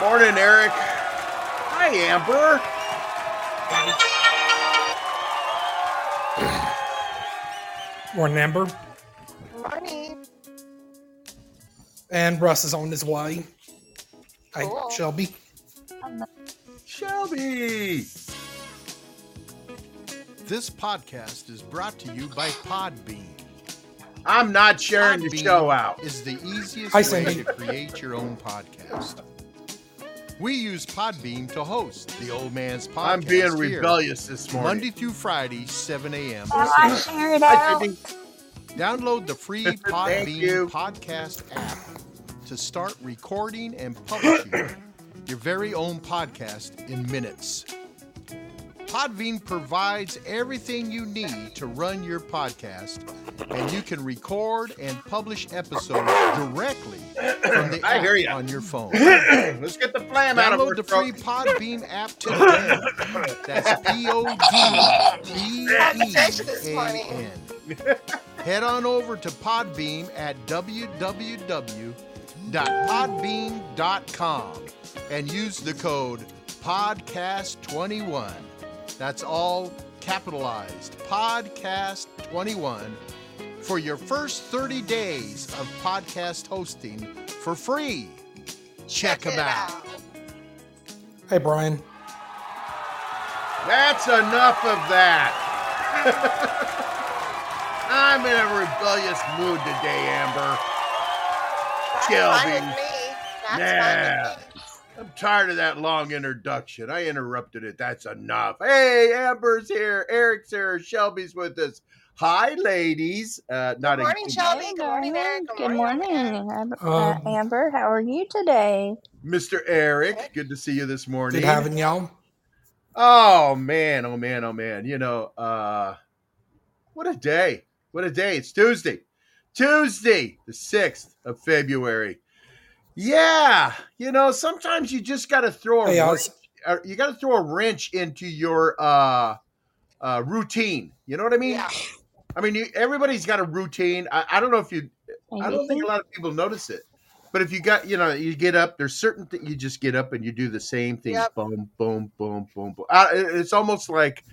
Morning, Eric. Hi, Amber. Morning, Amber. Morning. And Russ is on his way. Hi, Cool. Shelbie. Shelbie. This podcast is brought to you by Podbean. I'm not sharing the show out. Is the easiest Hi, way Cindy. to create your own podcast. We use Podbean to host the Old Man's Podcast. I'm being here, rebellious this morning. Monday through Friday, 7 a.m. Well, I share it out. Download the free Thank Podbean podcast app to start recording and publishing your very own podcast in minutes. Podbean provides everything you need to run your podcast, and you can record and publish episodes directly from the I app hear on your phone. Let's get the flam out of Download her the free throat. Podbean app today. That's P O D B E A. N. Head on over to Podbean at www.podbean.com and use the code podcast21. That's all capitalized. Podcast21 for your first 30 days of podcast hosting for free. Check them it out. Hey, Brian. That's enough of that. I'm in a rebellious mood today, Amber. That's Shelbie. fine with me. That's Yeah. fine with me. I'm tired of that long introduction. I interrupted it. That's enough. Hey, Amber's here. Eric's here. Shelbie's with us. Hi, ladies. Uh, not Good morning, a, Shelbie. Good morning, Eric. Good morning, Am- uh, Um, Amber. How are you today? Mr. Eric. Good to see you this morning. Good having y'all. Oh man, oh man, oh man. You know, uh what a day. What a day. It's Tuesday. Tuesday, the 6th of February. Yeah, you know, sometimes you just got to throw a Hey, wrench, was- uh, you got to throw a wrench into your uh uh routine. You know what I mean? Yeah. I mean, you, everybody's got a routine. I, I don't know if you I don't think a lot of people notice it. But if you got, you know, you get up, there's certain things you just get up and you do the same thing. Yep. Boom, boom, boom, boom, boom. Uh, it- it's almost like,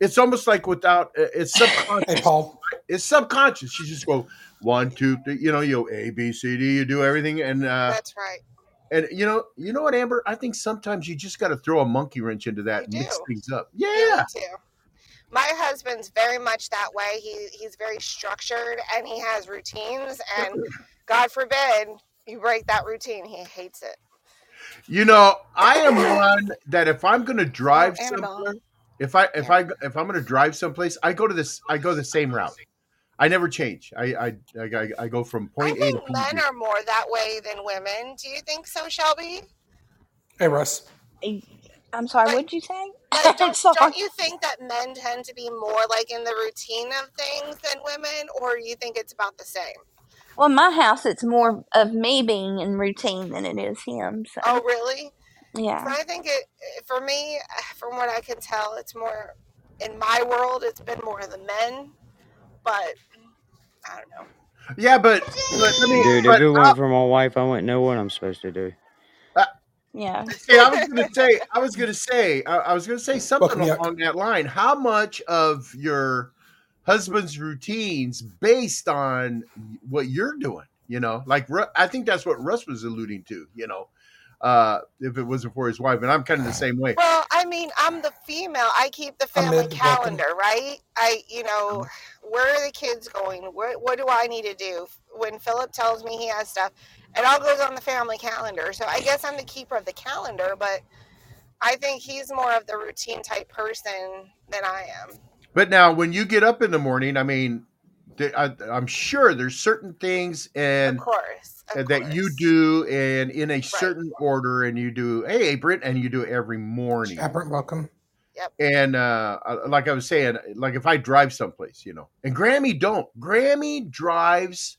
it's almost like without, uh, it's subconscious. Hey, Paul. It's subconscious. You just go one, two, three, you know, you A, B, C, D, you do everything. And, uh, That's right. and you know, you know what, Amber? I think sometimes you just got to throw a monkey wrench into that and mix things up. Yeah. too. My husband's very much that way. He he's very structured and he has routines. And God forbid you break that routine. He hates it. You know, I am one that if I'm going to drive Oh, somewhere, if I if I if I'm going to drive someplace, I go to this. I go the same route. I never change. I I I, I go from I point A to think point men B. are more that way than women. Do you think so, Shelbie? Hey, Russ. I'm sorry. Like- What'd you say? Like, don't, don't you think that men tend to be more like in the routine of things than women, or you think it's about the same? Well, in my house, it's more of me being in routine than it is him. So Oh, really? yeah. So I think it for me, from what I can tell, it's more in my world. It's been more the men, but I don't know. Yeah, but, but let me. Dude, if it I'll- wasn't for my wife, I wouldn't know what I'm supposed to do. Yeah. See, I was gonna say, I was gonna say, I, I was gonna say something Welcome, along that line. How much of your husband's routines based on what you're doing? You know, like I think that's what Russ was alluding to. You know, uh, if it wasn't for his wife, and I'm kind of the same way. Well, I mean, I'm the female. I keep the family calendar, right? I, you know, where are the kids going? Where, what do I need to do? When Philip tells me he has stuff, it all goes on the family calendar. So I guess I'm the keeper of the calendar, but I think he's more of the routine type person than I am. But now, when you get up in the morning, I mean, I, I'm sure there's certain things and of course. Of that you do and in a certain order, and you do. Hey, Britt, and you do it every morning. Yeah, Brent, welcome. Yep. And uh, uh, like I was saying, like if I drive someplace, you know, and Grammy don't. Grammy drives.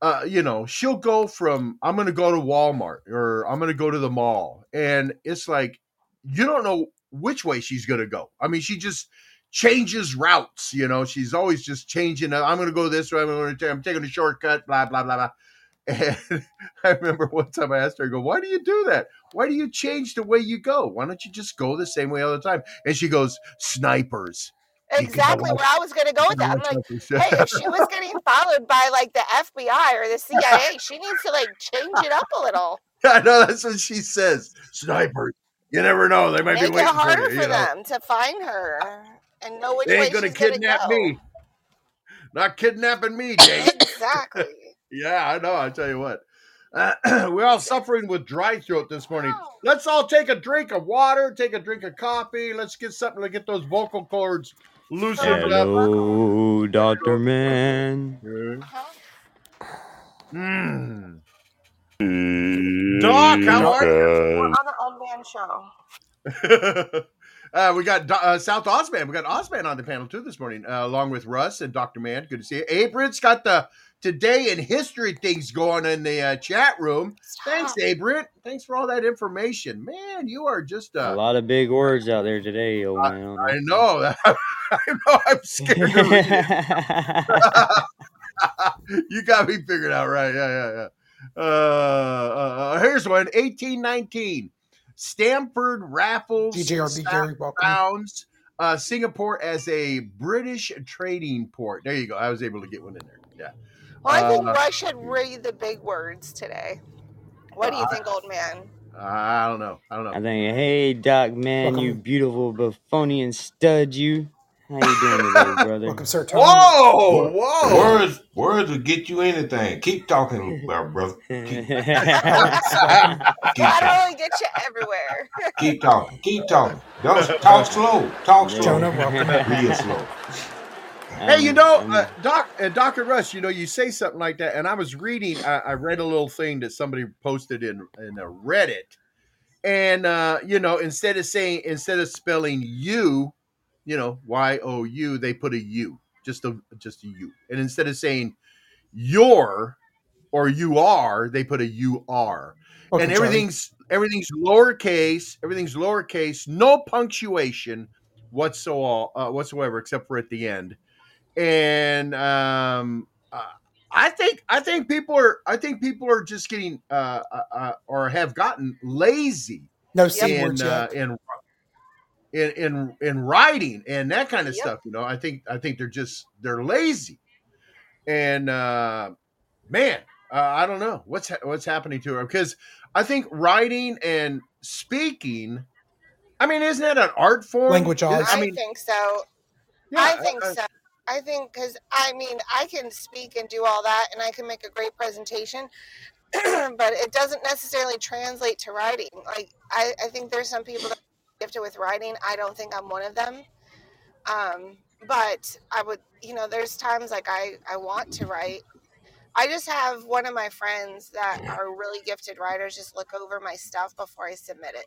Uh, you know, she'll go from I'm going to go to Walmart or I'm going to go to the mall, and it's like you don't know which way she's going to go. I mean, she just changes routes. You know, she's always just changing. I'm going to go this way. I'm going to. I'm taking a shortcut. Blah blah blah blah. And I remember one time I asked her, I go, why do you do that? Why do you change the way you go? Why don't you just go the same way all the time? And she goes, snipers. Exactly oh, where I was going to go with that. I'm like, hey, if she was getting followed by like the FBI or the CIA, she needs to like change it up a little. I know that's what she says. Snipers. You never know. They might Make be it waiting harder for for, you. you know? them to find her and know which They way ain't gonna she's gonna kidnap go. me. Not kidnapping me, Jake. Exactly. Yeah, I know. I tell you what. Uh, we're all suffering with dry throat this morning. Let's all take a drink of water, take a drink of coffee. Let's get something to get those vocal cords loosened up. Hello, Doctor Man. Mm. Doc, how are you? We're on the old man show. uh, we got Do- uh, South Oz Man. We got Oz Man on the panel too this morning, uh, along with Russ and Dr. Man. Good to see you. Abrit's got the today in history things going in the uh, chat room. Thanks, Abrit. Thanks for all that information. Man, you are just A uh, lot of big words out there today, old man. I know. I know. I'm scared to read you got me figured out right. Yeah, yeah, yeah. Uh, uh, here's one 1819. Stamford Raffles DJRB Gary, welcome. founds uh, Singapore as a British trading port. There you go. I was able to get one in there. Yeah. Well, I think Uh, Rush should read the big words today. What do you think, old man? I don't know. I don't know. I think, hey, Doc Man, you Welcome. beautiful Buffonian stud, you. How you doing today, brother? Welcome, sir. Tony. Whoa! Whoa! Words, words will get you anything. Keep talking, brother. Keep, keep That'll talking. only get you everywhere. Keep talking. Keep talking. Don't talk slow. Talk slow. Jonah, welcome. Real slow. Hey, you know, um, uh, Doc, uh, Doctor Russ, you know, you say something like that, and I was reading. I, I read a little thing that somebody posted in in a Reddit, and uh, you know, instead of saying instead of spelling you, you know, Y O U, they put a U, just a just a U, and instead of saying your or you are, they put a U R, and everything's everything's lowercase, everything's lowercase, no punctuation whatsoever, uh, whatsoever, except for at the end. And um, uh, I think I think people are I think people are just getting uh, uh, uh, or have gotten lazy No C in, uh, in in in in writing and that kind of Yep. stuff. You know, I think I think they're just they're lazy. And uh, man, uh, I don't know what's ha- what's happening to her because I think writing and speaking. I mean, isn't that an art form? Language I arts. I mean, think so. yeah, I think uh, so. I think because I mean I can speak and do all that, and I can make a great presentation, but it doesn't necessarily translate to writing. Like I, I think there's some people that are gifted with writing. I don't think I'm one of them. Um, but I would, you know, there's times like I I want to write. I just have one of my friends that are really gifted writers just look over my stuff before I submit it.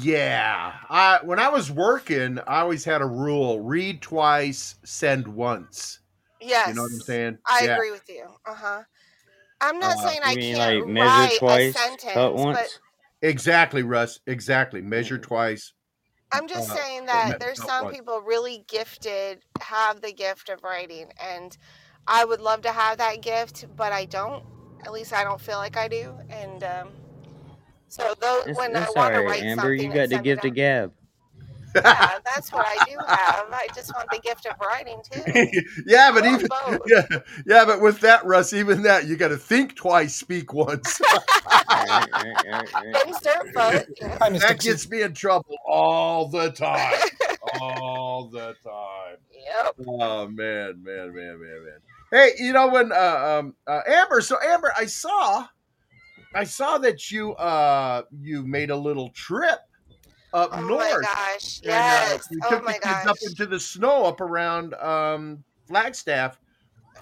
Yeah. I when I was working, I always had a rule: read twice, send once. Yes, You know what I'm saying? I yeah. agree with you. Uh huh. I'm not Uh, saying I mean can't like measure write twice, a sentence, cut but once? Exactly, Russ. Exactly. Measure twice. I'm just uh, saying me- that there's some once. people really gifted, have the gift of writing, and I would love to have that gift, but I don't. At least I don't feel like I do, and um, so those That's, when I that's all want to right, write Amber. You got the gift of gab. yeah, that's what I do have. I just want the gift of writing too. yeah, but I even both. yeah, yeah, but with that, Russ, even that you got to think twice, speak once. Right, right, right. Hi, Miss that gets me in trouble all the time. all the time. Yep. Oh man, man, man, man, man. Hey, you know when uh, um uh, Amber? So Amber, I saw, I saw that you uh you made a little trip up north. Oh my gosh. and, uh, Yes. you Oh took my the kids gosh. up into the snow up around um Flagstaff.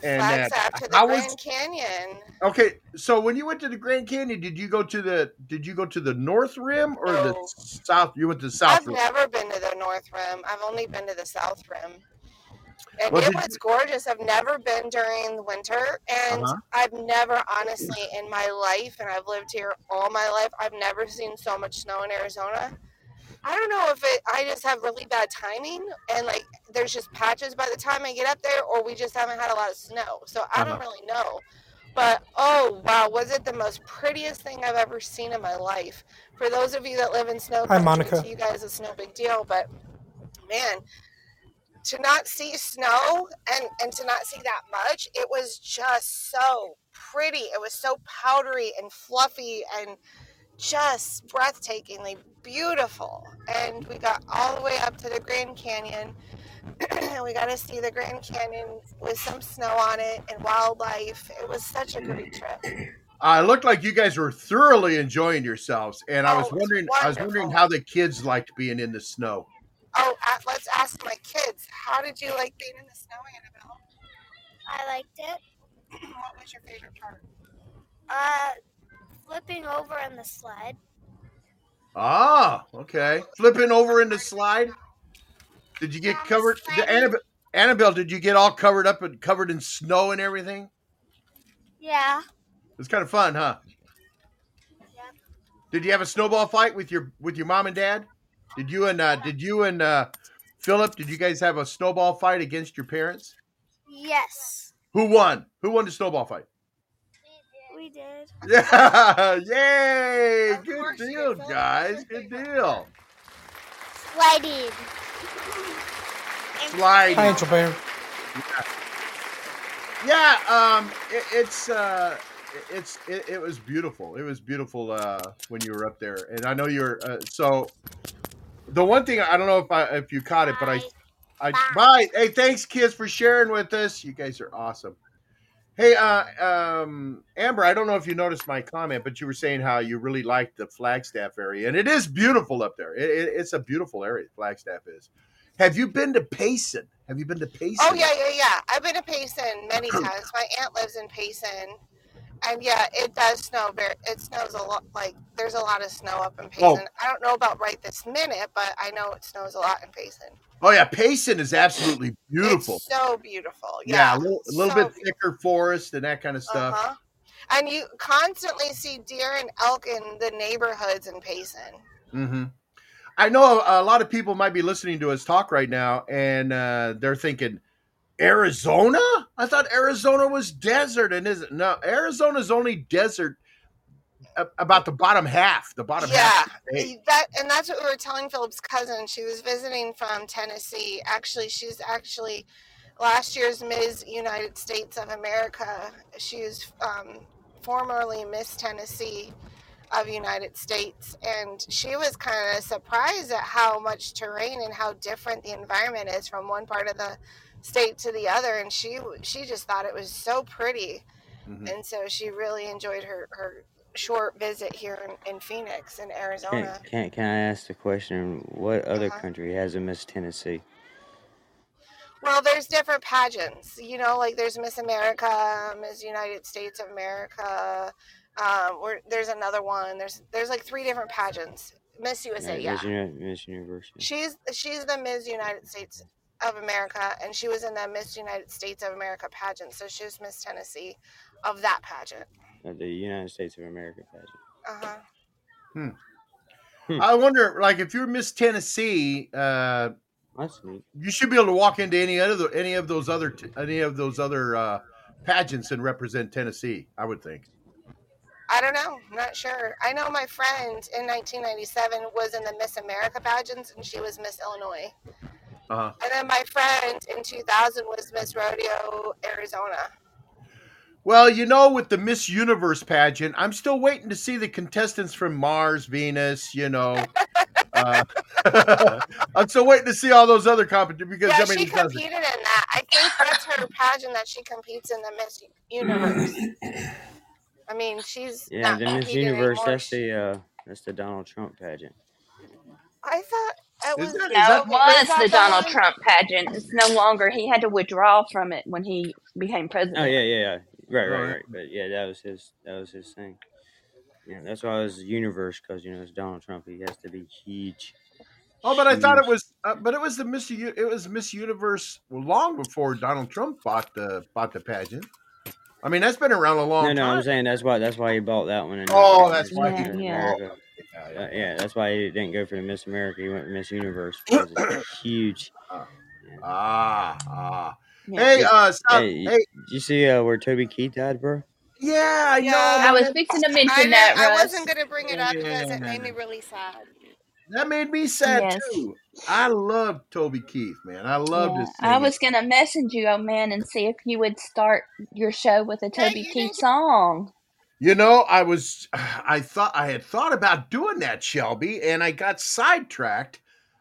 And uh, Flagstaff to the was Grand Canyon. okay? So when you went to the Grand Canyon, did you go to the did you go to the North Rim or the South? You went to the South I've Rim. never been to the North Rim. I've only been to the South Rim. And Well, it was gorgeous. I've never been during the winter, and Uh-huh. I've never, honestly, in my life, and I've lived here all my life, I've never seen so much snow in Arizona. I don't know if it, I just have really bad timing, and like there's just patches by the time I get up there, or we just haven't had a lot of snow. So I don't Uh-huh. really know. But oh wow, was it the most prettiest thing I've ever seen in my life? For those of you that live in snow Hi, country, Monica. to you guys it's no big deal, but man, to not see snow and and to not see that much, it was just so pretty. It was so powdery and fluffy and just breathtakingly beautiful. And we got all the way up to the Grand Canyon. and we got to see the Grand Canyon with some snow on it and wildlife. It was such a great trip. Uh, it looked like you guys were thoroughly enjoying yourselves, and I Oh, was it was wondering, I was wondering how the kids liked being in the snow. Oh, uh, let's ask my kids. How did you like being in the snow, Annabelle? I liked it. what was your favorite part? Uh, flipping over on the sled. Ah, okay. Flipping over in the slide. Did you get Um, covered? The sliding. Annabelle, Annabelle, did you get all covered up and covered in snow and everything? Yeah. It's kind of fun, huh? Yeah. Did you have a snowball fight with your with your mom and dad? Did you and uh, did you and uh, Philip? Did you guys have a snowball fight against your parents? Yes. Who won? Who won the snowball fight? We did. Yeah! Yay! Of Good deal, guys. Good deal. Sliding. Sliding. Hi, Angel Bear. Yeah, um, it, it's uh, it's it, it was beautiful. It was beautiful uh, when you were up there, and I know you're uh, so. The one thing I don't know if I if you caught it, but I I Bye. bye. Hey, thanks, kids, for sharing with us. You guys are awesome. Hey, uh, um, Amber, I don't know if you noticed my comment, but you were saying how you really liked the Flagstaff area, and it is beautiful up there. It, it, it's a beautiful area. Flagstaff is. Have you been to Payson? Have you been to Payson? Oh yeah, yeah, yeah. I've been to Payson many times. My aunt lives in Payson, and yeah, it does snow. Very, it snows a lot. Like there's a lot of snow up in Oh. Payson. I don't know about right this minute, but I know it snows a lot in Payson. Oh yeah, Payson is absolutely beautiful. It's so beautiful. yeah, Yeah, a little, a little so bit thicker forest and that kind of stuff. Uh-huh. And you constantly see deer and elk in the neighborhoods in Payson. Mm-hmm. I know a, a lot of people might be listening to us talk right now, and uh, they're thinking, Arizona? I thought Arizona was desert, and isn't? No, Arizona's only desert about the bottom half. The bottom Yeah, half. State. that and that's what we were telling Philip's cousin. She was visiting from Tennessee. Actually, she's actually last year's Ms. United States of America. She was um, formerly Miss Tennessee of United States, and she was kind of surprised at how much terrain and how different the environment is from one part of the state to the other. And she she just thought it was so pretty, Mhm. and so she really enjoyed her her short visit here in, in Phoenix in Arizona. can, can I ask the question? What other Uh-huh. country has a Miss Tennessee? Well, there's different pageants. You know, like there's Miss America, Miss United States of America. Um, where there's another one. There's there's like three different pageants. Miss USA, yeah. Miss, Miss University. She's she's the Miss United States of America, and she was in the Miss United States of America pageant. So she was Miss Tennessee of that pageant. The United States of America pageant. Uh huh. Hmm. I wonder, like, if you're Miss Tennessee, uh, That's neat. you should be able to walk into any other any of those other any of those other uh, pageants and represent Tennessee. I would think. I don't know. I'm not sure. I know my friend in 1997 was in the Miss America pageants, and she was Miss Illinois. Uh-huh. And then my friend in 2000 was Miss Rodeo Arizona. Well, you know, with the Miss Universe pageant, I'm still waiting to see the contestants from Mars, Venus. You know, uh, I'm still waiting to see all those other competitions because yeah, I mean, she it doesn't- competed in that. I think that's her pageant that she competes in the Miss Universe. I mean, she's Yeah, not the Miss Universe. anymore. That's the uh, that's the Donald Trump pageant. I thought it Is was. that- is No, that it was the Donald one? Trump pageant. It's no longer. He had to withdraw from it when he became president. Oh yeah, yeah, yeah. Right, right, Right. right. But yeah, that was his. That was his thing. Yeah, that's why it was universe because you know it's Donald Trump. He has to be huge. Oh, but I thought it was, uh, but it was the Miss, U- it was Miss Universe long before Donald Trump bought the bought the pageant. I mean, that's been around a long No, no, time. I'm saying that's why that's why he bought that one. And Oh, that's Miss why he- Yeah, Uh, yeah. yeah, that's why he didn't go for the Miss America. He went for Miss Universe because it's huge. Ah, ah. Yeah. Hey, uh, stop. Hey, Hey, Did you see uh, where Toby Keith died, bro? Yeah, I Yeah. know. I was fixing to I, mention didn't- that, I Russ. wasn't gonna bring it up because it made me really sad. That made me sad Yes. too. I love Toby Keith, man. I loved Yeah, his I was gonna message you, oh man, and see if you would start your show with a Toby you Keith did. song. You know, I was I thought I had thought about doing that, Shelbie, and I got sidetracked.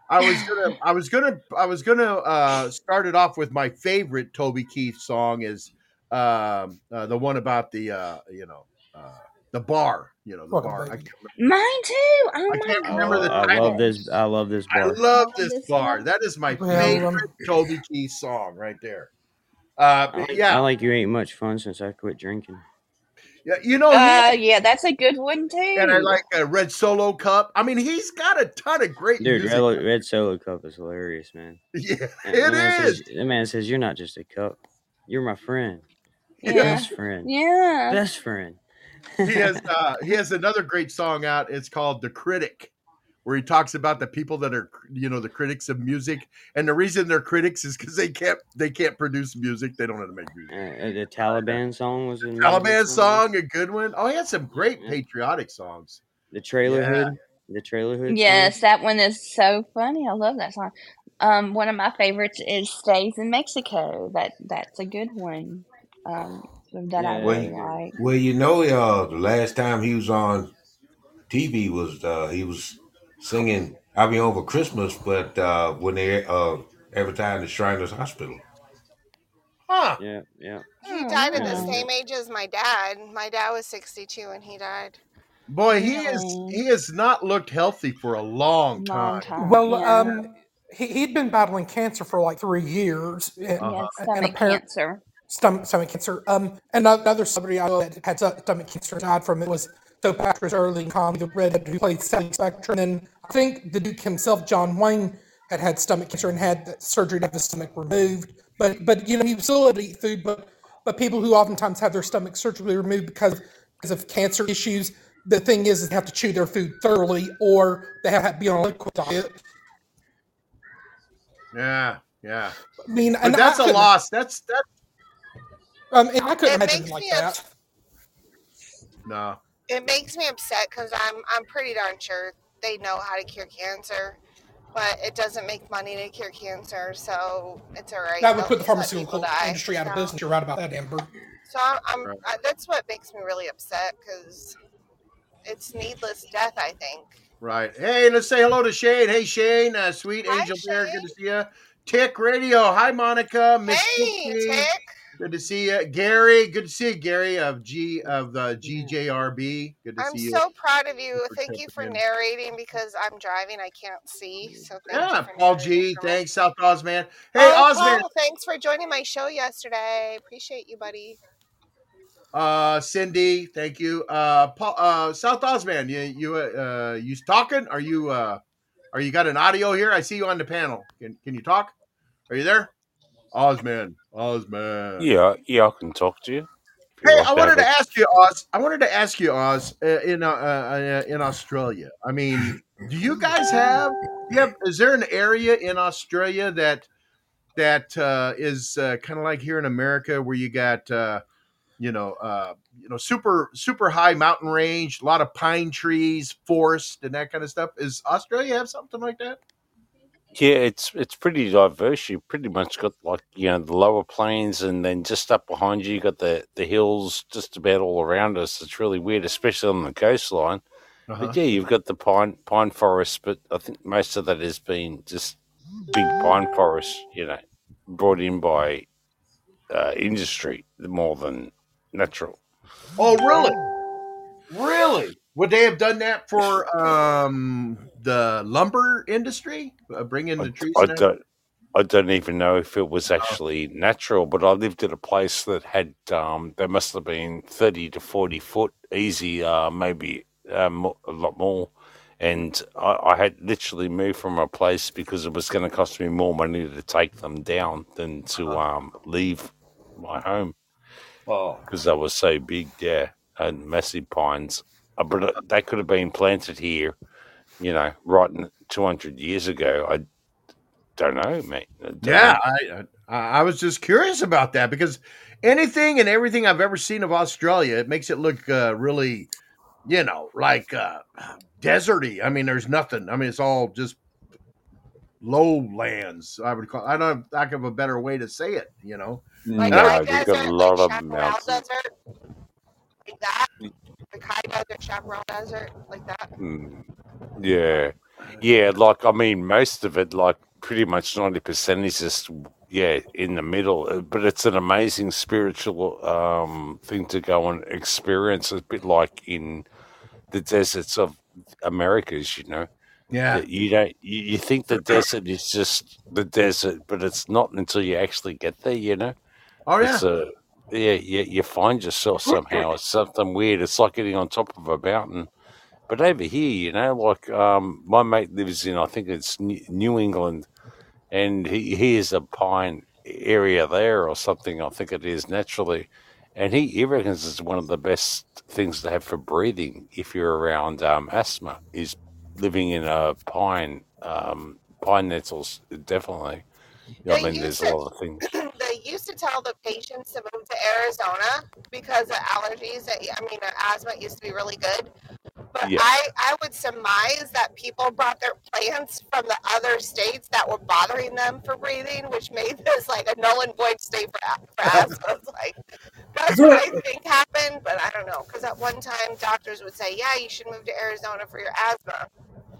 I was gonna I was gonna I was gonna uh start it off with my favorite Toby Keith song is um uh, the one about the uh you know uh the bar, you know, the Welcome, bar. I baby. can't, remember- Mine too. Oh I can't god. remember the I love this. I love this bar. I love this this bar. bar. That is my Well, favorite Toby Keith song right there. Uh I yeah. I like you ain't much fun since I quit drinking. Yeah, you know, he Uh, yeah, that's a good one too. and I like a Red Solo Cup. I mean, he's got a ton of great Dude, music. Red, Red Solo Cup is hilarious, man. Yeah, And it the man is. says, the man says, "You're not just a cup. You're my friend, Yeah, best friend, yeah. best friend." He has uh, he has another great song out. It's called "The Critic," where he talks about the people that are you know the critics of music, and the reason they're critics is because they can't they can't produce music. They don't know how to make music. Uh, the Taliban song was another good Taliban song. song, a good one. Oh, he had some great Yeah. patriotic songs. The trailer Yeah. hood. The trailer hood. Yes, Song. that one is so funny. I love that song. Um, one of my favorites is "Stays in Mexico." That that's a good one. Um, that I really Well, like. well, you know, uh, the last time he was on TV was uh, he was singing "I'll Be Home for Christmas," but uh, when they uh, advertised the Shriners Hospital. Huh? Yeah, yeah. He died at the same age as my dad. My dad was 62 when he died. Boy, he is he has not looked healthy for a long Long time. time. Well, Yeah. um, he, he'd been battling cancer for like three years, and, He Uh-huh. had and stomach apparent cancer. stomach, stomach cancer. Um, and another celebrity I know that had sto- stomach cancer died from it was Joe Patrick's early in comedy, the redhead who played Sally Spectre. And then I think the Duke himself, John Wayne, had had stomach cancer and had surgery to have his stomach removed. But but you know he was still able to eat food. But but people who oftentimes have their stomach surgically removed because because of cancer issues, the thing is, is they have to chew their food thoroughly or they have to be on a liquid diet. Yeah, yeah. I mean, But and that's a loss. That's that. Um, and I couldn't It imagine makes like me that. No. It makes me upset because I'm I'm pretty darn sure they know how to cure cancer, but it doesn't make money to cure cancer, so it's all right. That would They'll put the just let people pharmaceutical industry out of So, business. You're right about that, Amber. so I'm, I'm Right. uh, that's what makes me really upset because it's needless death. I think. Right. Hey, let's say hello to Shane. Hey, Shane, uh, sweet Hi, angel bear. Good to see you. Tick Radio. Hi, Monica. Miss Hey, Tick. Good to see you, Gary. Good to see you, Gary of G of uh, GJRB. Good to I'm see you. I'm so proud of you. Thank you for narrating because I'm driving. I can't see. So Yeah, Paul G. Thanks, South Oz Man. Hey, oh, Oz Man. Paul, thanks for joining my show yesterday. Appreciate you, buddy. Uh, Cindy. Thank you. Uh, Paul. Uh, South Oz Man. You you uh you talking? Are you uh are you got an audio here? I see you on the panel. Can can you talk? Are you there? Oz Man. Osman. Yeah, yeah, I can talk to you. Hey, I wanted to ask you, Oz. I wanted to ask you, Oz, uh, in uh, uh, in Australia. I mean, do you guys have? You have? Is there an area in Australia that that uh, is uh, kind of like here in America, where you got, uh, you know, uh, you know, super super high mountain range, a lot of pine trees, forest, and that kind of stuff? Is Australia have something like that? Yeah, it's it's pretty diverse. You pretty much got like you know the lower plains, and then just up behind you, you got the the hills just about all around us. It's really weird, especially on the coastline. Uh-huh. But yeah, you've got the pine pine forest, but I think most of that has been just big pine forests, you know, brought in by uh, industry more than natural. Oh, really? Really? Would they have done that for um, the lumber industry, uh, bringing the trees? I that? don't. I don't even know if it was actually natural, but I lived at a place that had um, there must have been thirty to forty foot easy, uh, maybe um, a lot more. And I, I had literally moved from a place because it was going to cost me more money to take them down than to um, leave my home Oh, because they were so big. Yeah, and massive pines. Uh, But uh, they could have been planted here, you know, right two hundred years ago. I don't know, mate. I don't yeah. know. I, I I was just curious about that because anything and everything I've ever seen of Australia, it makes it look uh, really, you know, like uh, deserty. I mean, there's nothing. I mean, it's all just lowlands. I would call. I don't think of a better way to say it. You know, Like No, high we've got a lot like of mountains. Desert, like that. Like high desert, Chaparral Desert, like that. Mm. Yeah, yeah. Like I mean, most of it, like pretty much ninety percent, is just yeah in the middle. Uh, But it's an amazing spiritual um thing to go and experience. A bit like in the deserts of Americas, you know. yeah, you don't you, you think the desert is just the desert, but it's not until you actually get there. You know, oh yeah, it's a yeah, you, you find yourself somehow. It's something weird. It's like getting on top of a mountain. But over here, you know, like um, my mate lives in, I think it's New England, and he, he is a pine area there or something. I think it is naturally, and he, he reckons it's one of the best things to have for breathing if you're around um, asthma is living in a pine um, pine nettles. Definitely, I mean, there's a lot of things. Used to tell the patients to move to Arizona because of allergies. I mean, asthma used to be really good. But Yeah. I, I would surmise that people brought their plants from the other states that were bothering them for breathing, which made this like a null and void state for, for asthma. Like that's what I think happened, but I don't know because at one time doctors would say, "Yeah, you should move to Arizona for your asthma."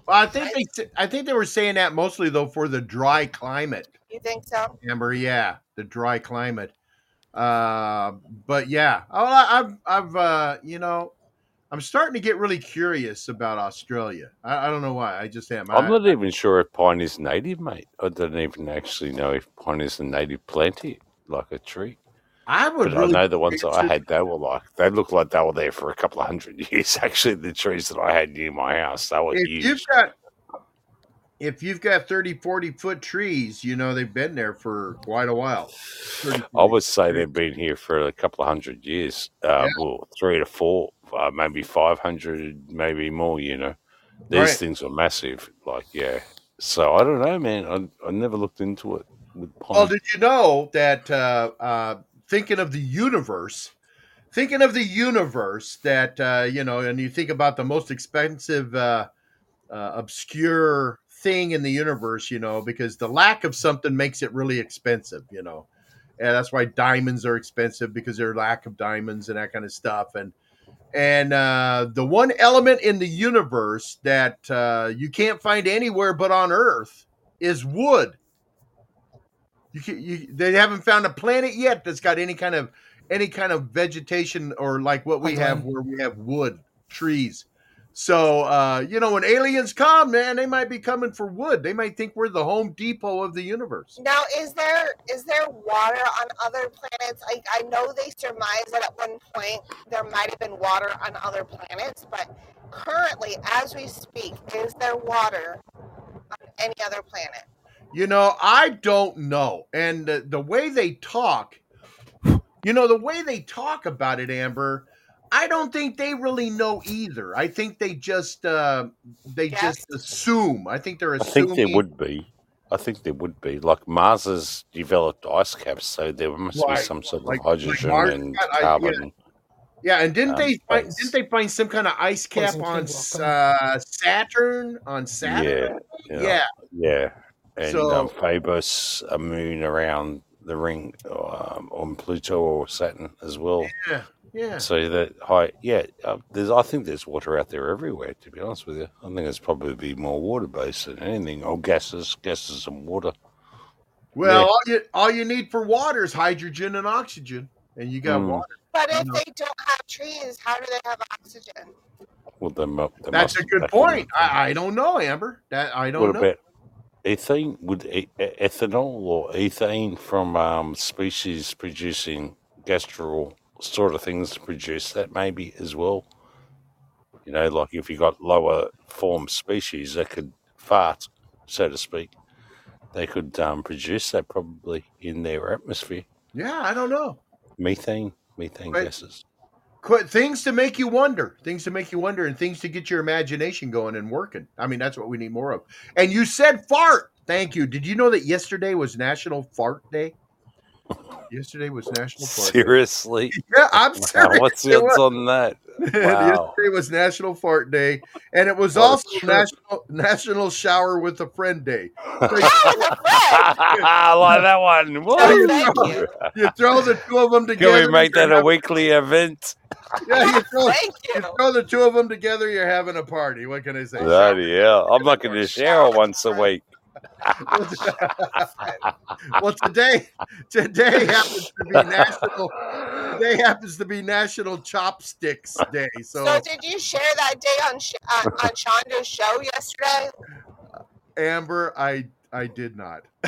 well, I think they. I think they were saying that mostly though for the dry climate. You think so? Amber, yeah, the dry climate. Uh, but yeah, oh, I, I've, I've, uh, you know, I'm starting to get really curious about Australia. I, I don't know why. I just am. I'm I, not even sure if pine is native, mate. I don't even actually know if pine is a native plant here, like a tree. I would But I know the ones that I had, they were like, they looked like they were there for a couple of hundred years. Actually, the trees that I had near my house, they were If huge. you've got, if you've got 30, 40 foot trees, you know they've been there for quite a while. 30, I would say they've been here for a couple of hundred years. Uh, Yeah. well, three to four, uh, maybe 500, maybe more, you know. These Right. things are massive. Like, yeah. So I don't know, man. I, I never looked into it with Well, did you know that uh, uh, thinking of the universe, thinking of the universe, that uh, you know, and you think about the most expensive, uh, uh, obscure thing in the universe, you know, because the lack of something makes it really expensive, you know, and that's why diamonds are expensive because there's lack of diamonds and that kind of stuff, and and uh, the one element in the universe that uh, you can't find anywhere but on Earth is wood. You, can, you they haven't found a planet yet that's got any kind of any kind of vegetation or like what we have where we have wood trees. So uh, you know when aliens come, man, they might be coming for wood. They might think we're the Home Depot of the universe. Now, is there is there water on other planets? I, I know they surmised that at one point there might have been water on other planets, but currently, as we speak, is there water on any other planet? You know, I don't know. And the, the way they talk, you know, the way they talk about it, Amber, I don't think they really know either. I think they just uh they Yes. just assume. I think they're assuming. I think there would be. I think there would be. Like Mars has developed ice caps, so there must be some sort of Like- like hydrogen Mars and got i- yeah. carbon. Yeah, and didn't um, they find, space. didn't they find some kind of ice cap on King S- welcome. uh, Saturn? On Saturn? Yeah, Yeah. yeah. And So- um, Phobos, a moon around the ring um, on Pluto or Saturn as well. Yeah. Yeah. So that high, yeah. Uh, there's, I think there's water out there everywhere. To be honest with you, I think it's probably be more water based than anything, or gases, gases and water. Well, Yeah. all you all you need for water is hydrogen and oxygen, and you got Mm. water. But if they don't have trees, how do they have oxygen? Well, they, they That's must a good point. I, I don't know, Amber. That I don't What know. about ethane? Would e- ethanol or ethane from um, species producing gastral sort of things to produce that maybe as well? You know, like if you got lower form species that could fart, so to speak, they could um, produce that probably in their atmosphere. Yeah, I don't know. Methane, methane Right. gases. Qu- things to make you wonder, things to make you wonder, and things to get your imagination going and working. I mean, that's what we need more of. And you said fart. Thank you. Did you know that yesterday was National Fart Day? Yesterday was National Fart Day. Seriously? Yeah, I'm Wow, serious. what's the odds on that? Wow. Yesterday was National Fart Day, and it was What a also trip. National National Shower with a Friend Day. So oh, I love that one. so you, throw, you. you throw the two of them together. Can together. we make that a having, weekly event? yeah, you throw, Thank you you. throw the two of them together. You're having a party. What can I say? Bloody hell. I'm not going to share once a week. well, today today happens to be national. Today happens to be National Chopsticks Day. So, So did you share that day on uh, on Shonda's show yesterday? Amber, I I did not.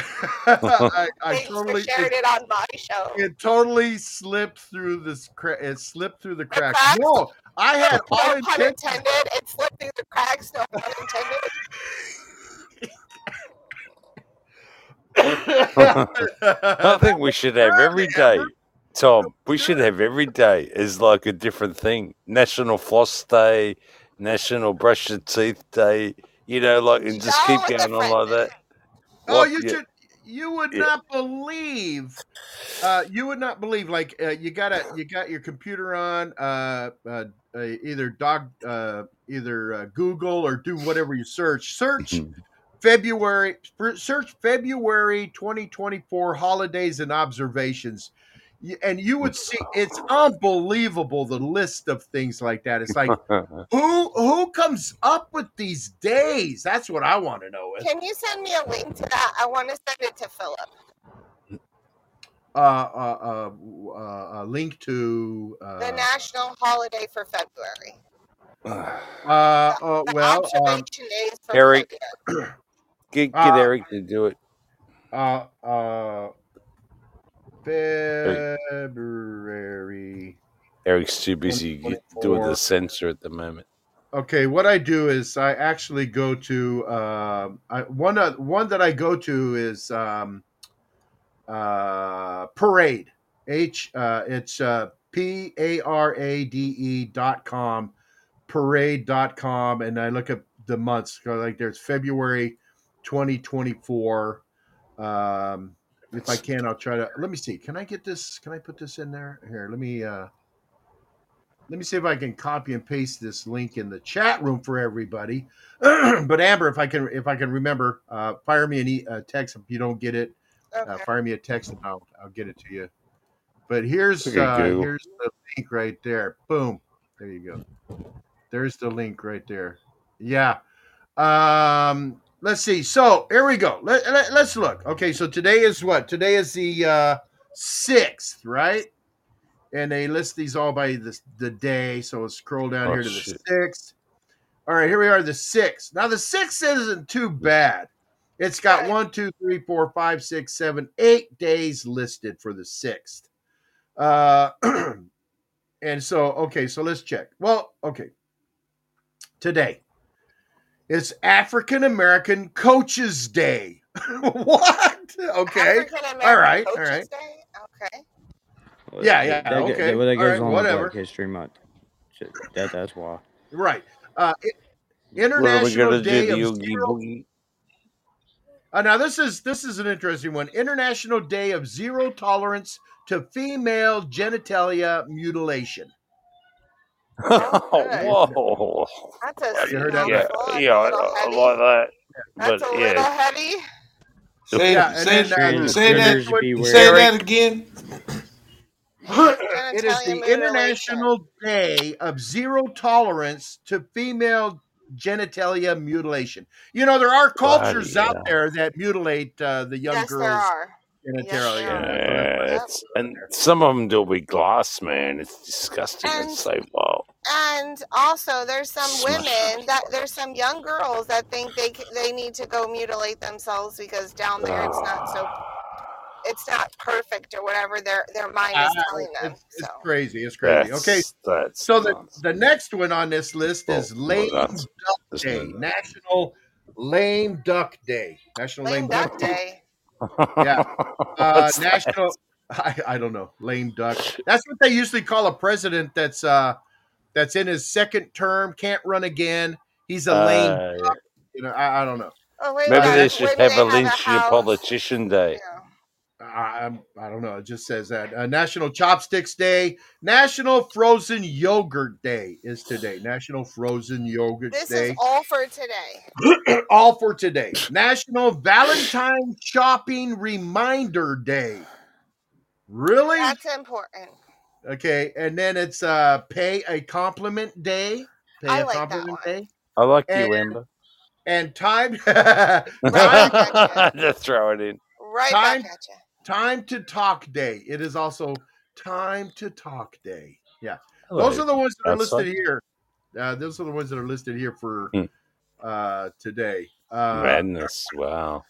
I, I totally sharing it, it on my show. it totally slipped through this. Cra- it slipped through the The cracks. No, I had No all pun intended. It slipped through the cracks. No pun intended. I think we should have every day, Tom. We should have every day is like a different thing. National Floss Day, National Brush Your Teeth Day. You know, like and just keep going on like that. Oh, What? you Yeah, should. You would yeah. not believe. Uh, you would not believe. Like uh, you gotta, you got your computer on. Uh, uh, uh, either dog, uh, either uh, Google or do whatever you search. Search Mhm. February. Search February 2024 holidays and observations. And you would see it's unbelievable the list of things like that. It's like who who comes up with these days? That's what I want to know. Is Can you send me a link to that? I want to send it to Philip. uh, uh, uh, uh, a link to The uh, national holiday for February. uh, uh, The well, um, observation get, get uh, Eric to do it. uh, uh, February Eric's too busy doing the censor at the moment. Okay, what I do is I actually go to uh, I, one. Uh, one that I go to is um, uh, Parade. H. Uh, it's uh, P A R A D E dot com. Parade dot com, and I look at the months. Like there's February 2024. Um, if I can, I'll try to. Let me see. Can I get this? Can I put this in there? Here, let me. Uh, let me see if I can copy and paste this link in the chat room for everybody. but Amber, if I can, if I can remember, uh, fire me an e- uh, text if you don't get it. Uh, fire me a text and I'll I'll get it to you. But here's uh, here's the link right there. Boom. There you go. There's the link right there. Yeah. Um. Let's see. So here we go. Let, let, let's look. Okay. So today is what? Today is the uh, sixth, right? and they list these all by the, the day. So let's scroll down Oh, here to the shit. sixth. All right, here we are, the sixth. Now the sixth isn't too bad. It's got one, two, three, four, five, six, seven, eight days listed for the sixth. Uh, and so okay, so let's check. Well, okay, today it's African American Coaches Day. what? Okay. African American All right, Coaches right. Day. Okay. Well, Yeah, that- yeah, that, okay, Well, that goes right, on whatever. with Black History Month. That, that's why. Right. Uh, it, What are we International going Day of Oogie Zero Uh, now this is this is an interesting one. International Day of Zero Tolerance to Female Genitalia Mutilation. Oh. Whoa. That's a You heard that? Yeah, mouthful. That's yeah, a I, little I heavy. like that. That's But a yeah, little heavy. Say, Yeah, say, then uh, say that. Say that again. it is the mutilation. International Day of Zero Tolerance to Female Genitalia Mutilation. You know there are cultures Bloody out hell. there that mutilate uh, the young Yes, there girls' are. Yes, genitalia. there are. That's what I'm- Yeah, it's, and some of them do be glass, man. It's disgusting. And It's so wild. and also there's some Smash. women that there's some young girls that think they they need to go mutilate themselves because down there it's not so it's not perfect or whatever their their mind is Ah, telling them. it's, it's crazy. It's crazy. That's, Okay, that's so the, nonsense. the next one on this list Oh, is no, Lame that's, Duck Day, National Lame Duck Day, National Lame, lame Duck duck Day. day. Yeah, uh, National. I, I don't know, lame duck. That's what they usually call a president that's uh that's in his second term, can't run again. He's a lame. Uh, yeah. You know, I, I don't know. Oh wait, Maybe yeah, they that's should when have they a have lynch your politician day. Yeah. I, I'm- I don't know. It just says that uh, National Chopsticks Day, National Frozen Yogurt Day is today. National Frozen Yogurt This Day. This is all for today. all for today. National Valentine Shopping Reminder Day. Really? That's important. Okay, and then it's uh pay a compliment day. Pay I a like that compliment one. day. I like And- you, Amber. And time Right time, back at you. Just throw it in. Right Time- back at you. Time to talk day. It is also time to talk day. Yeah. Hello. Those are the ones that are outside. listed here. Uh, those are the ones that are listed here for Hmm. uh today. Uh, Madness. Wow.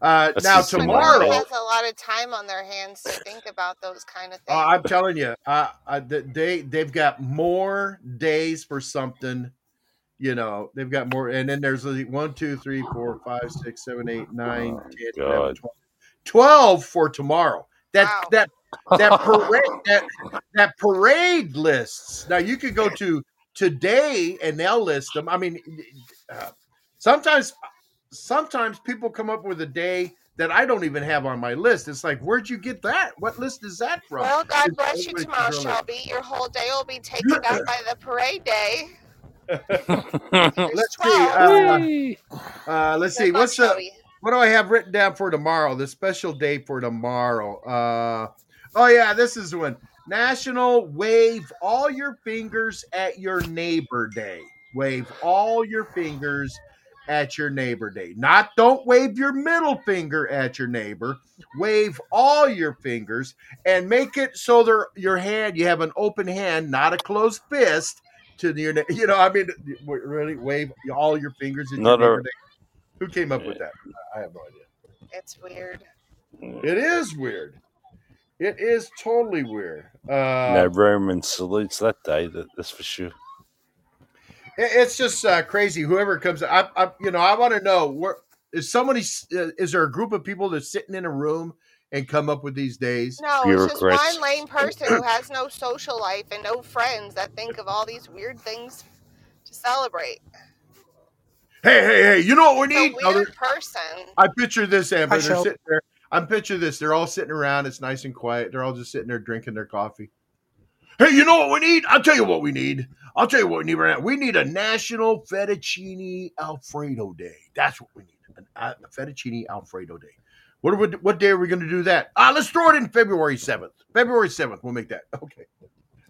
uh now just But no tomorrow has a lot of time on their hands to think about those kind of things. Uh, I'm telling you, uh, uh, they they've got more days for something. You know, they've got more, and then there's like one, two, three, four, five, six, seven, eight, nine, Oh, 10, 11, 12. 12 for tomorrow. That Wow. that that parade that that parade lists. Now you could go to today and they'll list them. I mean, uh, sometimes sometimes people come up with a day that I don't even have on my list. It's like, where'd you get that? What list is that from? well, God It's bless you tomorrow, really- Shelbie. Your whole day will be taken up by the parade day. Let's see. Uh, uh, let's see. Good luck, What's the Shelbie. What do I have written down for tomorrow? The special day for tomorrow. Uh, oh yeah, this is one. National Wave All Your Fingers at Your Neighbor Day. Wave all your fingers at your neighbor day. Not don't wave your middle finger at your neighbor. Wave all your fingers and make it so they're your hand. You have an open hand, not a closed fist. To your, you know, I mean, really wave all your fingers at Not your neighbor day. Who came up with that? I have no idea. It's weird. It is weird. It is totally weird. Uh, no Roman salutes that day. That, that's for sure. it- it's just uh, crazy. Whoever comes, I, I you know, I want to know where is somebody? Uh, is there a group of people that's sitting in a room and come up with these days? No, it's just one lame person who has no social life and no friends that think of all these weird things to celebrate. Hey, hey, hey! You know what we It's a need? No, weird there- person. I picture this, Amber. Hi, They're Shel. sitting there. I'm picture this. They're all sitting around. It's nice and quiet. They're all just sitting there drinking their coffee. Hey, you know what we need? I'll tell you what we need. I'll tell you what we need right now. We need a National Fettuccine Alfredo Day. That's what we need. An, a fettuccine Alfredo Day. What, are we, what day are we going to do that? Ah, let's throw it in February 7th. February 7th. We'll make that. Okay.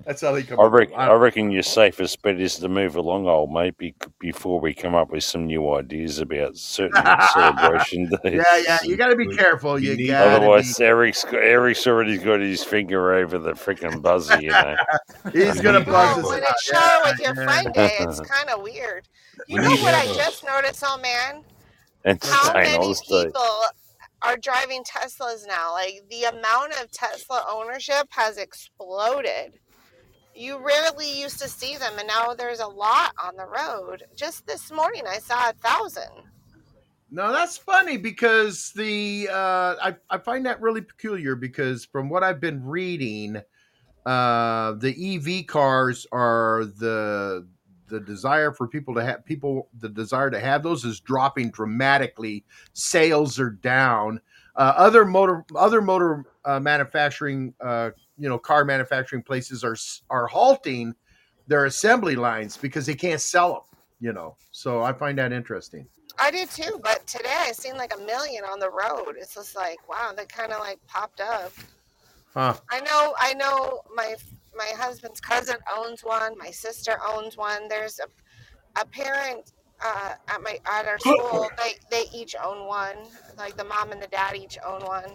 That's how they come I up with reckon, it. I reckon your safest bet is to move along, old mate, be- before we come up with some new ideas about certain celebration days. Yeah, yeah. You got to be careful. You You, need- got to Otherwise, Eric's got- Eric's already got his finger over the freaking buzzer, you know. He's going to buzz us when out. it's shower with your Yeah, friend day, it's kind of weird. You know what I just noticed, oh man? And How many all day. people are driving Teslas now? Like the amount of Tesla ownership has exploded. You rarely used to see them, and now there's a lot on the road. Just this morning, I saw a thousand. No, that's funny because the uh, I I find that really peculiar because from what I've been reading, uh, the EV cars are the the desire for people to have people the desire to have those is dropping dramatically. Sales are down. Uh, other motor other motor uh, manufacturing uh, you know car manufacturing places are are halting their assembly lines because they can't sell them. You know, so I find that interesting. I did too, but today I seen like a million on the road. It's just like, wow, that kind of like popped up. Huh. I know, I know. My my husband's cousin owns one. My sister owns one. There's a a parent uh, at my at our school. They they each own one. Like the mom and the dad each own one.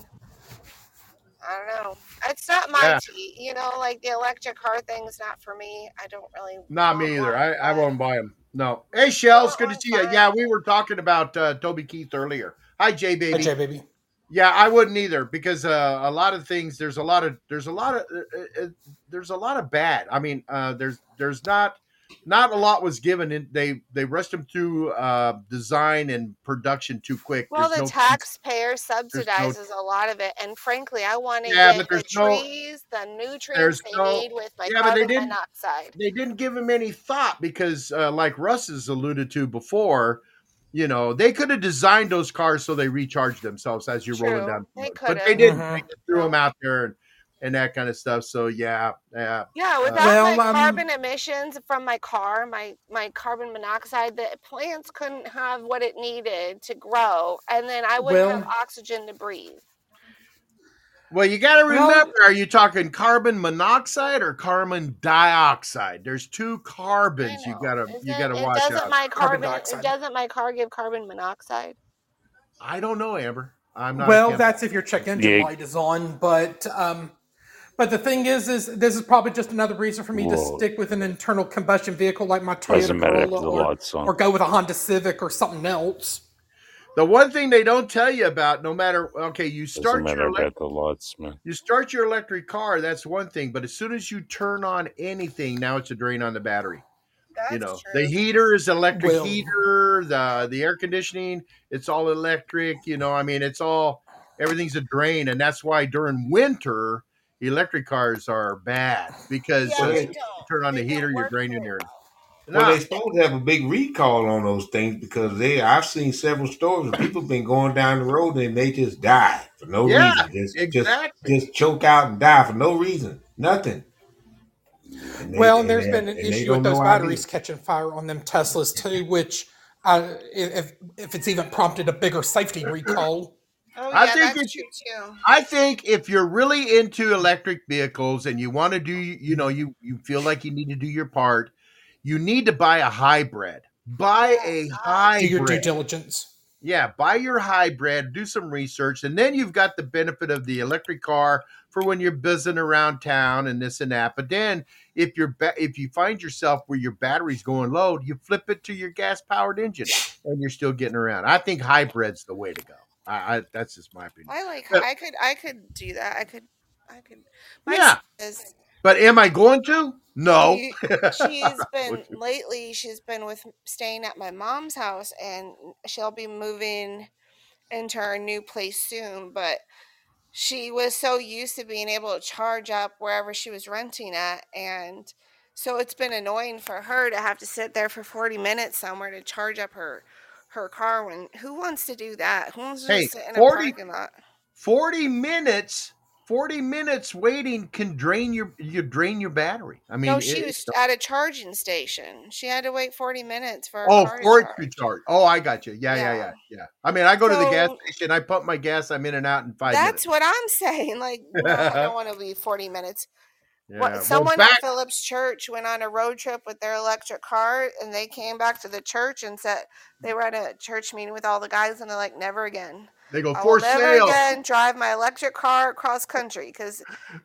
I don't know. It's not my Yeah. tea, you know. Like the electric car thing's not for me. I don't really. Not me either. one, I, I won't buy them. No. Hey, Shells, it's good to see you. Yeah, we were talking about uh, Toby Keith earlier. Hi, Jay, baby. Hi, Jay, baby. Yeah, I wouldn't either because uh, a lot of things. There's a lot of there's a lot of uh, uh, there's a lot of bad. I mean, uh, there's there's not not a lot was given. In, they they rushed them through uh, design and production too quick. Well, There's the no- taxpayer subsidizes a lot of it, and frankly, I want to Yeah, get but the there's no- trees, the nutrients they no- need with my Yeah, but they didn't- monoxide. they didn't give them any thought because, uh, like Russ has alluded to before, You know, they could have designed those cars so they recharge themselves as you're rolling True. down. the They road. But they didn't. Mhm. They threw them out there and, and that kind of stuff. So yeah, yeah. Yeah, Uh, without Well, my um, carbon emissions from my car, my my carbon monoxide, the plants couldn't have what it needed to grow, and then I wouldn't have oxygen to breathe. Well, you got to Well- remember: are you talking carbon monoxide or carbon dioxide? There's two carbons you gotta you gotta watch doesn't out. my Carbon carbon doesn't my car give carbon monoxide? I don't know, Amber. I'm not. Well, that's if your check engine Yeah. light is on, but um, but the thing is, is this is probably just another reason for me to stick with an internal combustion vehicle like my Toyota Doesn't matter if Corolla, or, or go with a Honda Civic or something else. the one thing they don't tell you about. No matter okay, you start your elec- about the lights, man. you start your electric car. That's one thing, but as soon as you turn on anything, now it's a drain on the battery. That's you know, true. the heater is electric Well- heater. The the air conditioning, it's all electric. You know, I mean, it's all everything's a drain, and that's why during winter electric cars are bad because yeah, once you turn on They the heater, you're draining very your. well. Well, Nah, they supposed to have a big recall on those things because they I've seen several stories of people been going down the road and they just die for no Yeah, reason. Just, exactly. just just choke out and die for no reason. Nothing. And they- Well, and and there's they- been an issue with those batteries catching fire on them Teslas too, which uh, if if it's even prompted a bigger safety recall. Oh I yeah, think that's it's- true too. I think if you're really into electric vehicles and you want to do, you know, you you feel like you need to do your part, you need to buy a hybrid. Buy a hybrid. Do your due diligence. Yeah, buy your hybrid, do some research, and then you've got the benefit of the electric car for when you're buzzing around town and this and that. But then if you're ba- if you find yourself where your battery's going low, you flip it to your gas powered engine and you're still getting around. I think hybrid's the way to go. I, I that's just my opinion. I like. But- I could. I could do that. I could. I could. My Yeah. is But am I going to? No. She, she's been lately. She's been with staying at my mom's house, and she'll be moving into her new place soon. But she was so used to being able to charge up wherever she was renting at, and so it's been annoying for her to have to sit there for forty minutes somewhere to charge up her her car. When who wants to do that? Who wants to Hey, sit in 40 a parking lot? 40 minutes 40 minutes waiting can drain your you drain your battery i mean no, it- she was at a charging station. She had to wait forty minutes for oh for it to charge oh i got you yeah yeah yeah Yeah. yeah i mean i go to the gas station i pump my gas i'm in and out in five That's minutes what I'm saying. Like, no, I don't want to be 40 minutes. Yeah. What, someone back- at Phillips Church went on a road trip with their electric car, and they came back to the church and said they were at a church meeting with all the guys, and they're like, "Never again. they go I for will never sale again drive my electric car across country." Because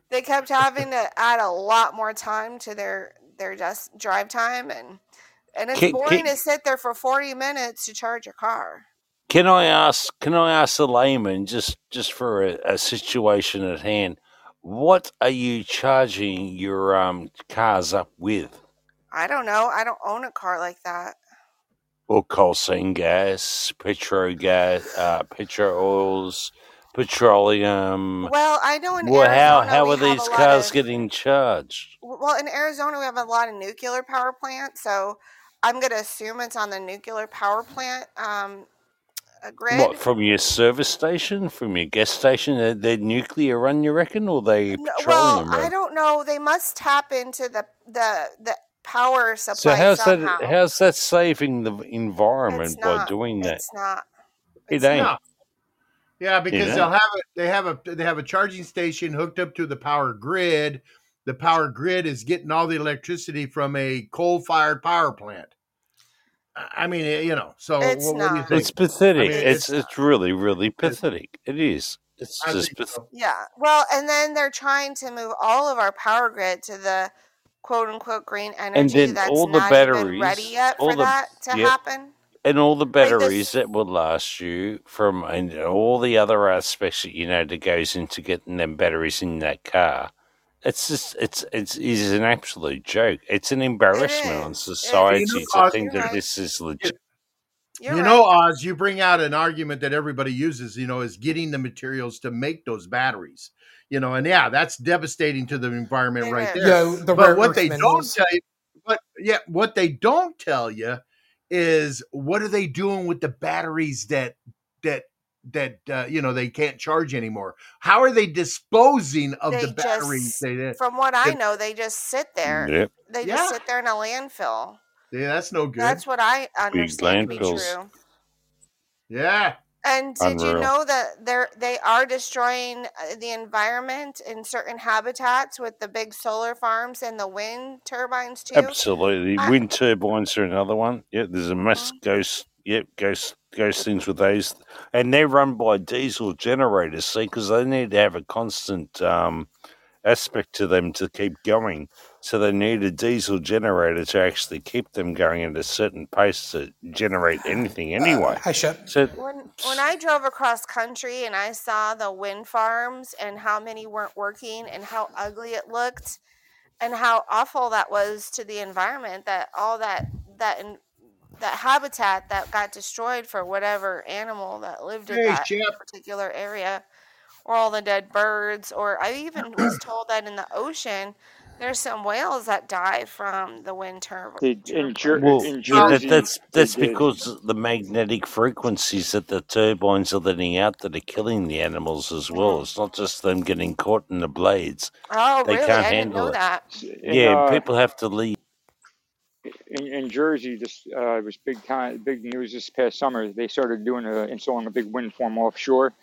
they kept having to add a lot more time to their their just drive time, and and it's Can- boring can- to sit there for 40 minutes to charge your car. Can I ask? Can I ask the layman just just for a, a situation at hand? What are you charging your um cars up with? I don't know. I don't own a car like that. Well, coal seam gas, petro gas, uh, petro oils, petroleum. Well, I don't know in Well, how Arizona how we are these cars of- getting charged? Well, in Arizona, we have a lot of nuclear power plants, so I'm going to assume it's on the nuclear power plant um, grid. What from your service station, from your gas station? They're, they're nuclear run, you reckon, or they No, petroleum well, I don't know. They must tap into the the the power supply. So supply how's somehow. that? How's that saving the environment it's by doing that? It's not. It ain't. No. yeah because know? they'll have a they have a they have a charging station hooked up to the power grid the power grid is getting all the electricity from a coal fired power plant I- i mean eh, you know so It's what, what do you think It's pathetic. mean, it's it's- it's really really pathetic. It is. It's I just think path- so. Yeah. Well, and then they're trying to move all of our power grid to the quote unquote green energy and then that's all the not even ready batteries, yet all for the- that to yep. happen. and all the this- batteries that will last you from and all the other aspects that you know that goes into getting them batteries in that car. It's just it's it's it is an absolute joke. It's an embarrassment on society You know, to Oz, think that right. this is legit. You're you right. know, Oz, you bring out an argument that everybody uses, you know, is getting the materials to make those batteries. You know, and yeah, that's devastating to the environment It right there. Yo, the but what earth they don't minerals. tell you, but yeah, what they don't tell you is what are they doing with the batteries that that that uh, you know they can't charge anymore? How are they disposing of They the batteries? just, They, from what I they- know, they just sit there. Yep. They Yeah. just sit there in a landfill. yeah, that's no good. That's what I understand to be true. yeah, And did you know that they're they are destroying uh, the environment in certain habitats with the big solar farms and the wind turbines too? Absolutely. I- Wind turbines are another one. Yeah, there's a mass Mhm. ghost. Yep, ghost ghost things with those, and they're run by diesel generators. See, because they need to have a constant um, aspect to them to keep going. So they need a diesel generator to actually keep them going at a certain pace to generate anything anyway. Hi, Shep. So When when I drove across country and I saw the wind farms and how many weren't working and how ugly it looked and how awful that was to the environment that all that that in, that habitat that got destroyed for whatever animal that lived in Hey, that Shep. particular area or all the dead birds or I even was told that in the ocean there's some whales that die from the wind turbine. They, in, Jer- Well, in yeah, that, Jersey, that's they that's did. because the magnetic frequencies that the turbines are letting out that are killing the animals as well. It's not just them getting caught in the blades. Oh, They really? can't I didn't handle know it. that. In, Yeah, uh, people have to leave. In, in Jersey, this uh, was big time, big news this past summer. They started doing a, installing a big wind farm offshore.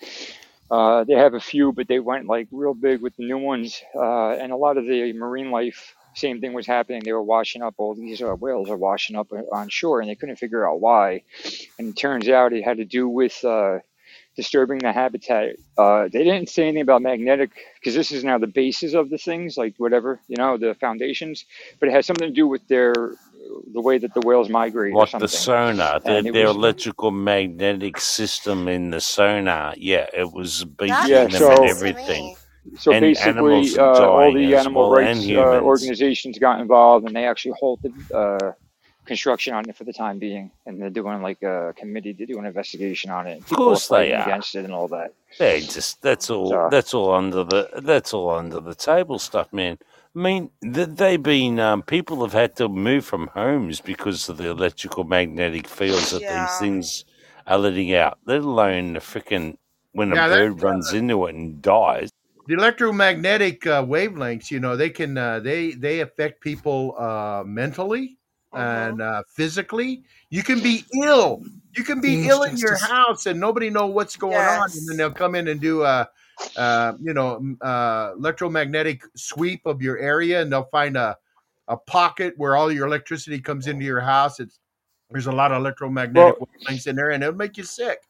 Uh, they have a few, but they went like real big with the new ones. Uh, and a lot of the marine life, same thing was happening. They were washing up. All these uh, whales are washing up on shore, and they couldn't figure out why. And it turns out it had to do with uh, disturbing the habitat. Uh, they didn't say anything about magnetic because this is now the basis of the things, like whatever you know, the foundations. But it has something to do with their the way that the whales migrate or Like something. the sonar, their, And it their was- electrical magnetic system in the sonar. Yeah, it was beating Yeah, them so- and everything. So And basically, uh, all the animal well, rights uh, organizations got involved, and they actually halted uh, construction on it for the time being. And they're doing like a committee to do an investigation on it. Of course they are. against it and all that. They just that's all So- that's all under the that's all under the table stuff, man. I mean, they've been um, people have had to move from homes because of the electrical magnetic fields that Yeah. these things are letting out. Let alone the freaking when a Yeah, that- bird runs into it and dies. the electromagnetic uh, wavelengths. You know, they can uh, they they affect people uh, mentally and uh, physically. You can be ill. You can be Means ill in your justice. house and nobody know what's going on, and then they'll come in and do a. Uh, you know, uh, electromagnetic sweep of your area, and they'll find a a pocket where all your electricity comes into your house. It's there's a lot of electromagnetic wavelengths in there, and it'll make you sick.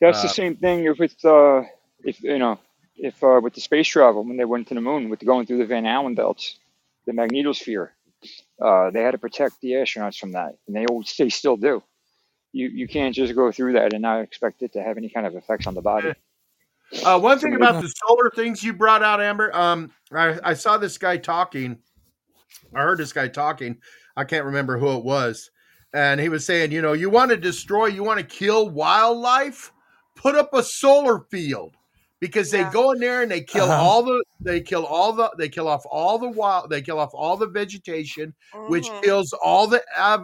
That's Uh, the same thing if with uh, if you know if uh, with the space travel when they went to the moon with going through the Van Allen belts, the magnetosphere. Uh, they had to protect the astronauts from that, and they always they still do. You you can't just go through that and not expect it to have any kind of effects on the body. Uh, one thing about the solar things you brought out, Amber. Um, I, I saw this guy talking. I heard this guy talking. I can't remember who it was, and he was saying, you know, you want to destroy, you want to kill wildlife, put up a solar field because Yeah. they go in there and they kill Uh-huh. all the, they kill all the, they kill off all the wild, they kill off all the vegetation, which Mhm. kills all the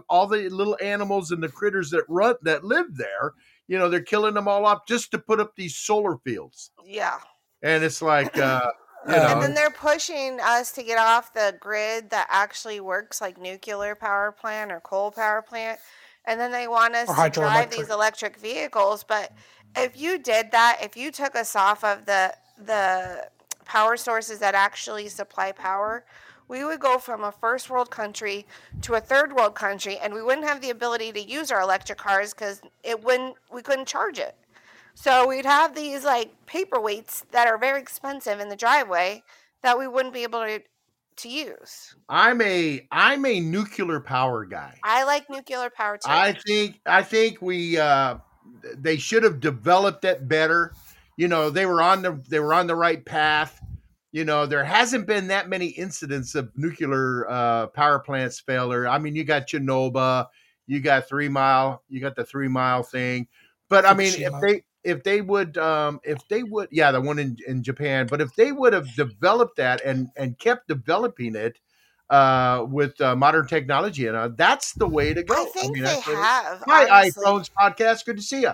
all the little animals and the critters that run that live there. You know, they're killing them all off just to put up these solar fields Yeah. and it's like uh you know And then they're pushing us to get off the grid that actually works like nuclear power plant or coal power plant. And then they want us to drive these electric vehicles. But if you did that, if you took us off of the the power sources that actually supply power, we would go from a first world country to a third world country and we wouldn't have the ability to use our electric cars because it wouldn't we couldn't charge it. So we'd have these like paperweights that are very expensive in the driveway that we wouldn't be able to to use. i'm a i'm a nuclear power guy I like nuclear power too. i think i think we uh they should have developed it better you know they were on the they were on the right path you know there hasn't been that many incidents of nuclear uh power plants failure i mean you got chernobyl you got three mile you got the three mile thing but i mean if they if they would um if they would yeah the one in, in japan but if they would have developed that and and kept developing it uh, with uh, modern technology, and uh, that's the way to go. I think mean, they have. Hi, iPhones podcast. Good to see you.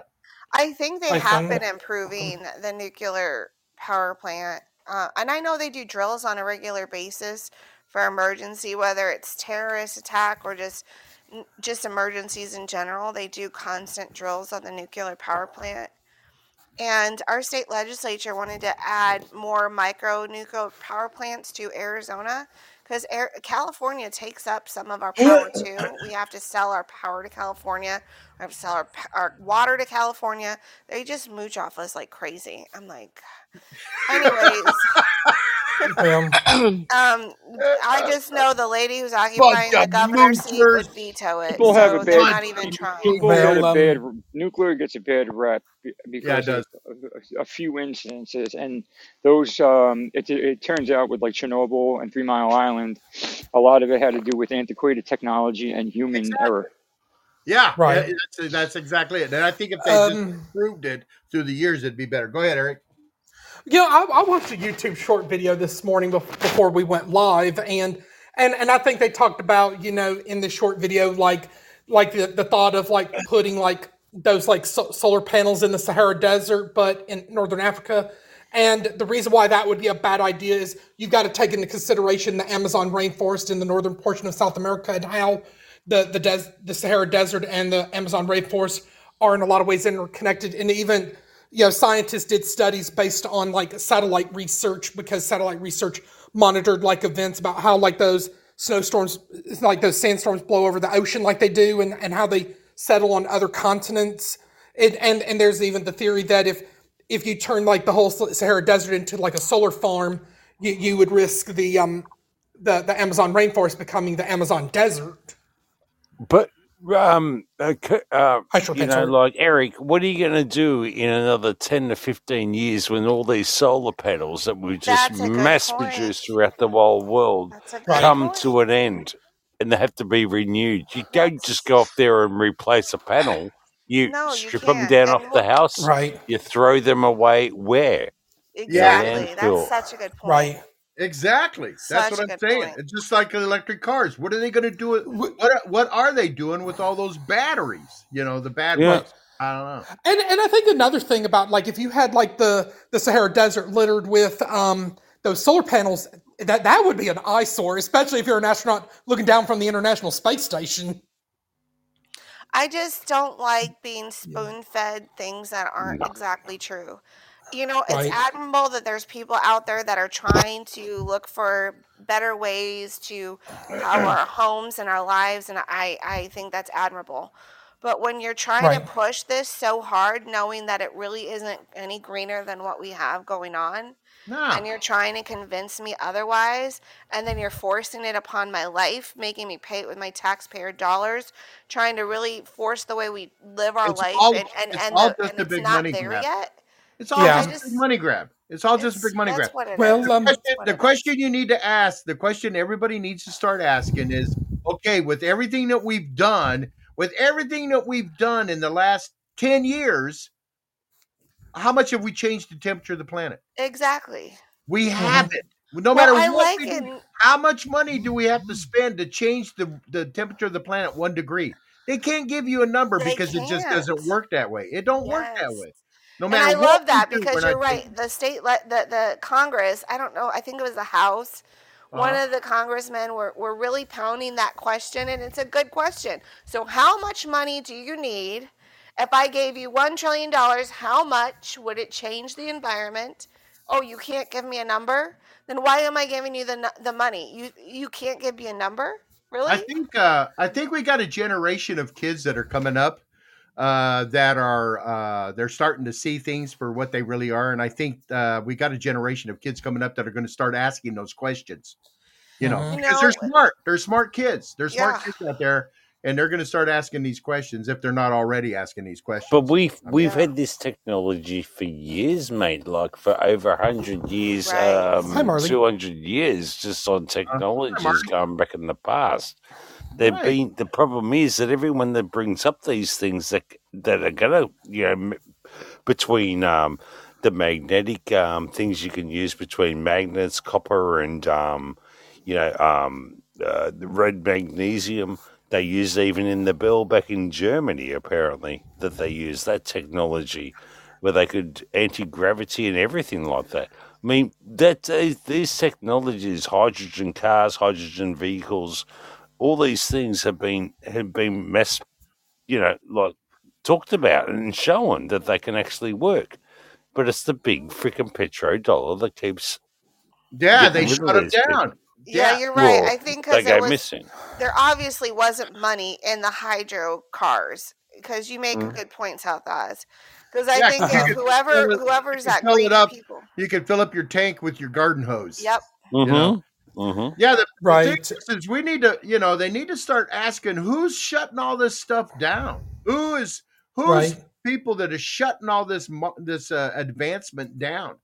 I think they I have think- been improving the nuclear power plant. Uh, and I know they do drills on a regular basis for emergency, whether it's terrorist attack or just just emergencies in general. They do constant drills on the nuclear power plant. And our state legislature wanted to add more micro nuclear power plants to Arizona because Air- California takes up some of our power too. We have to sell our power to California. We have to sell our, p- our water to California. They just mooch off us like crazy. I'm like, anyways, Um, um, I just know the lady who's occupying the of governor's seat moochers. would veto it. People have a so they're bad- not even trying. People Well, get a um, bad nuclear gets a bad rep be- Yeah, it because of a, a few incidences, and those um, it, it turns out with like Chernobyl and Three Mile Island, a lot of it had to do with antiquated technology and human Exactly. error. Yeah, Right. yeah, That's, that's exactly it. And I think if they just Um, improved it through the years, it'd be better. Go ahead, Eric. You know, I, I watched a YouTube short video this morning before we went live, and and and I think they talked about you know in the short video like like the, the thought of like putting like those like so- solar panels in the Sahara Desert, but in northern Africa. And the reason why that would be a bad idea is you've got to take into consideration the Amazon rainforest in the northern portion of South America and how the the des- the Sahara Desert and the Amazon rainforest are in a lot of ways interconnected, and even you know scientists did studies based on like satellite research because satellite research monitored like events about how like those snowstorms like those sandstorms blow over the ocean like they do and, and how they settle on other continents. And, and and there's even the theory that if if you turn like the whole Sahara Desert into like a solar farm you, you would risk the um the, the Amazon rainforest becoming the Amazon desert. But um, uh, uh, you know, sir. like Eric, what are you going to do in another ten to fifteen years when all these solar panels that we just That's a good mass point. produced throughout the whole world That's a good come point. to an end and they have to be renewed? You don't just go up there and replace a panel. You No, you strip them down And off the house. right You throw them away. Where? Exactly. landfill. That's such a good point. right Exactly. That's Such what I'm saying. point. It's just like electric cars. What are they going to do? What What are they doing with all those batteries? You know, the bad Yeah. ones. I don't know. And and I think another thing about like if you had like the the Sahara Desert littered with um those solar panels, that that would be an eyesore, especially if you're an astronaut looking down from the International Space Station. I just don't like being spoon fed things that aren't exactly true. You know, it's Right. admirable that there's people out there that are trying to look for better ways to power our homes and our lives, and I, I think that's admirable. But when you're trying Right. to push this so hard, knowing that it really isn't any greener than what we have going on, No. and you're trying to convince me otherwise and then you're forcing it upon my life making me pay it with my taxpayer dollars trying to really force the way we live our It's life all- and and, it's and, the, and it's not there grab. yet It's all Yeah. just a Just- big money grab. It's all just a big money grab. Well, is. um, question, the question you need to ask, the question everybody needs to start asking is, okay, with everything that we've done, with everything that we've done in the last 10 years, how much have we changed the temperature of the planet? exactly We haven't. No well matter i what like we do, it how much money do we have to spend to change the, the temperature of the planet one degree? They can't give you a number They because it just doesn't work that way. It don't work that way. No and matter I love that do, because you're right. The state, le- the the Congress. I don't know. I think it was the House. One Uh-huh. of the congressmen were, were really pounding that question, and it's a good question. So, how much money do you need? If I gave you one trillion dollars, how much would it change the environment? Oh, you can't give me a number. Then why am I giving you the the money? You you can't give me a number, really? I think uh, I think we got a generation of kids that are coming up uh, that are uh, they're starting to see things for what they really are, and I think uh, we got a generation of kids coming up that are going to start asking those questions. You know, Mhm. You because they're smart. They're smart kids. They're smart Yeah. kids out there, and they're going to start asking these questions if they're not already asking these questions. But we've I mean, we've Yeah. had this technology for years, mate. Like for over a hundred years, Right. Um, Marley. two hundred years, just on technologies Marley. going back in the past. They've Right. been. The problem is that everyone that brings up these things that that are gonna, you know, between um, the magnetic um, things you can use between magnets, copper, and um, you know, um, uh, the red magnesium they use even in the Bell back in Germany, apparently, that they use that technology where they could anti gravity and everything like that. I mean, that uh, these technologies, hydrogen cars, hydrogen vehicles, all these things have been have been mass, you know, like talked about and shown that they can actually work. But it's the big freaking petrodollar that keeps Yeah, they shut of it down. people. Yeah, Yeah. you're right. Well, I think they because it go was missing. there obviously wasn't money in the hydro cars because you make a Mm. good point, South Oz. Because I Yeah, think 'cause you that could whoever whoever's you that fill it greedy up. people. You could fill up your tank with your garden hose. Yep. You know. Mm-hmm. Yeah, the, the thing Right. is, is we need to, you know, they need to start asking who's shutting all this stuff down. Who is who's Right. people that are shutting all this this uh, advancement down?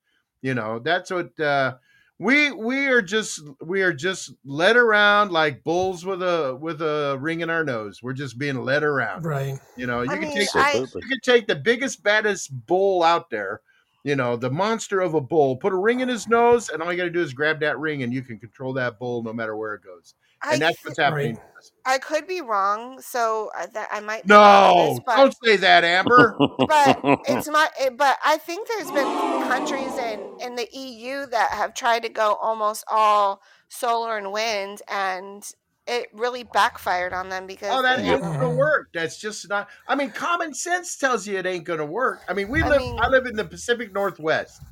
You know, that's what uh, we we are just we are just led around like bulls with a with a ring in our nose. We're just being led around. Right. You know, you I can mean, take I you can take the biggest baddest bull out there. You know, the monster of a bull. Put a ring in his nose, and all you got to do is grab that ring, and you can control that bull no matter where it goes. I And that's what's happening. I could be wrong, so I, that I might be wrong on this, No, but don't say that, Amber. but it's my it, but I think there's been countries in in the EU that have tried to go almost all solar and wind, and it really backfired on them because Oh, that they ain't gonna work. That's just not. I mean, common sense tells you it ain't gonna work. I mean, we I live. mean I live in the Pacific Northwest.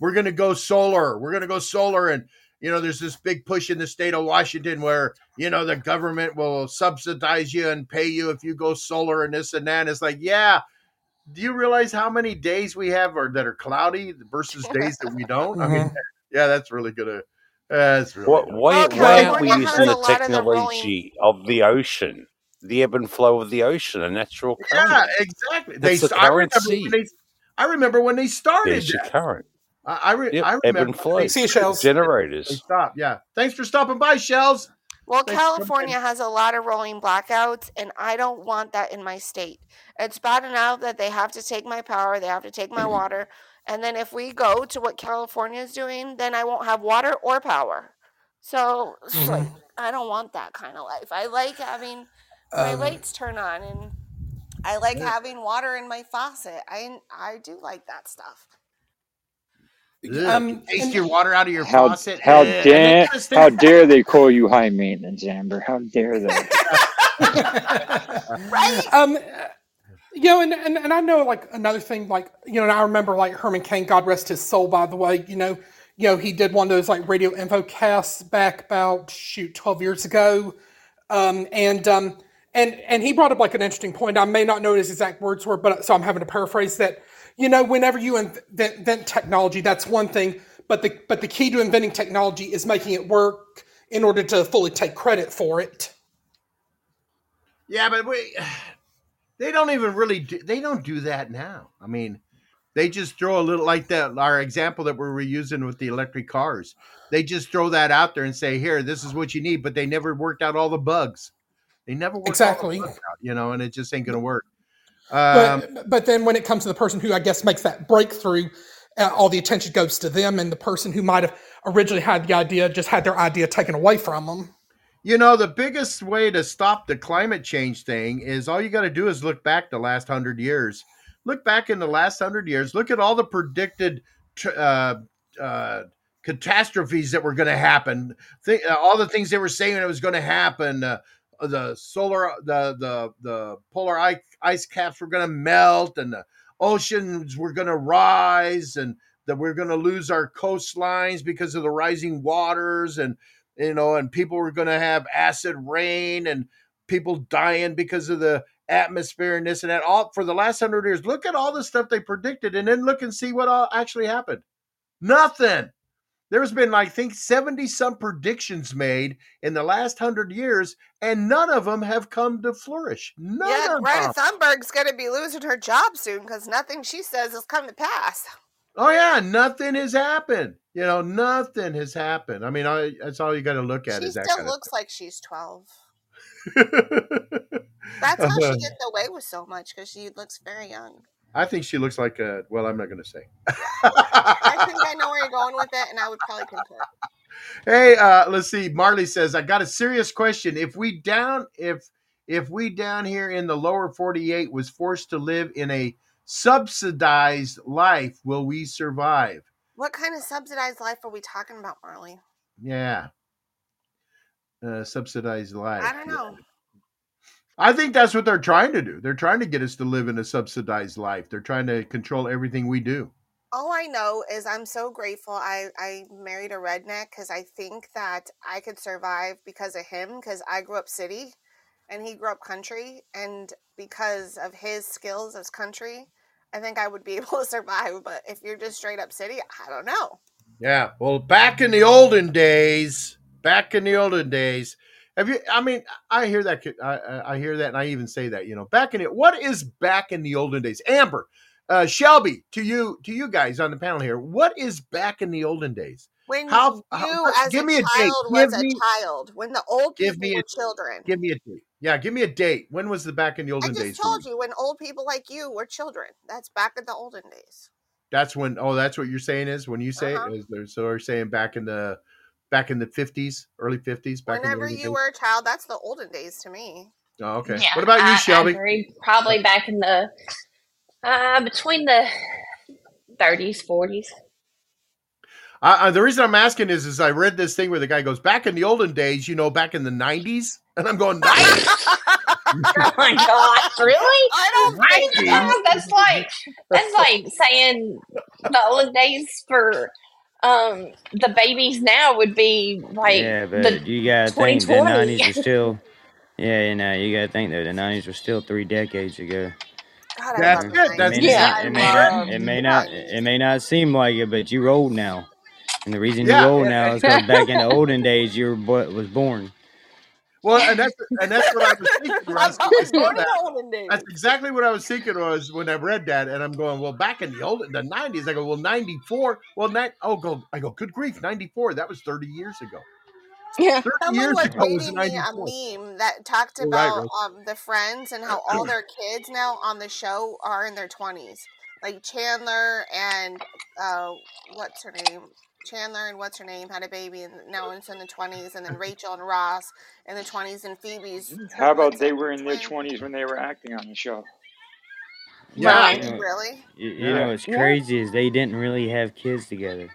We're gonna go solar. We're gonna go solar, and you know, there's this big push in the state of Washington where you know the government will subsidize you and pay you if you go solar and this and that. And it's like, yeah. Do you realize how many days we have or that are cloudy versus days that we don't? I mean, Mhm. yeah, that's really gonna. That's really What, why, well, why aren't we using the a lot of the technology of the ocean, the ebb and flow of the ocean, a natural current? Yeah, exactly. They. That's the I remember currency. when they. I remember when they started There's your that. current. I I, re, Yep, I ebb remember and when flow. they, See you, Shells. they Generators. stopped. Yeah. Thanks for stopping by, Shells. Well, Thanks for coming in. California has a lot of rolling blackouts, and I don't want that in my state. It's bad enough that they have to take my power, they have to take my mm-hmm. water, and then if we go to what California is doing, then I won't have water or power. So, it's like. I don't want that kind of life. I like having my Um, lights turn on, and I like Yeah. having water in my faucet. I I do like that stuff. Ugh, um, taste your water out of your How faucet. how Ugh, I dare kind of how dare they call you high maintenance, Amber? How dare they? Right? um, uh, you know, and, and and I know like another thing, like you know, and I remember like Herman Cain, God rest his soul, by the way. You know, you know, he did one of those like radio info casts back about shoot twelve years ago, um, and um, and and he brought up like an interesting point. I may not know what his exact words were, but so I'm having to paraphrase that. You know, whenever you invent, invent technology, that's one thing, but the but the key to inventing technology is making it work in order to fully take credit for it. Yeah, but we. They don't even really. Do, they don't do that now. I mean, they just throw a little like that. Our example that we were using with the electric cars. They just throw that out there and say, "Here, this is what you need," but they never worked out all the bugs. They never worked all the Exactly. bugs out, you know, and it just ain't gonna work. Um, But but then when it comes to the person who I guess makes that breakthrough, uh, all the attention goes to them, and the person who might have originally had the idea just had their idea taken away from them. You know, the biggest way to stop the climate change thing is all you got to do is look back the last hundred years. Look back in the last hundred years. Look at all the predicted uh, uh, catastrophes that were going to happen. Uh, all the things they were saying it was going to happen. Uh, the solar, the the the polar ice, ice caps were going to melt, and the oceans were going to rise, and that we're going to lose our coastlines because of the rising waters, and you know, and people were going to have acid rain and people dying because of the atmosphere and this and that. All for the last hundred years. Look at all the stuff they predicted, and then look and see what all actually happened. Nothing. There's been, I think, 70 some predictions made in the last hundred years, and none of them have come to flourish. None Yeah, of Greta. Thunberg's going to be losing her job soon because nothing she says has come to pass. Oh yeah, nothing has happened. You know, nothing has happened. I mean, I, that's all you got to look at She is that still looks like she's 12. That's how she gets away with so much because she looks very young. I think she looks like a. Well, I'm not going to say. I think I know where you're going with it, and I would probably concur. hey, uh, let's see. Marley says, I got a serious question. If we down if if we down here in the lower 48 was forced to live in a subsidized life, will we survive? What kind of subsidized life are we talking about, Marley? Yeah. Uh, subsidized life. I don't know. I think that's what they're trying to do. They're trying to get us to live in a subsidized life. They're trying to control everything we do. All I know is I'm so grateful I, I married a redneck because I think that I could survive because of him because I grew up city and he grew up country. And because of his skills as country, I think I would be able to survive. But if you're just straight up city, I don't know. Yeah. Well, back in the olden days, back in the olden days, have you? I mean, I hear that. I, I- hear that, and I even say that. You know, back in it. What is back in the olden days? Amber, uh, Shelbie, to you, to you guys on the panel here. What is back in the olden days? When How- you, how- as give a me a date. child, was Give a me- child, when the old give me were a- children. Give me a date. Yeah, give me a date. When was the back in the I olden just days? for told you? you when old people like you were children. That's back in the olden days. That's when. Oh, that's what you're saying is when you say Uh-huh. it. Is there, so you're saying back in the back in the fifties, early fifties, back in the Whenever you days? were a child, that's the olden days to me. Oh, okay. Yeah, what about you, I- I Shelbie? agree. Probably back in the uh, between the 30s, 40s. I, I, the reason I'm asking is, is I read this thing where the guy goes back in the olden days, you know, back in the '90s, and I'm going, "Nice." oh my god, really? I don't think that's like that's like saying the olden days for um the babies now would be like yeah, but the you gotta think the nineties were still. Yeah, you know, you gotta think that the nineties were still three decades ago. God, That's love good. That's It may, Yeah. not, it may not, it may not, it may not seem like it, but you're old now, and the reason Yeah. you're old now is because back in the olden days you were bo- was born. well, and that's and that's what I was thinking. I I was saw born in that. the olden days. That's exactly what I was thinking was when I read that, and I'm going, well, back in the old the '90s, I go, well, '94, well, ni- oh, go, I go, good grief, '94, that was 30 years ago. Yeah. 30 Someone years was ago was reading me a '94. meme that talked You're right, about um, the friends and how all their kids now on the show are in their twenties. Like Chandler and uh, what's her name? Chandler and what's her name had a baby and now it's in the twenties, and then Rachel and Ross in the twenties, and Phoebe's. Mm-hmm. How about they were in their twenties when they were acting on the show? Yeah, Right. You know, Really? you, you Yeah. know what's Yeah. crazy is they didn't really have kids together.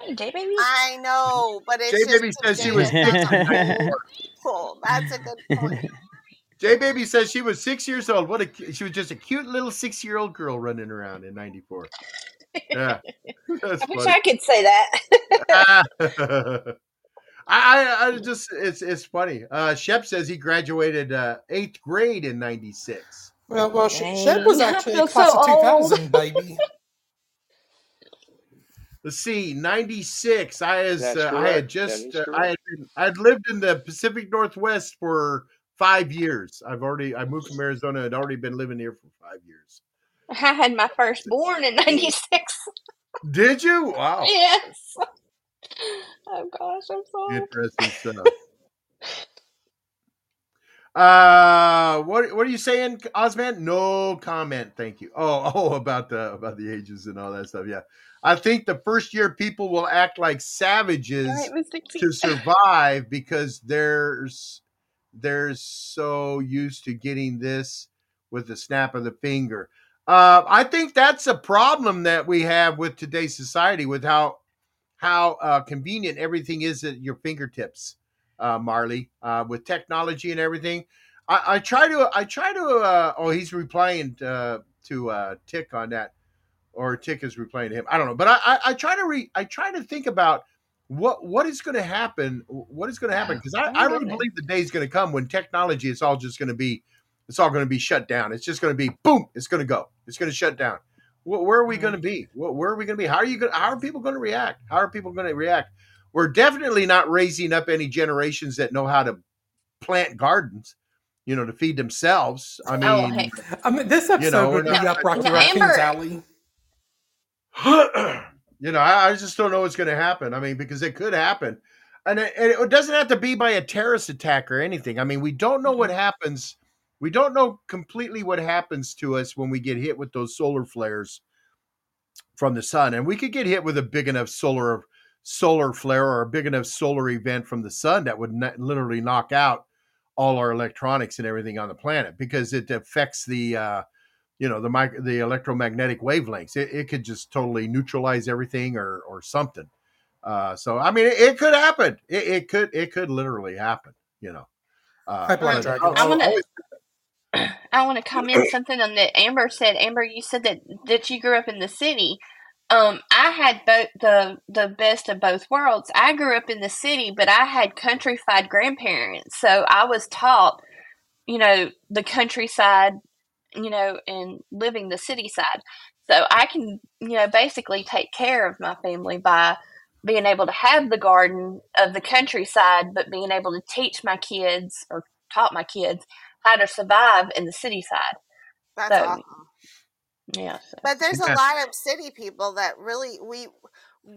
Hey, J baby. I know, but it's J just Baby says she was today six that's in old '94. people. That's a good point. J Baby says she was six years old. What a she was just a cute little six year old girl running around in '94. Yeah, that's I wish. I could say that. I, I, I just it's it's funny. Uh, Shep says he graduated uh, eighth grade in '96. Well, well, Sh- Shep was actually a class so of old. 2000 baby. Let's see, '96. I was That's uh, I had just uh, I had been, I'd lived in the Pacific Northwest for five years. I've already I moved from Arizona. I'd already been living here for five years. I had my firstborn in '96. Did you? Wow, Yes. Oh gosh, I'm sorry. interesting stuff. Uh, what what are you saying, Oz Man? No comment, thank you. Oh, oh, about the about the ages and all that stuff. Yeah, I think the first year people will act like savages right, to survive because there's they're so used to getting this with the snap of the finger. Uh, I think that's a problem that we have with today's society, with how how uh, convenient everything is at your fingertips, uh, Marley, uh, with technology and everything. I, I try to I try to. Uh, oh, he's replying uh, to uh, Tick on that, or Tick is replying to him. I don't know, but I, I, I try to re I try to think about what what is going to happen what is going to happen because I, I really believe the day is going to come when technology is all just going to be it's all going to be shut down it's just going to be boom it's going to go it's going to shut down where are we going to mm. be where are we going to be how are you going how are people going to react how are people going to react we're definitely not raising up any generations that know how to plant gardens you know to feed themselves i mean Oh, hey. I mean, this episode you know we're would be not up Rocky No, Raccoon's alley. you know, I, I just don't know what's going to happen. I mean, because it could happen, and it, and it doesn't have to be by a terrorist attack or anything. I mean, we don't know what mm-hmm. happens. We don't know completely what happens to us when we get hit with those solar flares from the sun, and we could get hit with a big enough solar solar flare or a big enough solar event from the sun that would n- literally knock out all our electronics and everything on the planet because it affects the uh, you know the mic- the electromagnetic wavelengths. It, it could just totally neutralize everything or or something. Uh, so I mean, it, it could happen. It, it could it could literally happen. You know. Uh, Hyper but dragons. I'll- I I'll want to. always- I want to comment something on that Amber said. Amber, you said that that you grew up in the city. Um, I had both the the best of both worlds. I grew up in the city, but I had countrified grandparents, so I was taught, you know, the countryside, you know, and living the city side. So I can, you know, basically take care of my family by being able to have the garden of the countryside, but being able to teach my kids or taught my kids how to survive in the city side. That's So, awesome. yeah. So. But there's a lot of city people that really we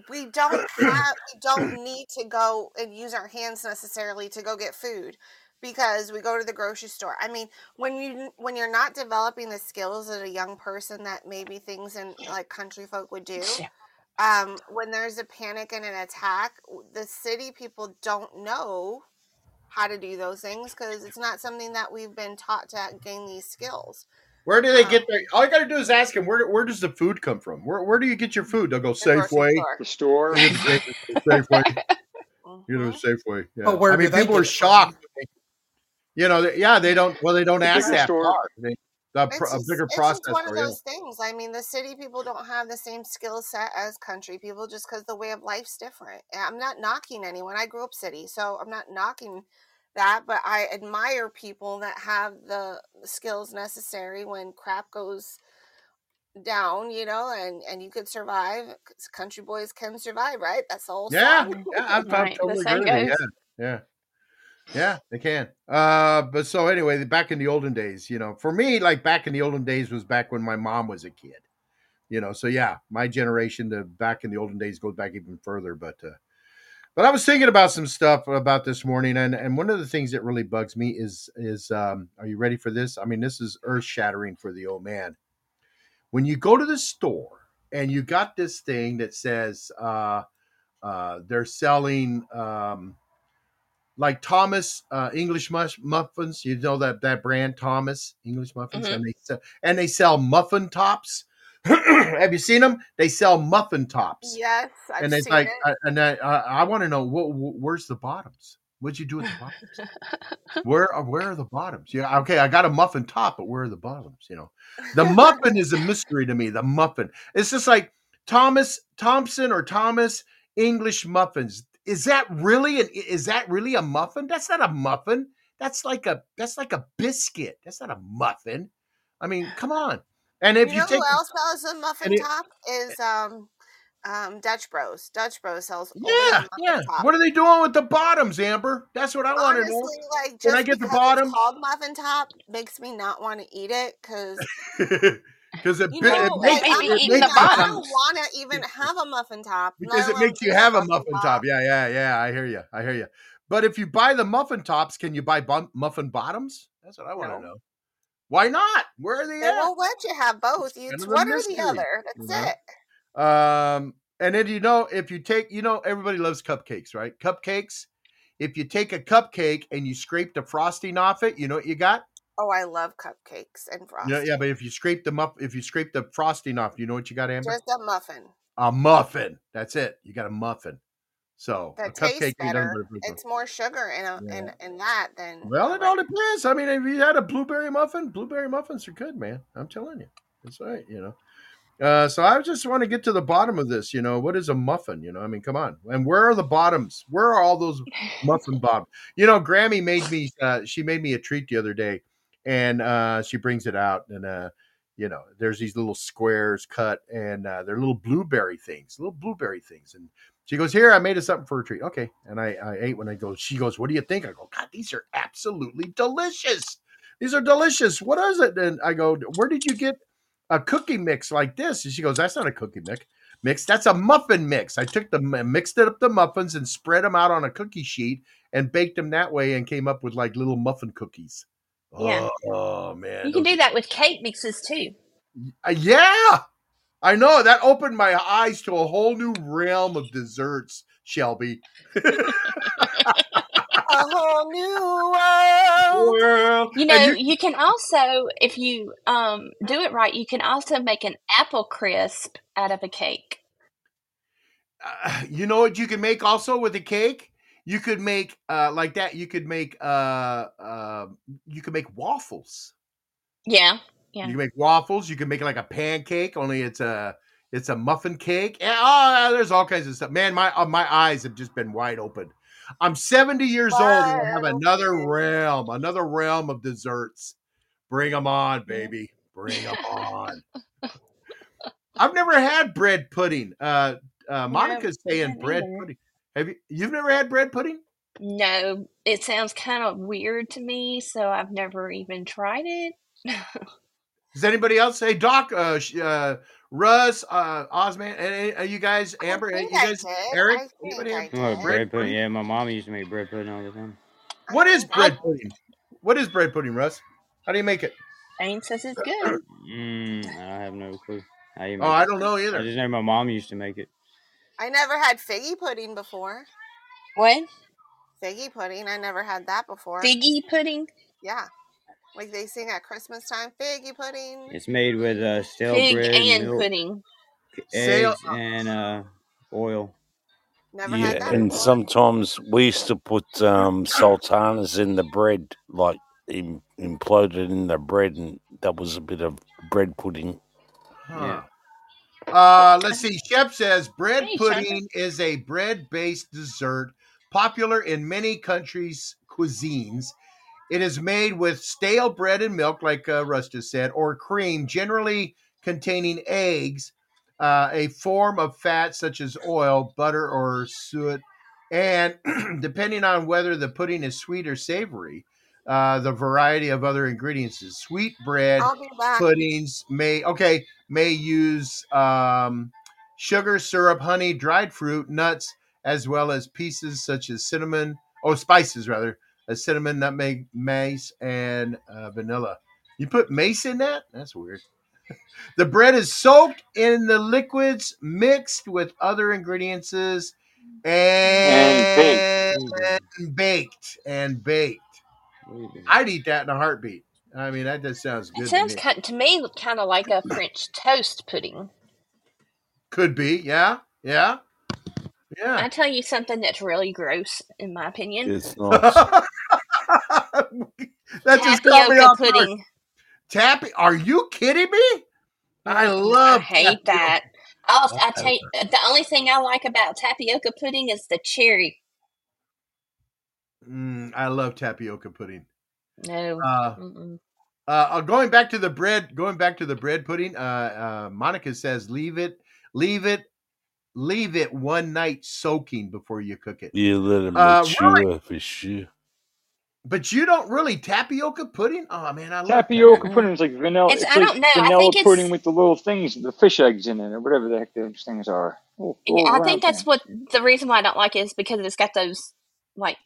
we don't have we don't need to go and use our hands necessarily to go get food because we go to the grocery store. I mean, when you when you're not developing the skills as a young person that maybe things in like country folk would do, Yeah. um, when there's a panic and an attack, the city people don't know how to do those things because it's not something that we've been taught to gain these skills. Where do they Um, get their? All you got to do is ask them where. Where does the food come from? Where Where do you get your food? They'll go the grocery Safeway. store. The store. You get it Safeway. You know. Safeway. Yeah. But where I mean, people are it from? shocked. You know, they, yeah, they don't. Well, they don't The ask that store. part. They, the, pro- It's a just, bigger it's just one processor. of Yeah. those things. I mean, the city people don't have the same skill set as country people just because the way of life's different. I'm not knocking anyone. I grew up city, so I'm not knocking that, but I admire people that have the skills necessary when crap goes down, you know, and and you could survive. 'cause Country boys can survive, right? That's the whole Yeah, song. yeah, I'm, I'm Right. Totally same agree with you. goes. Yeah, yeah, yeah, they can. Uh, but so anyway, back in the olden days, you know, for me, like back in the olden days was back when my mom was a kid. You know, so yeah, my generation the back in the olden days goes back even further. But uh, but I was thinking about some stuff about this morning, and and one of the things that really bugs me is is um, are you ready for this? I mean, this is earth shattering for the old man. When you go to the store and you got this thing that says uh, uh, they're selling um, like Thomas uh, English muffins. You know that that brand Thomas English muffins, Mhm. and they sell, and they sell muffin tops. Have you seen them? They sell muffin tops, Yes, I've and it's seen like, it. I, and I, I, I want to know what, where's the bottoms? What'd you do with the bottoms? where are where are the bottoms? Yeah, okay, I got a muffin top, but where are the bottoms? You know, the muffin is a mystery to me. The muffin. It's just like Thomas Thompson or Thomas English muffins. Is that really an is that really a muffin? That's not a muffin. That's like a that's like a biscuit. That's not a muffin. I mean, come on. And if You you, know take who else sells a muffin top? Is um um Dutch Bros. Dutch Bros sells yeah, yeah. top. What are they doing with the bottoms, Amber? That's what I want to know. Like Can I get the bottom? it's called muffin top makes me not want to eat it because Because it, you know, it like makes Maybe I'm it not eating the makes I you don't want to even have a muffin top. because it makes you have a muffin top. Yeah, yeah, yeah. I hear you. I hear you. But if you buy the muffin tops, can you buy bum- muffin bottoms? That's what I want to No. know. Why not? Where are they They at? won't let you have both. kind It's of a one or the other. you That's know? it. Um, and then you know, if you take, you know, everybody loves cupcakes, right? Cupcakes. If you take a cupcake and you scrape the frosting off it, you know what you got? Oh, I love cupcakes and frosting. Yeah, yeah. But if you scrape them up, if you scrape the frosting off, you know what you got, Amber? Just a muffin. A muffin. That's it. You got a muffin. So That cupcake tastes ain't nothing better. but a muffin. It's more sugar in a, Yeah. in in that than Well, it all depends. I mean, if you had a blueberry muffin, blueberry muffins are good, man. I'm telling you. That's right, you know. Uh, so I just want to get to the bottom of this. You know, what is a muffin? You know, I mean, come on. And where are the bottoms? Where are all those muffin bottoms? You know, Grammy made me. Uh, she made me a treat the other day, and uh, she brings it out, and uh, you know, there's these little squares cut, and uh, they're little blueberry things, little blueberry things, and she goes, "Here, I made us something for a treat." Okay, and I, I ate when I go. She goes, "What do you think?" I go, "God, these are absolutely delicious. These are delicious. What is it?" And I go, "Where did you get a cookie mix like this?" And she goes, "That's not a cookie mix. Mix. That's a muffin mix. I took the mixed it up the muffins and spread them out on a cookie sheet and baked them that way and came up with like little muffin cookies." Yeah. Oh, oh, man, You can those do that with cake mixes too. uh, yeah, I know that opened my eyes to a whole new realm of desserts Shelbie. A whole new world. World. You know, you- you can also, if you um do it right, you can also make an apple crisp out of a cake. uh, you know what you can make also with a cake? You could make uh like that. You could make uh uh you could make waffles. Yeah, You yeah. can make waffles. You can make like a pancake, only it's a it's a muffin cake. And, oh, there's all kinds of stuff. Man, my uh, my eyes have just been wide open. I'm 70 years old and I have another realm, another realm of desserts. Bring them on, baby. Bring them on. I've never had bread pudding. Uh, uh, Monica's No, saying bread pudding. Have you? You've never had bread pudding? No, it sounds kind of weird to me, so I've never even tried it. Does anybody else? Hey, Doc, uh, uh, Russ, uh, Oz Man, and are you guys, Amber, I you I guys, did. Eric, I think anybody I Oh, did. bread bread pudding. pudding? Yeah, my mom used to make bread pudding all the time. What is bread pudding? What is bread pudding, Russ? How do you make it? Shane says it's good. Mm, I have no clue how you Oh, make I don't know either. I just know my mom used to make it. I never had figgy pudding before. What? Figgy pudding. I never had that before. Figgy pudding? Yeah. Like they sing at Christmas time, figgy pudding. It's made with uh, stale Fig bread, and milk, pudding. Sail. eggs, and uh, oil. Never Yeah, had that and before. sometimes we used to put um, sultanas in the bread, like im- imploded in the bread, and that was a bit of bread pudding. Huh. Uh, let's see. Shep says bread Hey, pudding is a bread-based dessert popular in many countries' cuisines. It is made with stale bread and milk, like uh, Russ just said, or cream, generally containing eggs, uh, a form of fat such as oil, butter, or suet, and depending on whether the pudding is sweet or savory, uh, the variety of other ingredients is sweet bread I'll be back. puddings may okay may use um, sugar syrup honey dried fruit nuts as well as pieces such as cinnamon oh spices rather as cinnamon nutmeg mace and uh, vanilla you put mace in that that's weird the bread is soaked in the liquids mixed with other ingredients and, And baked. baked and baked i'd eat that in a heartbeat i mean that just sounds good It to sounds me. kind to me kind of like a French toast pudding. Could be, yeah, yeah, yeah. I tell you something that's really gross, in my opinion. It's nice. that just caught me Tapioca off guard. pudding. Tappy, are you kidding me? I Mm, love I hate tapioca. that. I'll, I tell you, the only thing I like about tapioca pudding is the cherry. Mm, I love tapioca pudding. No. Uh, uh, uh, going back to the bread, going back to the bread pudding. Uh, uh, Monica says, leave it, leave it, leave it one night soaking before you cook it. You let it Uh, mature really? for sure. But you don't really tapioca pudding. Oh man, I love Tapioca pudding is like vanilla. It's It's I like don't know. I vanilla think it's pudding with the little things, the fish eggs in it, or whatever the heck those things are. Little, yeah, I think that's things. what the reason why I don't like it is because it's got those like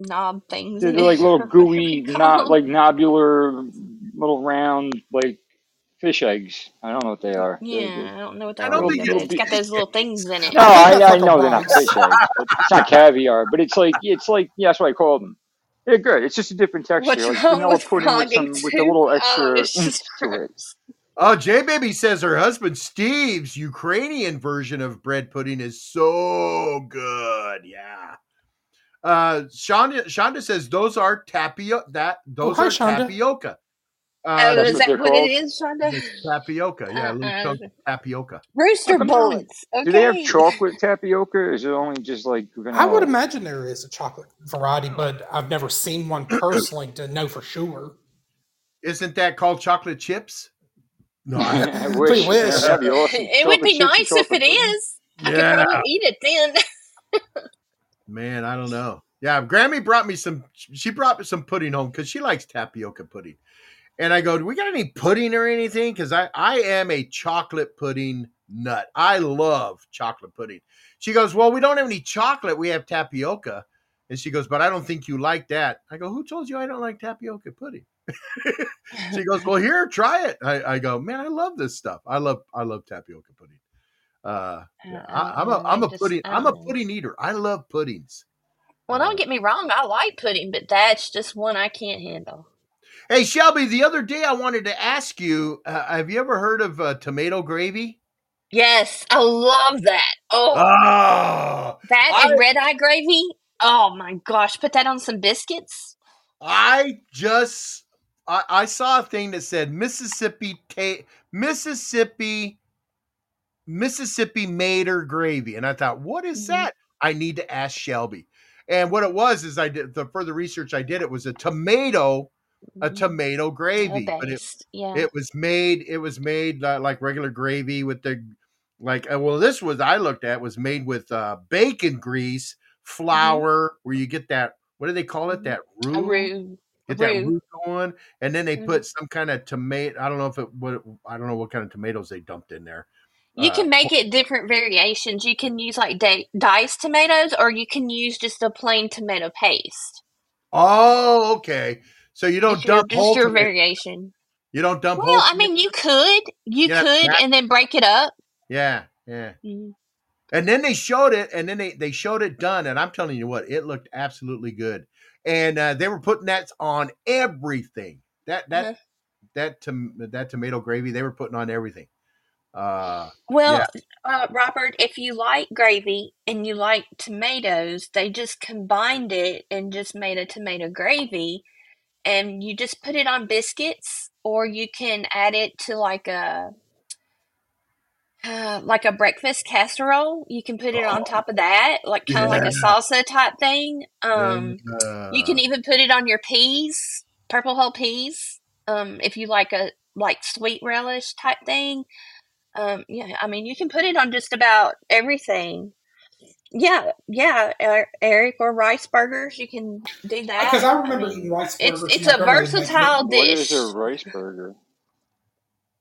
knob things They're they're like little gooey, not like nobular, little round like fish eggs. I don't know what they are. They're, Yeah, they're I don't know what they I don't little, think it's it's got those little things in it. No, I think I, that's I like a know they're not fish eggs, but it's not caviar. But it's like it's like yeah, that's what I call them. They're good. It's just a different texture, What's like wrong vanilla with pudding with some with a little extra it's oomph just to it. Oh, J Baby says her husband Steve's Ukrainian version of bread pudding is so good. Yeah. Uh Shonda Shonda says those are tapioca that Oh, those hi, are Shonda. tapioca. Oh, Uh That's is that they're what it called. is, Shonda? it's tapioca. Yeah, little Uh-uh. tapioca. Rooster come they only bullets. do they have chocolate tapioca? Or is it only just like I would imagine there is a chocolate variety, but I've never seen one personally to know for sure. Isn't that called chocolate chips? No, I I wish. Wish. awesome. It would be nice if chocolate it pudding. is. I could yeah. probably eat it then. Man, I don't know. Yeah, Grammy brought me some. She brought me some pudding home because she likes tapioca pudding. And I go, "Do we got any pudding or anything?" Because I I am a chocolate pudding nut. I love chocolate pudding. She goes, "Well, we don't have any chocolate. We have tapioca." And she goes, "But I don't think you like that." I go, "Who told you I don't like tapioca pudding?" she goes, "Well, here, try it." I, I go, "Man, I love this stuff. I love I love tapioca pudding." Uh, yeah, Uh, I, I'm uh, a I'm a pudding I'm a pudding eater. I love puddings. Well, Uh, don't get me wrong, I like pudding, but that's just one I can't handle. hey Shelbie, the other day I wanted to ask you: uh, Have you ever heard of uh, tomato gravy? Yes, I love that. Oh, Oh, that I and red eye gravy. Oh my gosh, put that on some biscuits. I just I, I saw a thing that said Mississippi ta- Mississippi Mississippi Mater gravy, and I thought, what is hmm that? I need to ask Shelbie. And what it was is I did the further research I did. It was a tomato, a hmm tomato gravy, but it yeah. it was made it was made like regular gravy with the like uh, well this was I looked at was made with uh, bacon grease, hmm flour, where you get that what do they call it that A roux roux, get that roux. going, and then they hmm put some kind of tomato. I don't know if it what I don't know what kind of tomatoes they dumped in there. You Uh, can make it different variations. You can use like di- diced tomatoes, or you can use just a plain tomato paste. oh, okay. So you don't your dump just whole your variation. You don't dump Well, I mean, you could, you Yeah, could, that, and then break it up. yeah, yeah. Mhm. And then they showed it, and then they they showed it done, and I'm telling you what, it looked absolutely good. And uh, they were putting that on everything. That that Uh-huh. that tom- that tomato gravy they were putting on everything. Uh, Well, yeah. uh, Robert, if you like gravy and you like tomatoes, they just combined it and just made a tomato gravy, and you just put it on biscuits, or you can add it to like a uh, like a breakfast casserole. You can put it on Oh, top of that, like kind of like a salsa type thing. And, Um, you can uh, even put it on your peas, purple hull peas. Um, if you like a like sweet relish type thing. Um, yeah, I mean, you can put it on just about everything. Yeah, yeah, Er- Eric, or rice burgers. You can do that. Because I I remember mean, eating rice burgers. it's and a my grandmother making versatile What is dish. a rice burger?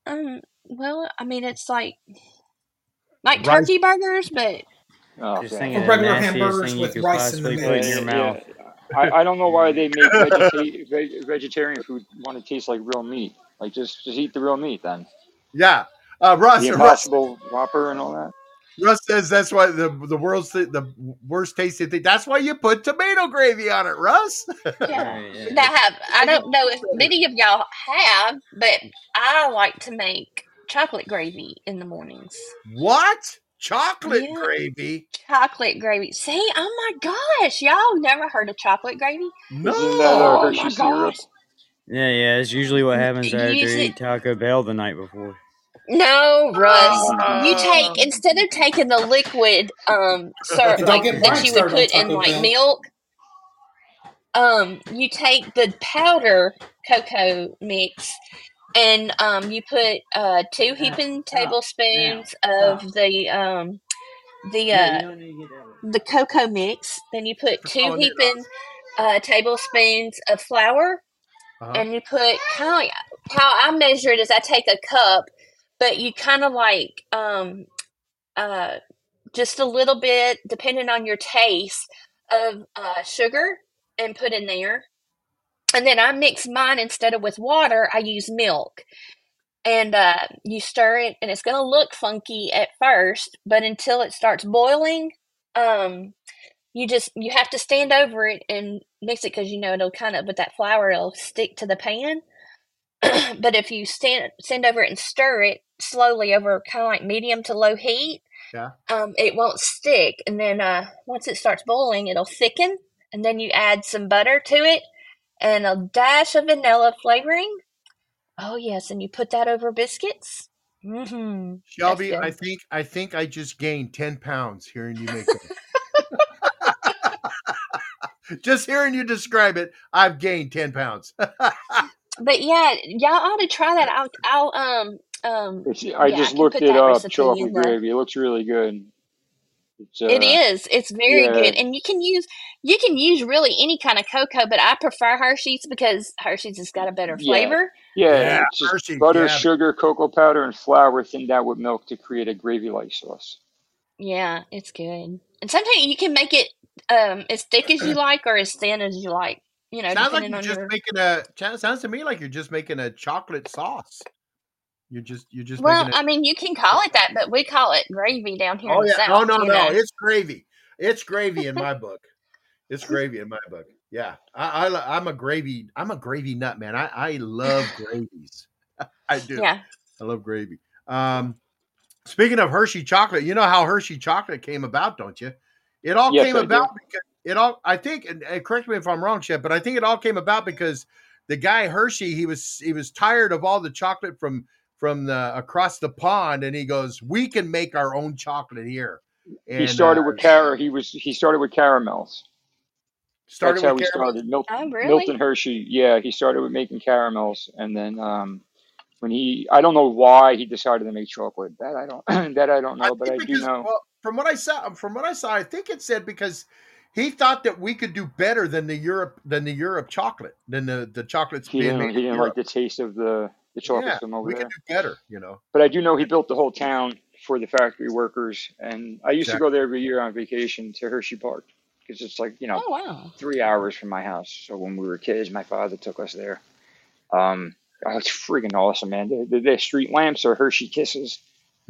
Um, well, I mean, it's like like rice. turkey burgers, but Oh, Just okay. thinking or of the regular hamburgers thing with rice in the possibly put in mix. your Yeah, mouth. I, I don't know why they make vegeta- veg- vegetarian food want to taste like real meat. Like just just eat the real meat then. Yeah. Uh, Russ, The Russ, Impossible Whopper and all that. Russ says that's why the the world's th- the worst tasting thing. That's why you put tomato gravy on it, Russ. yeah. Yeah. That have I don't know if many of y'all have, but I like to make chocolate gravy in the mornings. what? Chocolate Yeah, gravy? chocolate gravy. See, oh my gosh, y'all never heard of chocolate gravy? Isn't Oh my gosh. Yeah, yeah. It's usually what happens after you eat Taco Bell the night before. No, Russ. You take Oh. instead of taking the liquid um syrup like that you would put in Taco like Bell. milk, um, you take the powder cocoa mix and um you put uh two heaping tablespoons of the um the uh don't need to get that. the cocoa mix, then you put For two heaping uh tablespoons of flour Uh-huh. and you put kind of how I measure it is I take a cup, but you kind of like um uh just a little bit depending on your taste of uh sugar and put in there. And then I mix mine instead of with water, I use milk. And uh you stir it and it's going to look funky at first, but until it starts boiling, um you just you have to stand over it and mix it because you know it'll kind of with that flour it'll stick to the pan but if you stand stand over it and stir it slowly over kind of like medium to low heat Yeah. um it won't stick and then uh once it starts boiling it'll thicken and then you add some butter to it and a dash of vanilla flavoring oh yes and you put that over biscuits mm-hmm Shelbie, I think I think I just gained ten pounds hearing you make that. just hearing you describe it, I've gained ten pounds. But yeah, y'all ought to try that. I'll, I'll um, um, It's, I yeah, just can looked it up. recipe Chocolate in gravy. It looks really good. It's uh is. It's very yeah good, and you can use you can use really any kind of cocoa, but I prefer Hershey's because Hershey's has got a better flavor. yeah. yeah, It's just Hershey. butter, Yeah, sugar, cocoa powder, and flour thinned out with milk to create a gravy-like sauce. Yeah, it's good. And sometimes you can make it um as thick as you like or as thin as you like. You know, sounds like you're just your. making a. Sounds to me like you're just making a chocolate sauce. You're just you're just Well, it. I mean, you can call it that, but we call it gravy down here Oh in the yeah. south. Oh no you no. know. It's gravy. It's gravy in my book. It's gravy in my book. Yeah. I, I I'm a gravy. I'm a gravy nut man. I I love gravies. I do. Yeah. I love gravy. Um, speaking of Hershey chocolate, you know how Hershey chocolate came about, don't you? It all Yes, came I do. about because it all. I think, and, and correct me if I'm wrong, Shep, but I think it all came about because the guy Hershey he was he was tired of all the chocolate from from the across the pond, and he goes, "We can make our own chocolate here." And, he started uh, with car. He was he started with caramels. started That's how with he started. Milton, Oh, really? Milton Hershey. Yeah, he started with making caramels, and then um, when he, I don't know why he decided to make chocolate. That I don't. that I don't know, but I think do know. well, from what I saw, from what I saw, I think it said because he thought that we could do better than the Europe than the Europe chocolate than the the chocolates He being didn't. made He in didn't like the taste of the the chocolate yeah, from over we there. can do better, you know. But I do know he built the whole town for the factory workers, and I used to go there every year on vacation to Hershey Park because it's like you know Oh wow. three hours from my house. So when we were kids, my father took us there. Um, oh, it's freaking awesome, man. The, the, the street lamps are Hershey Kisses.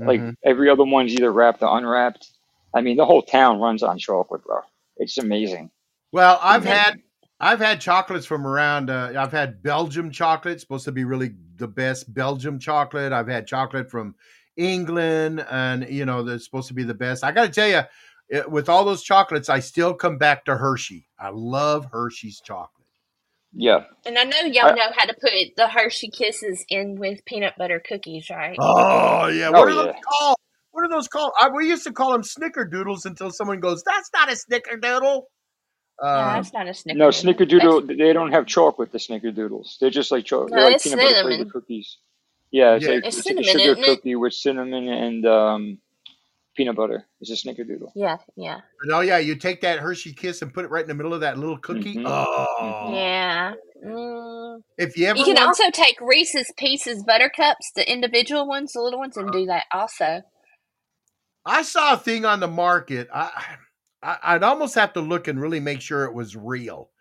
Like Mhm. every other one's either wrapped or unwrapped. I mean, the whole town runs on chocolate, bro. It's amazing. Well, I've Amazing. had I've had chocolates from around. Uh, I've had Belgium chocolate, supposed to be really the best Belgium chocolate. I've had chocolate from England, and you know, that's supposed to be the best. I got to tell you, it, with all those chocolates, I still come back to Hershey. I love Hershey's chocolate. Yeah. And I know y'all I, know how to put the Hershey Kisses in with peanut butter cookies, right? Oh yeah, oh what are those called? What are those called? I, we used to call them snickerdoodles until someone goes, "That's not a snickerdoodle." No, Um, that's not a No, snickerdoodle. That's. They don't have chocolate. The snickerdoodles. They're just like chocolate. no, They're like it's peanut butter flavored cookies. Yeah, it's yeah, like It's it's like a cinnamon, sugar isn't it? cookie with cinnamon and um, peanut butter. It's a snickerdoodle. Yeah, yeah, oh yeah, you take that Hershey Kiss and put it right in the middle of that little cookie. hmm hmm Oh, yeah. Mm. if you ever You can want, also take Reese's Pieces buttercups, the individual ones, the little ones, and do that also. I saw a thing on the market. I, I I'd almost have to look and really make sure it was real,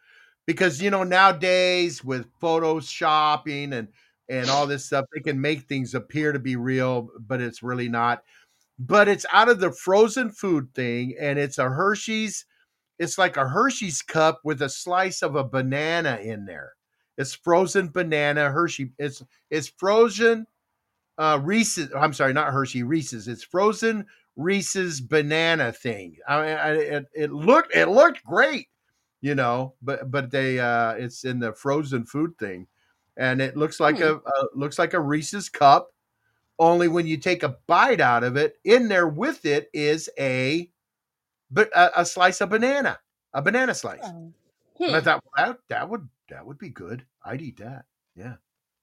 because you know nowadays with photoshopping and and all this stuff, they can make things appear to be real, but it's really not. But it's out of the frozen food thing, and it's a Hershey's. It's like a Hershey's cup with a slice of a banana in there. It's frozen banana Hershey. It's it's frozen uh Reese's. I'm sorry, not Hershey Reese's. It's frozen Reese's banana thing. I, I it, it looked it looked great, you know, but but they uh it's in the frozen food thing, and it looks like Hmm. a, a looks like a Reese's cup. Only when you take a bite out of it, in there with it is a but a, a slice of banana, a banana slice. Oh. And I Hmm. thought well, that that would that would be good. I'd eat that. Yeah,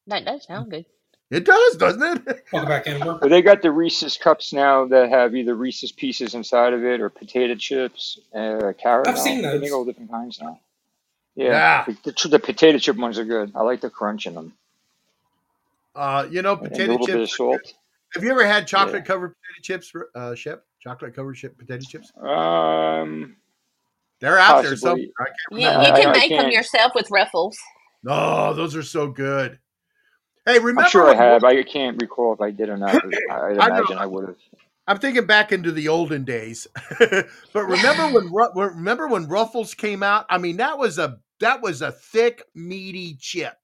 That does sound good. It does, doesn't it? Welcome back, Amber. Well, they got the Reese's cups now that have either Reese's pieces inside of it or potato chips, uh, carrots. I've caramel. seen They make all different kinds now. Yeah, Yeah. the, the, the potato chip ones are good. I like the crunch in them Uh, you know, and, and a potato little bit of chips. salt. Have you ever had Yeah. chocolate covered potato chips, uh, Shep? Chocolate covered chip potato chips? Um, They're out there somewhere. I can't You remember. I, you I, can I make them yourself with ruffles. Oh, those are so good. Hey, remember? I'm sure I when Ru- have. I can't recall if I did or not. I, I'd I imagine I would have. I'm thinking back into the olden days, but remember when remember when Ruffles came out? I mean, that was a that was a thick, meaty chip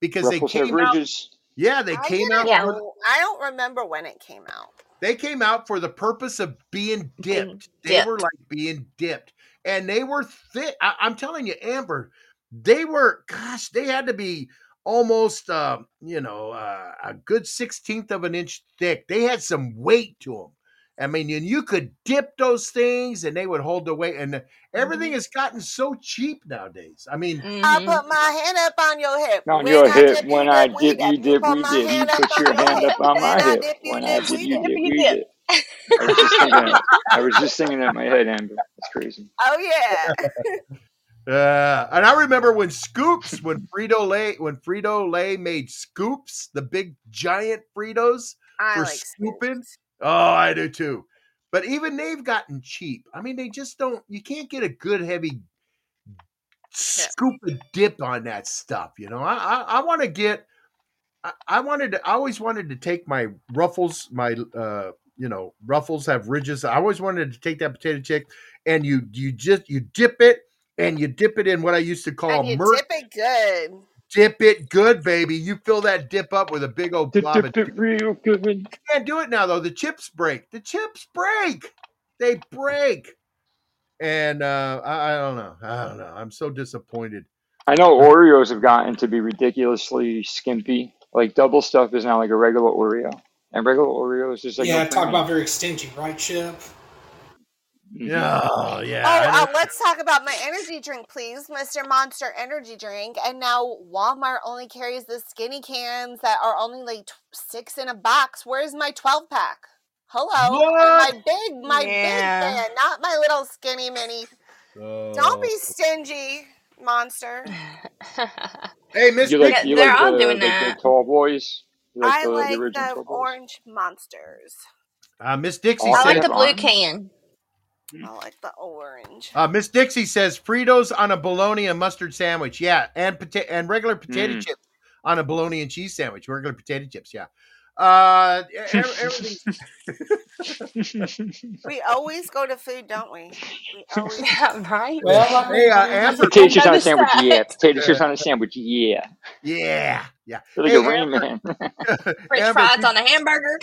because they Ruffles have came out. ridges. Yeah, they I came out Yeah. for. I don't remember when it came out. they came out for the purpose of being Being dipped. They were like being dipped, and they were thick. I, I'm telling you, Amber, they were. Gosh, they had to be almost, uh, you know, uh, a good sixteenth of an inch thick. They had some weight to them. I mean, and you could dip those things, and they would hold the weight. And everything hmm has gotten so cheap nowadays. I mean, I hmm put my hand up on your hip. On When your I hip, dip, you when I dip, we dip, you dip. You dip, put we dip. You hand put your your hand up on my hip. When I dip, dip, you dip. dip, you we dip. dip. I was just thinking that. I was just thinking that in my head, Amber. That's crazy. Oh yeah. Uh, and I remember when Scoops, when Frito Lay, when Frito Lay made Scoops, the big giant Fritos I for like scooping. scoops. Oh, I do too. But even they've gotten cheap. I mean, they just don't. You can't get a good heavy Yeah. scoop of dip on that stuff. You know, I I, I want to get. I, I wanted to. I always wanted to take my ruffles, my uh, you know, ruffles have ridges. I always wanted to take that potato chip, and you you just you dip it, and you dip it in what I used to call And you mer- dip it good. dip it good, baby. You fill that dip up with a big old Dip, blob of dip, dip real good. You can't do it now though. The chips break. The chips break. They break. And uh, I, I don't know. I don't know. I'm so disappointed. I know Oreos have gotten to be ridiculously skimpy. Like double stuff is now like a regular Oreo, and regular Oreos is like yeah, no talk premium. about very stingy, right, Chip? Mhm. Oh yeah. Oh, uh, let's talk about my energy drink, please, Mr. Monster Energy Drink. And now Walmart only carries the skinny cans that are only like t- six in a box. Where's my twelve pack? Hello, my big, my Yeah. big can, not my little skinny mini. Don't be stingy, monster. Hey, Mister, You like you they're like all the doing like the that. tall boys. Like I the, the like original the orange monsters. Uh, Miss Dixie All I like the blue can. I like the orange. Uh, Miss Dixie says Fritos on a bologna and mustard sandwich. Yeah, and pota- and regular potato Mm. chips on a bologna and cheese sandwich. Regular potato chips. Yeah. Uh, everything. We always go to food, don't we? We always. Yeah, right? Well, Hey, uh, Amber. Potato chips on a sandwich, that. yeah. Potato chips on a sandwich, yeah. Yeah, yeah. You're like Hey, a Rain Amber. Man. French Amber, fries on a hamburger.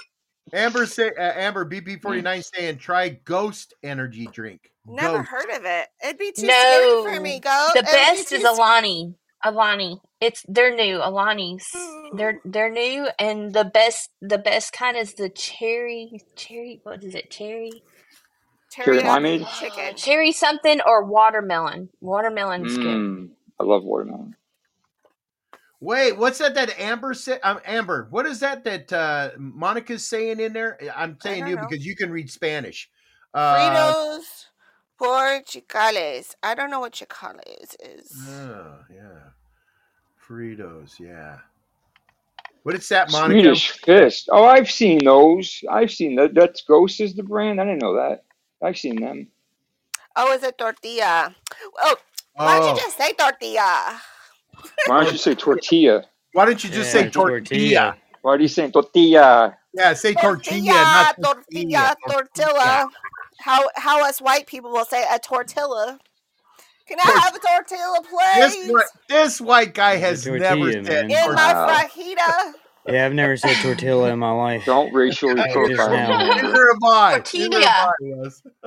Amber say uh, Amber BP49 saying try Ghost energy drink. Never Ghost. heard of it. It'd be too scary for me. No. Go. The It'd best too is sc- Alani. Alani. It's they're new. Alani's. They're they're new and the best the best kind is the cherry cherry what is it? Cherry Cherry teriyaki limeade? chicken. cherry something or watermelon. Watermelon's good. Mmm. I love watermelon. Wait, what's that that Amber said? Um, Amber, what is that that uh, Monica's saying in there? I'm I saying you know. because you can read Spanish. Uh, Fritos por chicales. I don't know what chicales is. oh, yeah. Fritos, yeah. What is that, Monica? Swedish Fish. Oh, I've seen those. I've seen that. That's Ghost is the brand. I didn't know that. I've seen them. Oh, it's a tortilla. Oh, why don't Oh, you just say tortilla? Why don't you say tortilla? why don't you just Yeah, say tortilla? tortilla. Why are you saying tortilla? Yeah, say tortilla, Tortilla, not tortilla, tortilla. tortilla. How how us white people will say a tortilla. Can I have a tortilla, please? whi- this white guy has tortilla, never said man. In my fajita. Yeah, I've never said tortilla in my life. Don't racially Just profile me, now. Neither have I. Neither Tortilla.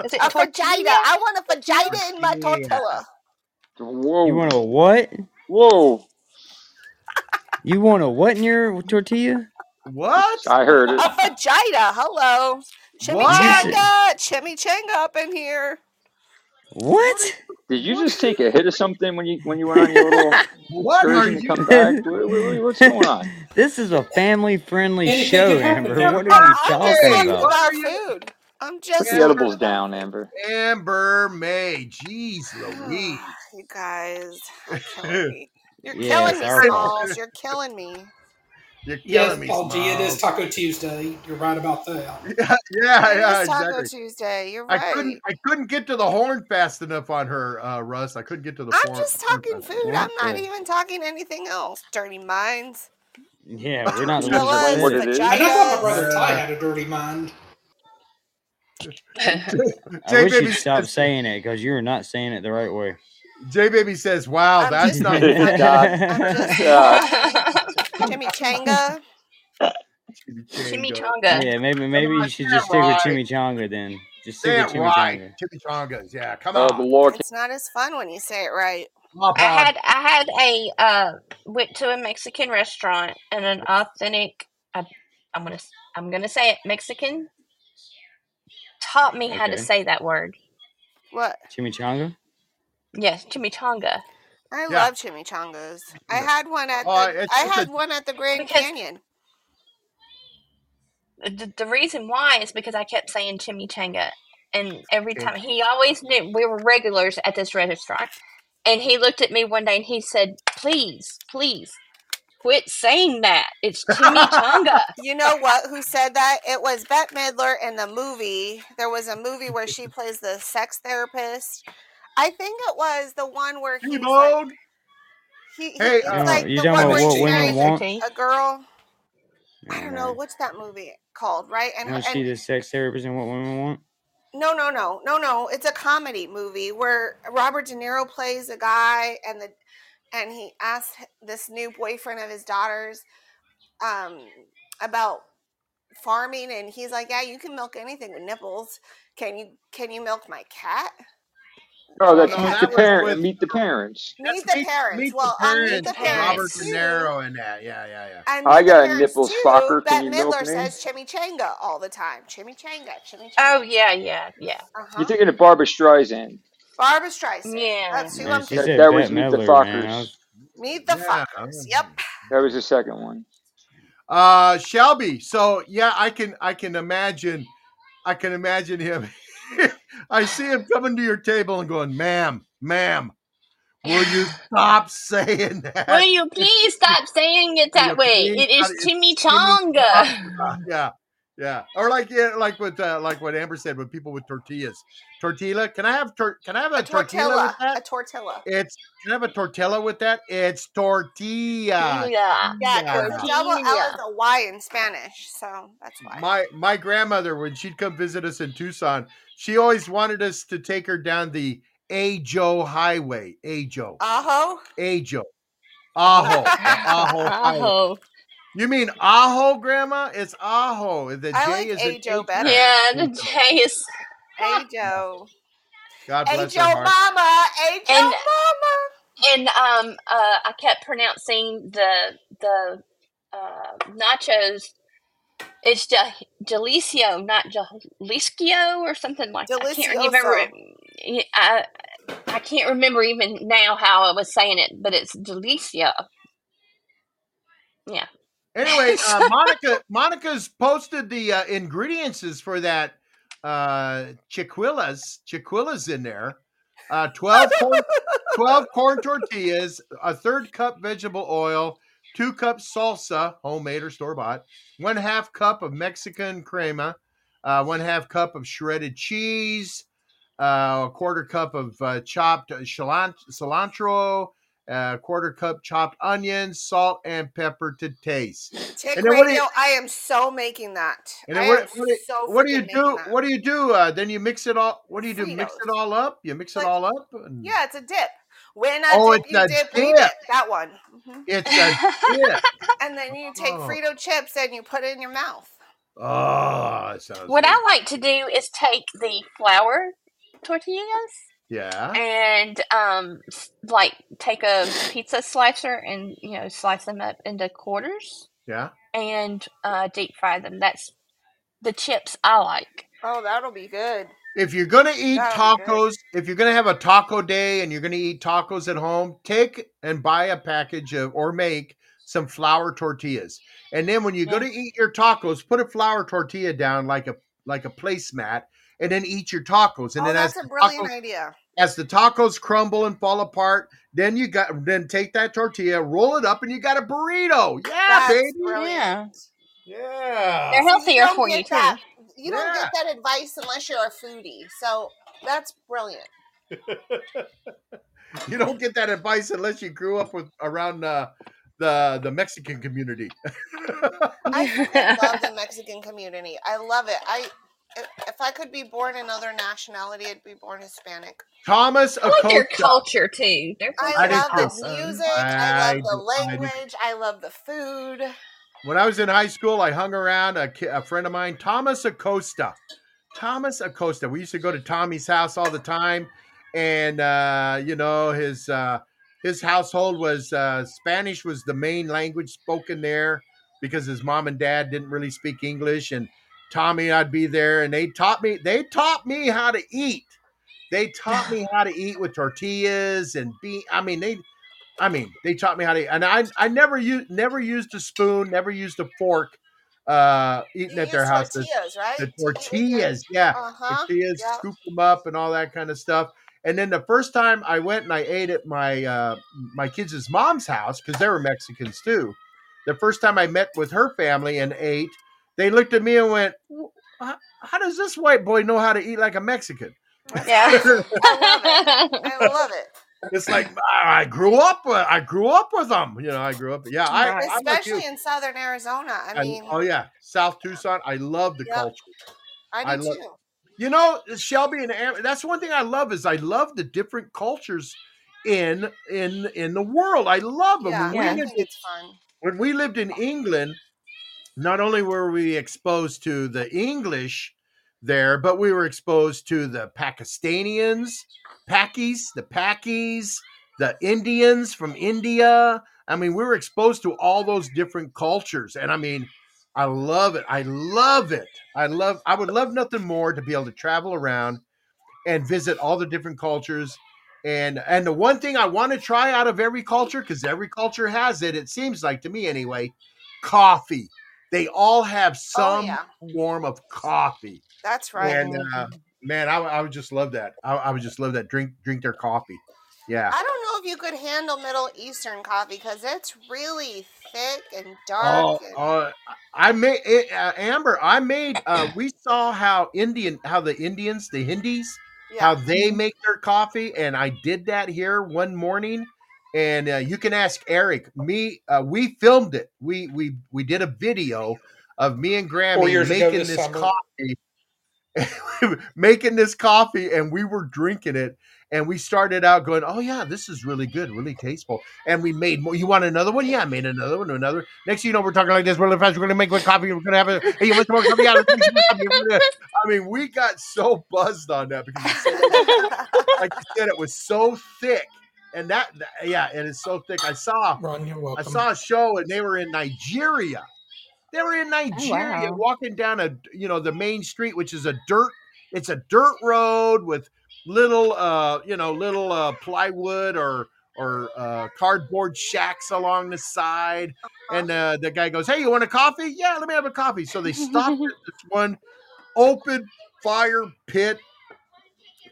Is it A tortilla? vagina. I want a vagina in my Tortilla. tortilla. Whoa. You want a what? Whoa. You want a what in your tortilla? What? I heard it. A vagina. Hello. What? Chimichanga. Chimichanga up in here. What? Did you just take a hit of something when you when you went on your little What are excursion and you? come back? What- what- What's going on? this is a family friendly Anything show, can happen, Amber. Amber. What are you I'm just talking talking about? What about are you? food. I'm Put just the edibles down, Amber. Amber May. Jeez Louise. you guys are killing me. You're Yeah, killing me, our fault. Smalls. You're killing me. You're killing Yes, me, Paul G, it is Taco Tuesday. You're right about that. Yeah, yeah, It yeah, is Taco exactly. Tuesday. You're I right. couldn't I couldn't get to the horn fast enough on her, uh, Russ. I couldn't get to the I'm horn. just horn talking fast food. enough. I'm not even talking anything else. Dirty minds. Yeah, we're not the Can you ones that explain said what it. it is? I thought my brother Ty had a dirty mind. I J wish baby you'd stop says saying it because you're not saying it the right way. J baby says, "Wow, I'm that's just not I'm, good." God. I'm just God. chimichanga. Chimichanga. Chimichanga. yeah, maybe maybe you should just it stick with right. chimichanga then. Just Say stick with it right. chimichanga. Chimichangas. Yeah, come Uh, the on. It's not as fun when you say it right. Pop I had I had a uh went to a Mexican restaurant and an authentic I, I'm gonna s- I'm gonna say it Mexican taught me how to say that word. What? Chimichanga? Yes, chimichanga. I Yeah. love chimichangas. I had one at Oh, the it's I had a one at the Grand Canyon. the, the reason why is because I kept saying chimichanga, and every time he always knew we were regulars at this restaurant, and he looked at me one day and he said, "Please, please, quit saying that. It's chimichanga." You know what? Who said that? It was Bette Midler in the movie. There was a movie where she plays the sex therapist. I think it was the one where he's like T-Bone. he, he Hey, it's uh, like you the talking one about where what he women marries want? T. a girl. I don't know right. what's that movie called, right? And Now she the sex therapist and what women want. no, no, no, no, no. It's a comedy movie where Robert De Niro plays a guy, and the and he asks this new boyfriend of his daughter's um, about farming, and he's like, "Yeah, you can milk anything with nipples. Can you can you milk my cat?" Oh, that's no, meet that the parent. with- Meet the parents. Meet the parents. Meet well, the on Meet the with Robert De. Niro and that. Yeah, yeah, yeah. And I got a Parents nipple too, stalker. Can Bette you milk Midler me? says chimichanga all the time. Chimichanga, chimichanga. Oh yeah, yeah, yeah. Uh-huh. You're thinking of Barbra Streisand. Barbra Streisand. Yeah. That's who Man, I'm she That, that was Meet the Midler, man. I Fockers. was Meet the Yeah. Fockers. Yep. That was the second one. Uh Shelbie. So yeah, I can I can imagine I can imagine him. I see him coming to your table and going, ma'am, ma'am, will you stop saying that? Will you please stop saying it that way? please It is stop- it's chimichanga. yeah, yeah. Or like yeah, like what uh, like what Amber said with people with tortillas. Tortilla. Can I have tor- can I have a, A tortilla tortilla. with that? A tortilla. It's can I have a tortilla with that? It's tortilla. Yeah. Yeah, Yeah. because the double L is Tortilla. a Y in Spanish, so that's why. My my grandmother, when she'd come visit us in Tucson, she always wanted us to take her down the Ajo Highway. Ajo. Aho. Ajo. Aho. the Aho Highway. Oh. You mean Aho, Grandma? It's Aho. The J I like is an Ajo better. Yeah, the J is Ajo. God bless her Ajo heart. Mama. Ajo And- Mama. and um uh I kept pronouncing the the uh nachos. It's Ja- Jaliscio, not Jaliscio or something like that. I can't remember. I I can't remember even now how I was saying it, but it's Delicia. Yeah. Anyway, uh, Monica Monica's posted the uh, ingredients for that uh, chiquillas. Chiquillas in there. Uh, 12, corn, 12 corn tortillas, a third cup vegetable oil, two cups salsa, homemade or store bought, one half cup of Mexican crema, uh, one half cup of shredded cheese, uh, a quarter cup of uh, chopped cilan- cilantro, a quarter cup chopped onions, salt, and pepper to taste. Tick And then Radio, you- I am so making that. And I then what, am what, do, so what do you do? that. What do you do? Uh, then you mix it all. What do you do? Mix it all up. You mix it all up. And Yeah, it's a dip. When I Oh, dip, it's you a dip, dip. dip. That one. hmm It's a dip. And then you take Oh. Frito chips and you put it in your mouth. Oh, sounds. What good. I like to do is take the flour tortillas Yeah. and um like take a pizza slicer and you know slice them up into quarters Yeah. and uh, deep fry them. That's the chips I like. Oh, that'll be good. If you're gonna eat That'll tacos, if you're gonna have a taco day and you're gonna eat tacos at home, take and buy a package of or make some flour tortillas. And then when you go to eat your tacos, put a flour tortilla down like a like a placemat, and then eat your tacos. And oh, then as a the brilliant tacos, idea. as the tacos crumble and fall apart, then you got then take that tortilla, roll it up, and you got a burrito. Yeah, That's baby. brilliant. Yeah. They're healthier don't for get you too. that- You don't Yeah. get that advice unless you're a foodie. So that's brilliant. you don't get that advice unless you grew up with around uh, the the Mexican community. I freaking love the Mexican community. I love it. I if, if I could be born another nationality, I'd be born Hispanic. Thomas I like their culture too. Their I, I love the too. music. I, I love the do- I language. I love the food. When I was in high school, I hung around a, a friend of mine, Thomas Acosta. Thomas Acosta. We used to go to Tommy's house all the time, and uh, you know his uh, his household was uh, Spanish was the main language spoken there because his mom and dad didn't really speak English, and Tommy, I'd be there, and they taught me they taught me how to eat. They taught me how to eat with tortillas and be. I mean, they I mean, they taught me how to, and I I never used never used a spoon, never used a fork, uh, eating You at their use house. The, tortillas, right? the To eat with your- tortillas, yeah, Uh-huh. tortillas, Yep. scoop them up and all that kind of stuff. And then the first time I went and I ate at my uh, my kids' mom's house because they were Mexicans too. The first time I met with her family and ate, they looked at me and went, "How how does this white boy know how to eat like a Mexican?" Yeah. I love it. I love it. it's like ah, I grew up with I grew up with them. You know, I grew up. Yeah, I, Right. I'm like you. Especially in southern Arizona. I I- mean, oh yeah, South Tucson. I love the Yep. culture. I do I love- too. You know, Shelbie and Am- that's one thing I love is I love the different cultures in in in the world. I love them. Yeah, When, Yeah. We lived, it's fun. when we lived in England, not only were we exposed to the English there, but we were exposed to the Pakistanians, Pakis, the Pakis, the Indians from India. I mean, we were exposed to all those different cultures. And I mean, I love it. I love it. I love I would love nothing more to be able to travel around and visit all the different cultures. And and the one thing I want to try out of every culture, because every culture has it, it seems like to me anyway, coffee. They all have some Oh, yeah. form of coffee. That's right. And uh, man, I, I would just love that. I, I would just love that. Drink drink their coffee. Yeah. I don't know if you could handle Middle Eastern coffee because it's really thick and Oh, dark. and- uh, I made uh, Amber. I made. Uh, we saw how Indian, how the Indians, the Hindis, how they make their coffee, and I did that here one morning. And uh, you can ask Eric. Me, uh, we filmed it. We we we did a video of me and Grammy making this this coffee, making this coffee, and we were drinking it. And we started out going, "Oh yeah, this is really good, really tasteful." And we made more. You want another one? Yeah, I made another one, another. Next, thing you know, we're talking like this really fast. We're gonna make one coffee. We're gonna have a. Hey, you want some more coffee? Yeah, let's some coffee. I mean, we got so buzzed on that because, said, like you said, it was so thick, and that, that- yeah, it is so thick. I saw, Ron, you're I saw a show, and they were in Nigeria. They were in Nigeria, wow. walking down a, you know, the main street, which is a dirt. It's a dirt road with little, uh, you know, little uh, plywood or or uh, cardboard shacks along the side. And uh, the guy goes, "Hey, you want a coffee? Yeah, let me have a coffee." So they stopped at this one open fire pit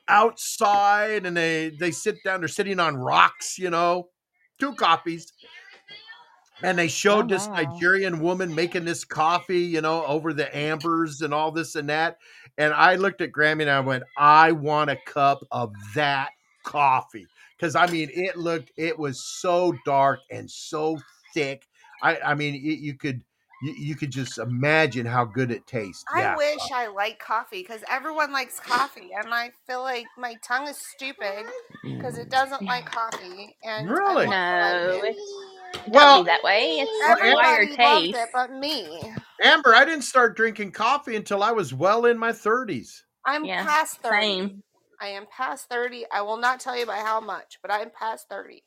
outside, and they they sit down. They're sitting on rocks, you know, two coffees. And they oh, showed Oh, this wow. Nigerian woman making this coffee, you know, over the ambers and all this and that. And I looked at Grammy and I went, I want a cup of that coffee. Because I mean, it looked, it was so dark and so thick. I, I mean, it, you could, you, you could just imagine how good it tastes. I yeah. wish I liked coffee because everyone likes coffee, and I feel like my tongue is stupid because it doesn't like coffee. And Really? No, like it's Well, that way. It's Well, acquired Everybody loved taste. it, but me. Amber, I didn't start drinking coffee until I was well in my 30s. I'm Yeah, past thirty. Same. I am past thirty. I will not tell you by how much, but I'm past thirty.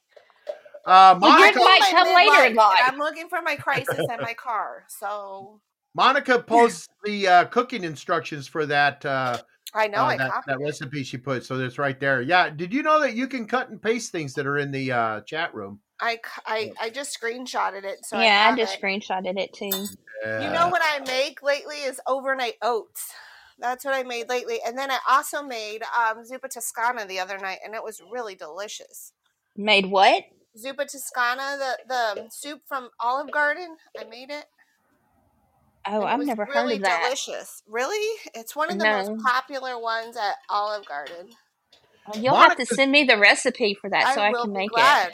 Uh, Well, Monica, might come later in life. I'm looking for my crisis in my car. So Monica posts the uh, cooking instructions for that uh, I know uh, I that, that recipe she put. So it's right there. Yeah. Did you know that you can cut and paste things that are in the uh, chat room? I I just screenshotted it. So yeah, I have just it. screenshotted it too. You know what I make lately is overnight oats. That's what I made lately. And then I also made um, zuppa toscana the other night, and it was really delicious. Made what? Zuppa toscana, the the soup from Olive Garden. I made it. Oh, it I've was never really heard of that. delicious. Really, it's one of the No. most popular ones at Olive Garden. You'll have to send me the recipe for that so I, will can be make glad.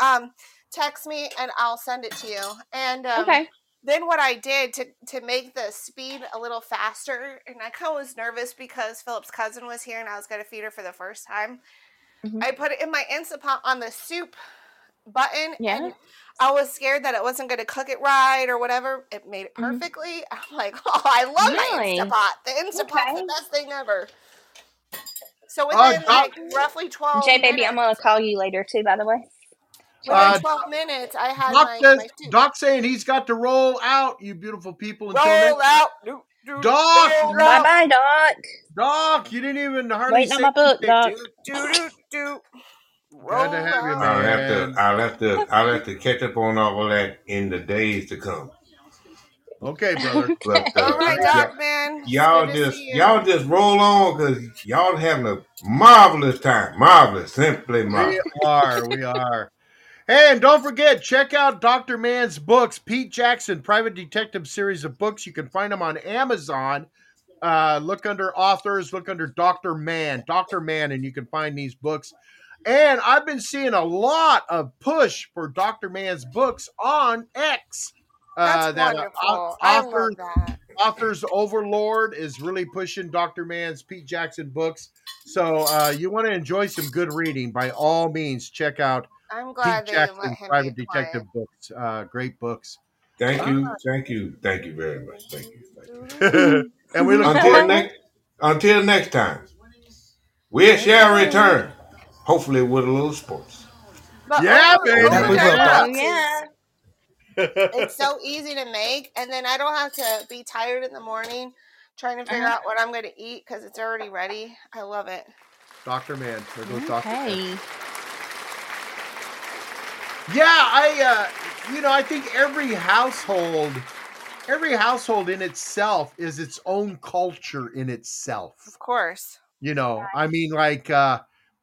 Um, text me and I'll send it to you. And um, Okay. then what I did to to make the speed a little faster, and I kind of was nervous because Philip's cousin was here and I was going to feed her for the first time. Mhm. I put it in my Instant Pot on the soup button, Yeah. and I was scared that it wasn't going to cook it right or whatever. It made it Mhm. perfectly. I'm like, oh, I love my Really? Instant Pot. The Instant Pot's Okay. the best thing ever. So Uh, within Doc- like roughly twelve J baby, I'm gonna call you later too. By the way. within Uh, twelve minutes, I had Doc my, says, my. Doc saying he's got to roll out, you beautiful people. Until Roll next out, do, do, Doc! Bye bye, Doc. Doc, you didn't even hardly Waiting on say my book. Doc. do do do do. Glad to have you, man. I'll have to, I'll have to, I'll have to catch up on all of that in the days to come. Okay, brother. But All uh, right, y'all, Doc man. Y'all good to just, see you. y'all just roll on because y'all having a marvelous time, marvelous, simply marvelous. We marvelous. are. We are. And don't forget, check out Dr. Man's books, Pete Jackson, Private Detective series of books. You can find them on Amazon. Uh, look under authors, look under Dr. Man, Dr. Man, and you can find these books. And I've been seeing a lot of push for Dr. Man's books on X. That's that uh, wonderful. au- I love authors, that. authors Overlord is really pushing Dr. Man's Pete Jackson books. So uh, you want to enjoy some good reading, by all means, check out I'm Pete glad they let Jackson's Private Detective quiet. books. Uh, great books. Thank you, Ah. thank you, thank you very much. Thank you. Thank you. and we look Until forward. next, until next time, we shall return. Hopefully with a little sports. But Yeah, baby. Yeah, over we there will, Doc. Oh box yeah. is it's so easy to make, and then I don't have to be tired in the morning trying to figure Uh-huh. out what I'm going to eat because it's already ready. I love it. Dr. Man. There goes Dr. Man. Yeah, I uh you know, I think every household every household in itself is its own culture in itself. Of course. You know, I mean like uh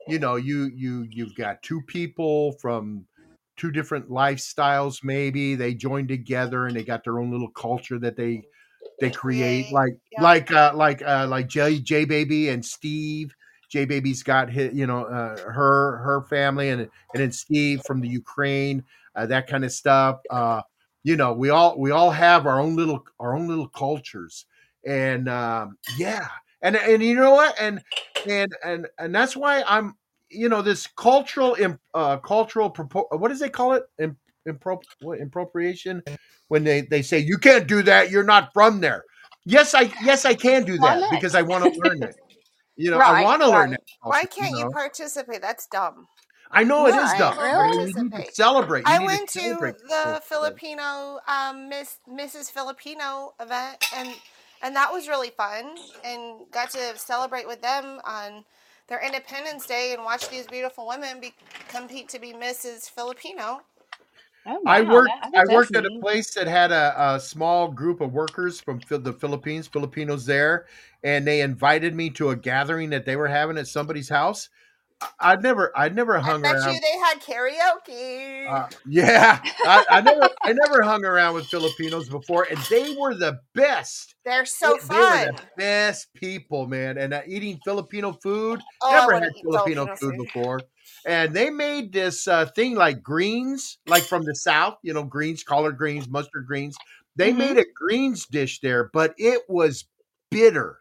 you know, you you you've got two people from two different lifestyles maybe, they join together and they got their own little culture that they they create like Yep. like uh like uh like J J baby and Steve. J baby's got his, you know uh, her her family and and then Steve from the Ukraine uh, that kind of stuff uh you know we all we all have our own little our own little cultures. And um yeah and and you know what and and and and that's why I'm you know this cultural imp, uh cultural propo- what does they call it Im, impro- what, appropriation when they they say you can't do that you're not from there yes i yes i can do that because i want to learn it you know i Right, want to learn right. that Why can't you know? participate? That's dumb. i know it is dumb Never I need to celebrate you I went to to the. Filipino um, Miss Mrs. Filipino event, and and that was really fun, and got to celebrate with them on their Independence Day and watch these beautiful women be, compete to be Mrs. Filipino. Oh I worked. That, I I bet that's worked at a place that had a, a small group of workers from the Philippines, Filipinos there, and they invited me to a gathering that they were having at somebody's house. I- I'd never, I'd never I hung bet around. you they had karaoke. Uh, yeah, I, I never, I never hung around with Filipinos before, and they were the best. They're so they, they were fun. the best people, man. And uh, eating Filipino food, Oh, I never had Filipino Filipino food food. before. And they made this uh, thing like greens, like from the south, you know, greens, collard greens, mustard greens. They Mm-hmm. made a greens dish there, but it was bitter.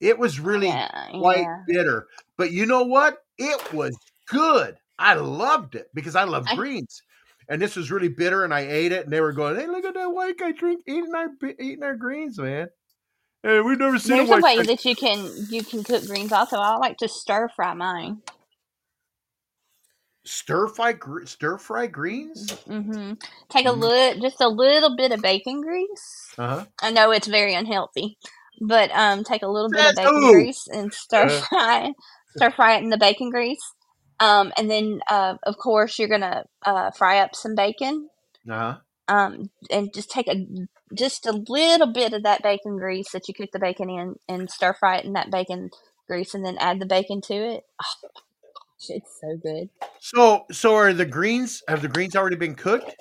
It was really Yeah, quite yeah. bitter. But you know what? It was good. I loved it because I love I greens. And this was really bitter, and I ate it, and they were going, "Hey, look at that white guy drink eating our eating our greens, man." Hey, we've never seen a there's a white way guy. that you can you can cook greens also. I like to stir fry mine. Stir fry gr- stir fry greens. hmm Take a Mm. little, just a little bit of bacon grease. Uh huh. I know it's very unhealthy, but um, take a little bit of bacon who? grease and stir Uh, fry, stir fry it in the bacon grease. Um, and then uh, of course you're gonna uh, fry up some bacon. uh-huh. Um, and just take a just a little bit of that bacon grease that you cook the bacon in, and stir fry it in that bacon grease, and then add the bacon to it. Oh, gosh, it's so good. So, so are the greens? Have the greens already been cooked?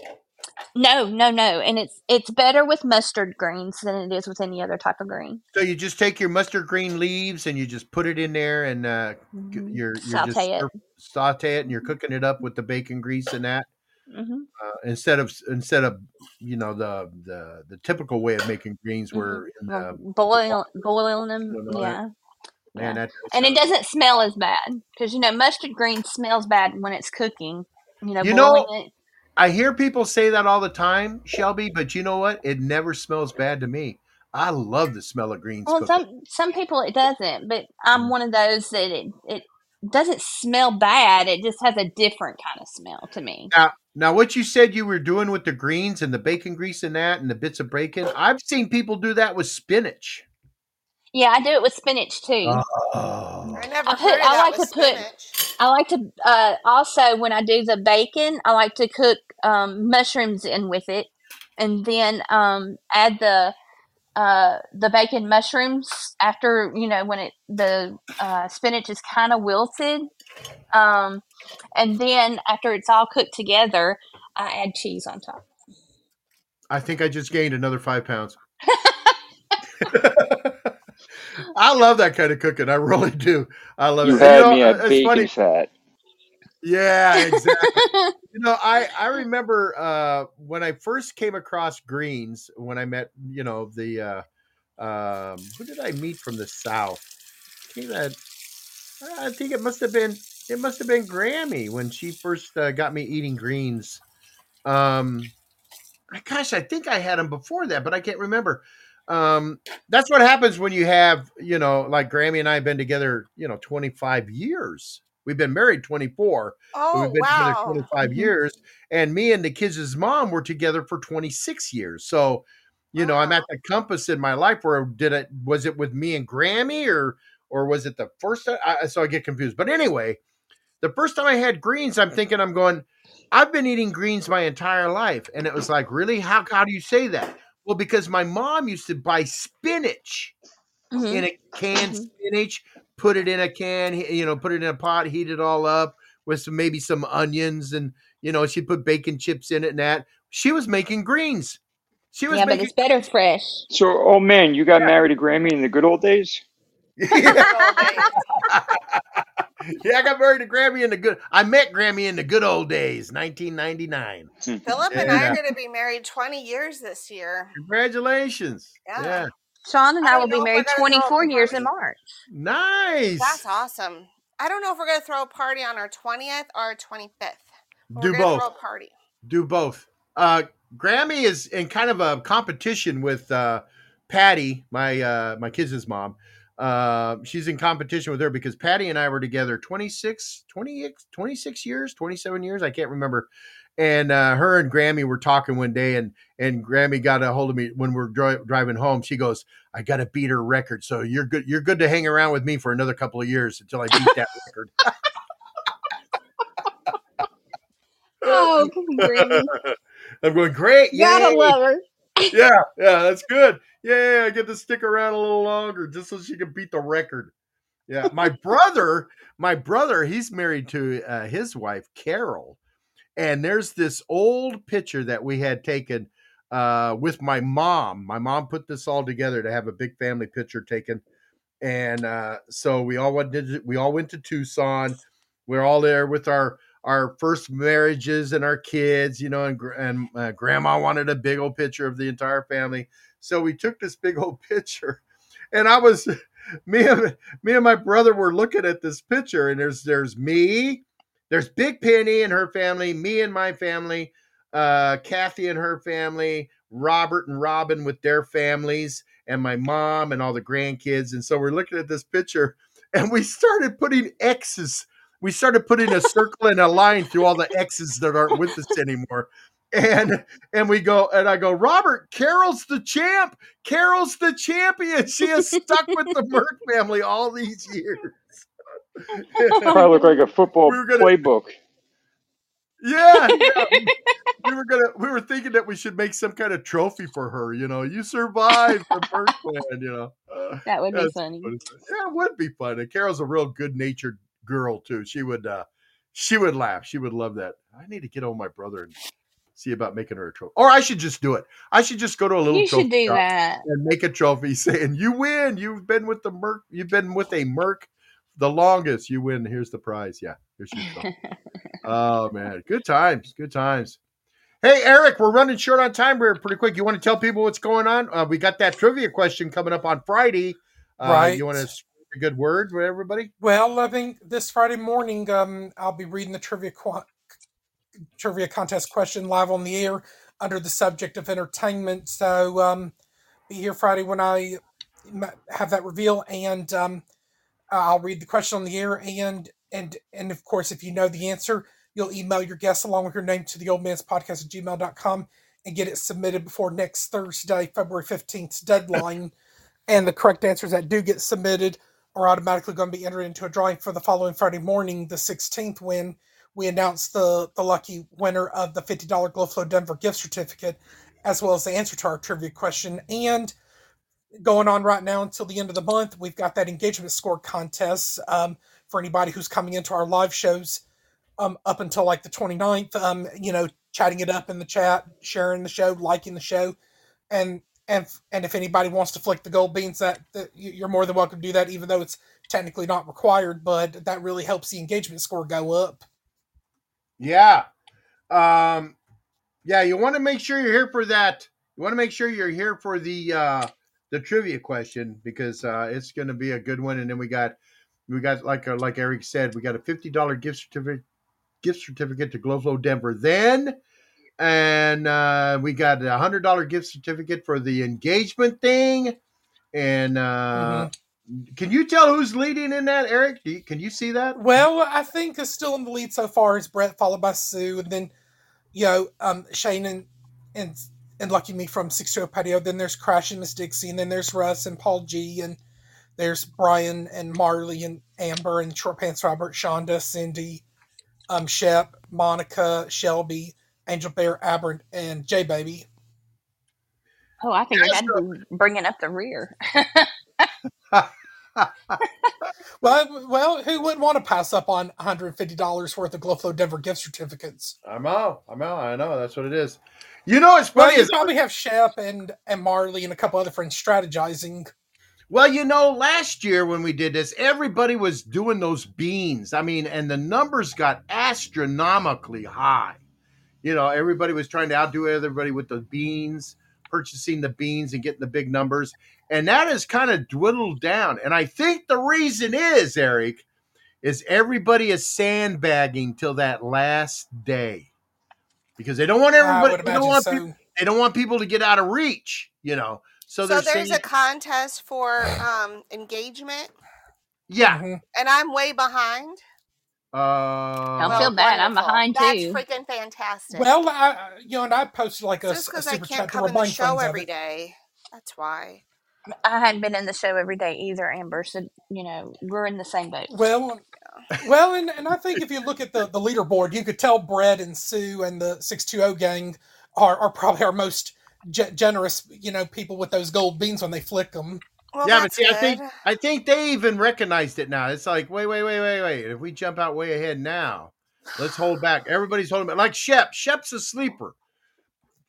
No, no, no, and it's it's better with mustard greens than it is with any other type of green. So you just take your mustard green leaves and you just put it in there, and uh, g- hmm you're you're just Saute it. saute it, and you're cooking it up with the bacon grease and that. hmm uh, instead of instead of you know the the the typical way of making greens hmm Well, the boil boiling them, you know, that- yeah, man yeah, and it doesn't smell as bad because you know mustard green smells bad when it's cooking. You know, you boiling know it. I hear people say that all the time, Shelbie, but you know what? It never smells bad to me. I love the smell of greens Well, cooking. some some people it doesn't, but I'm Mm. one of those that it it doesn't smell bad. It just has a different kind of smell to me. Now, now, what you said you were doing with the greens and the bacon grease and that, and the bits of bacon, I've seen people do that with spinach. Yeah, I do it with spinach too. Oh, I never I heard put of I like with to put. I like to uh, also when I do the bacon, I like to cook um, mushrooms in with it, and then um, add the uh, the bacon mushrooms after you know when it the uh, spinach is kind of wilted, um, and then after it's all cooked together, I add cheese on top. I think I just gained another five pounds. I love that kind of cooking. I really do. I love You it. And, you had know, me at it's bacon funny. fat. Yeah, exactly. you know, I I remember uh, when I first came across greens when I met you know the uh, um, who did I meet from the south? Came at, I think it must have been it must have been Grammy when she first uh, got me eating greens. Um, gosh, I think I had them before that, but I can't remember. Um, that's what happens when you have, you know, like Grammy and I have been together, you know, 25 years. We've been married 24. but Oh we've been wow. together 25 Mhm. years. And me and the kids' mom were together for 26 years. So, you know, I'm at the compass in my life where did it was it with me and Grammy or or was it the first time? I, so I get confused. But anyway, the first time I had greens, I'm thinking I'm going, I've been eating greens my entire life. And it was like, really? How how do you say that? Well, because my mom used to buy spinach Mhm. in a canned Mhm. spinach, put it in a can, you know, put it in a pot, heat it all up with some maybe some onions and you know, she put bacon chips in it and that. She was making greens. She was Yeah, but making it's better fresh. So, oh man, you got Yeah. married to Grammy in the good old days? yeah. Good old days. yeah, I got married to Grammy in the good I met Grammy in the good old days, 1999. Philip and And I are going to be married 20 years this year. congratulations. Yeah. Yeah. Sean and I I will be know if we're married going to throw a 24 years in. March. Nice. That's awesome. I don't know if we're going to throw a party on our 20th or 25th. Do we're both. throw a party. do both. Uh, Grammy is in kind of a competition with uh, Patty, my uh, my kids' mom. Uh, she's in competition with her because Patty and I were together 26, 20, 26 years, 27 years. I can't remember. And uh, her and Grammy were talking one day, and and Grammy got a hold of me when we're dri- driving home. She goes, "I got to beat her record, so you're good. You're good to hang around with me for another couple of years until I beat that record." Oh, Grammy. I'm going great. Gotta love her. Yeah, yeah, that's good. Yeah, I get to stick around a little longer just so she can beat the record. Yeah, my brother, my brother, he's married to uh, his wife Carol, and there's this old picture that we had taken uh, with my mom. My mom put this all together to have a big family picture taken, and uh, so we all went. To, we all went to Tucson. We're all there with our our first marriages and our kids, you know, and and uh, grandma wanted a big old picture of the entire family. So we took this big old picture, and I was me and me and my brother were looking at this picture, and there's there's me, there's Big Penny and her family, me and my family, uh, Kathy and her family, Robert and Robin with their families, and my mom and all the grandkids. And so we're looking at this picture, and we started putting X's we started putting a circle and a line through all the X's that aren't with us anymore. And and we go and I go, Robert, Carol's the champ. Carol's the champion. She has stuck with the Merck family all these years. Probably look like a football We gonna- playbook. Yeah, yeah. We, we were gonna we were thinking that we should make some kind of trophy for her. You know, you survived the Merck plan. You know, Uh, That would be funny. funny. Yeah, it would be fun. And Carol's a real good natured girl too. She would uh she would laugh. She would love that. I need to get on my brother and see about making her a trophy. Or I should just do it. I should just go to a little You trophy should do shop that. and make a trophy saying you win. You've been with the Merc. You've been with a Merc the longest. You win. Here's the prize. Yeah, here's your trophy. oh man, good times. Good times. Hey Eric, we're running short on time here pretty quick. You want to tell people what's going on? Uh, we got that trivia question coming up on Friday. Uh, Right. You want to spread a good word for everybody? Well, I think this Friday morning, um, I'll be reading the trivia qu- trivia contest question live on the air under the subject of entertainment. So, um, be here Friday when I have that reveal, and um, I'll read the question on the air. And and and of course, if you know the answer, you'll email your guess along with your name to the old man's podcast at gmail.com and get it submitted before next Thursday, February 15th deadline. and the correct answers that do get submitted are automatically going to be entered into a drawing for the following Friday morning, the 16th, when we announce the, the lucky winner of the $50 Glow Flow Denver gift certificate, as well as the answer to our trivia question. And going on right now until the end of the month, we've got that engagement score contest um, for anybody who's coming into our live shows um, up until like the 29th, um, you know, chatting it up in the chat, sharing the show, liking the show. And and and if anybody wants to flick the gold beans, that, that you- you're more than welcome to do that, even though it's technically not required. But that really helps the engagement score go up. Yeah. Um, yeah, you want to make sure you're here for that. You want to make sure you're here for the uh the trivia question because uh it's going to be a good one and then we got we got like uh, like Eric said, we got a $50 gift certificate gift certificate to Glow Flow Denver then and uh we got a $100 gift certificate for the engagement thing and uh can you tell who's leading in that, Eric? Do you, can you see that? Well, I think is still in the lead so far is Brett, followed by Sue, and then you know um, Shane and and and Lucky Me from Six Two Patio. Then there's Crash and Miss Dixie, and then there's Russ and Paul G, and there's Brian and Marley and Amber and Short Pants Robert, Shonda, Cindy, um, Shep, Monica, Shelbie, Angel Bear, Aberrant, and J Baby. Oh, I think I'd be bringing up the rear. Well, well, who wouldn't want to pass up on $150 worth of Glow Flow Denver gift certificates? I'm out. I'm out. I know. That's what it is. You know what's Well, funny you probably have Shep and and Marley and a couple other friends strategizing. Well, you know, last year when we did this, everybody was doing those beans. I mean, and the numbers got astronomically high. You know, everybody was trying to outdo everybody with the beans, purchasing the beans and getting the big numbers. And that has kind of dwindled down. And I think the reason is, Eric, is everybody is sandbagging till that last day. Because they don't want everybody they don't want so. people, they don't want people to get out of reach, you know. So, So there's saying, a contest for um, engagement, yeah. Mhm. and I'm way behind. Uh, Don't feel bad. I'm behind That's too. That's freaking fantastic. Well, I, I- you know, and I posted like a, just a because I super can't chat to come in the show friends of every it. day. That's why. I hadn't been in the show every day either, Amber. So you know we're in the same boat. Well, well, and, and I think if you look at the, the leaderboard, you could tell Brett and Sue and the 620 gang are, are probably our most ge- generous, you know, people with those gold beans when they flick them. Well, yeah, but that's see, I think. I think they even recognized it now. It's like, wait, wait, wait, wait, wait. If we jump out way ahead now, let's hold back. Everybody's holding back. Like Shep. Shep's a sleeper.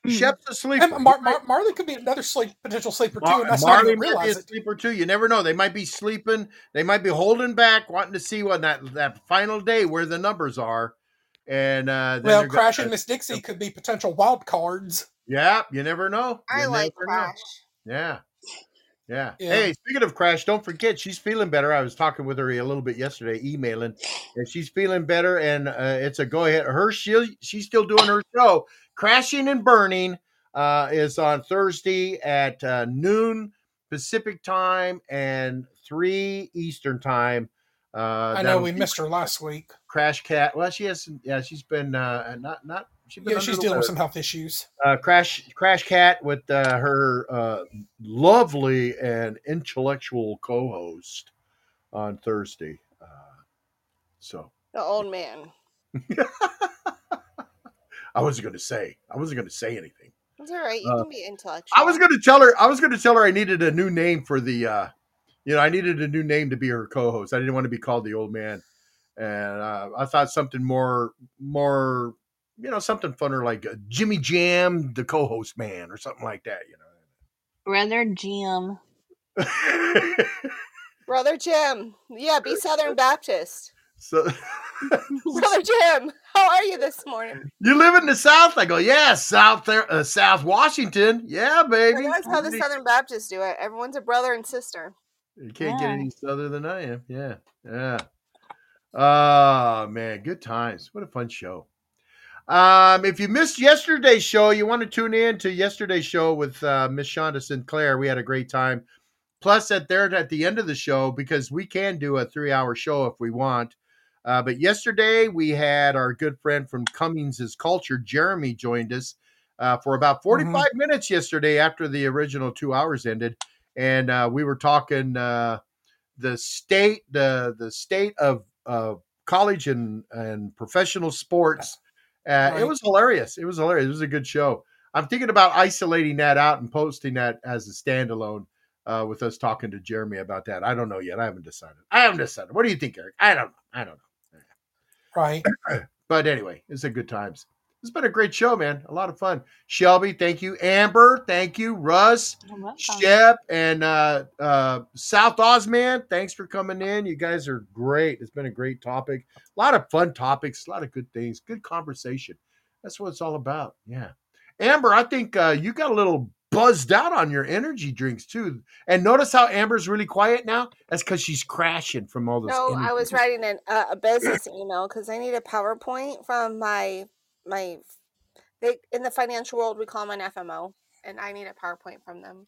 Shep's a sleeper. And Mar- Mar- Marley could be another sleep potential sleeper too, Mar- and that's Marley even might be a it. sleeper too. You never know. They might be sleeping. They might be holding back, wanting to see what that that final day where the numbers are. And uh, then Well, Crash gonna- and Miss Dixie could be potential wild cards. Yeah, you never know. I You like never know. Crash. Yeah. Yeah. Yeah. Hey, speaking of Crash, don't forget she's feeling better. I was talking with her a little bit yesterday, emailing, and she's feeling better. And uh, it's a go ahead. Her she she's still doing her show, Crashing and Burning, uh, is on Thursday at uh, noon Pacific time and three Eastern time. Uh, I know we missed her last week. Crash Cat. Well, she has. Yeah, she's been uh, not not. She's been Yeah, she's dealing with some health issues. uh, Crash Crash Cat with uh, her uh, lovely and intellectual co-host on Thursday. Uh, so The old man. I wasn't going to say I wasn't going to say anything. It's all right. You Uh, can be intellectual. I was going to tell her I was going to tell her I needed a new name for the uh, you know I needed a new name to be her co-host. I didn't want to be called the old man, and uh, I thought something more more you know something funner like uh, Jimmy Jam, the co-host man, or something like that. You know, Brother Jim. Brother Jim. Yeah, be Southern Baptist. so. Brother Jim, how are you this morning? You live in the South? I go, yeah, South there, uh, South Washington. Yeah, baby. That's how the Southern Baptists do it. Everyone's a brother and sister. You can't get any southern than I am. Yeah, yeah. Oh man, good times. What a fun show. Um, if you missed yesterday's show, you want to tune in to yesterday's show with uh, Miss Shonda Sinclair. We had a great time. Plus, at there at the end of the show, because we can do a three-hour show if we want. Uh, but yesterday we had our good friend from Cummings's Culture, Jeremy, joined us uh, for about 45 minutes yesterday after the original two hours ended, and uh, we were talking uh, the state, the the state of uh, college and and professional sports. Uh, It was hilarious. It was hilarious. It was a good show. I'm thinking about isolating that out and posting that as a standalone uh, with us talking to Jeremy about that. I don't know yet. I haven't decided. I haven't decided. What do you think, Eric? I don't know. I don't know. Right. But anyway, it's a good times. It's been a great show, man. A lot of fun. Shelbie, thank you. Amber, thank you. Russ, Shep, and uh, uh, South Oz Man, thanks for coming in. You guys are great. It's been a great topic. A lot of fun topics, a lot of good things, good conversation. That's what it's all about. Yeah. Amber, I think uh, you got a little buzzed out on your energy drinks too. And notice how Amber's really quiet now? That's because she's crashing from all this. No, I was writing an, uh, a business email because I need a PowerPoint from my my. They in the financial world we call them an FMO, and I need a PowerPoint from them.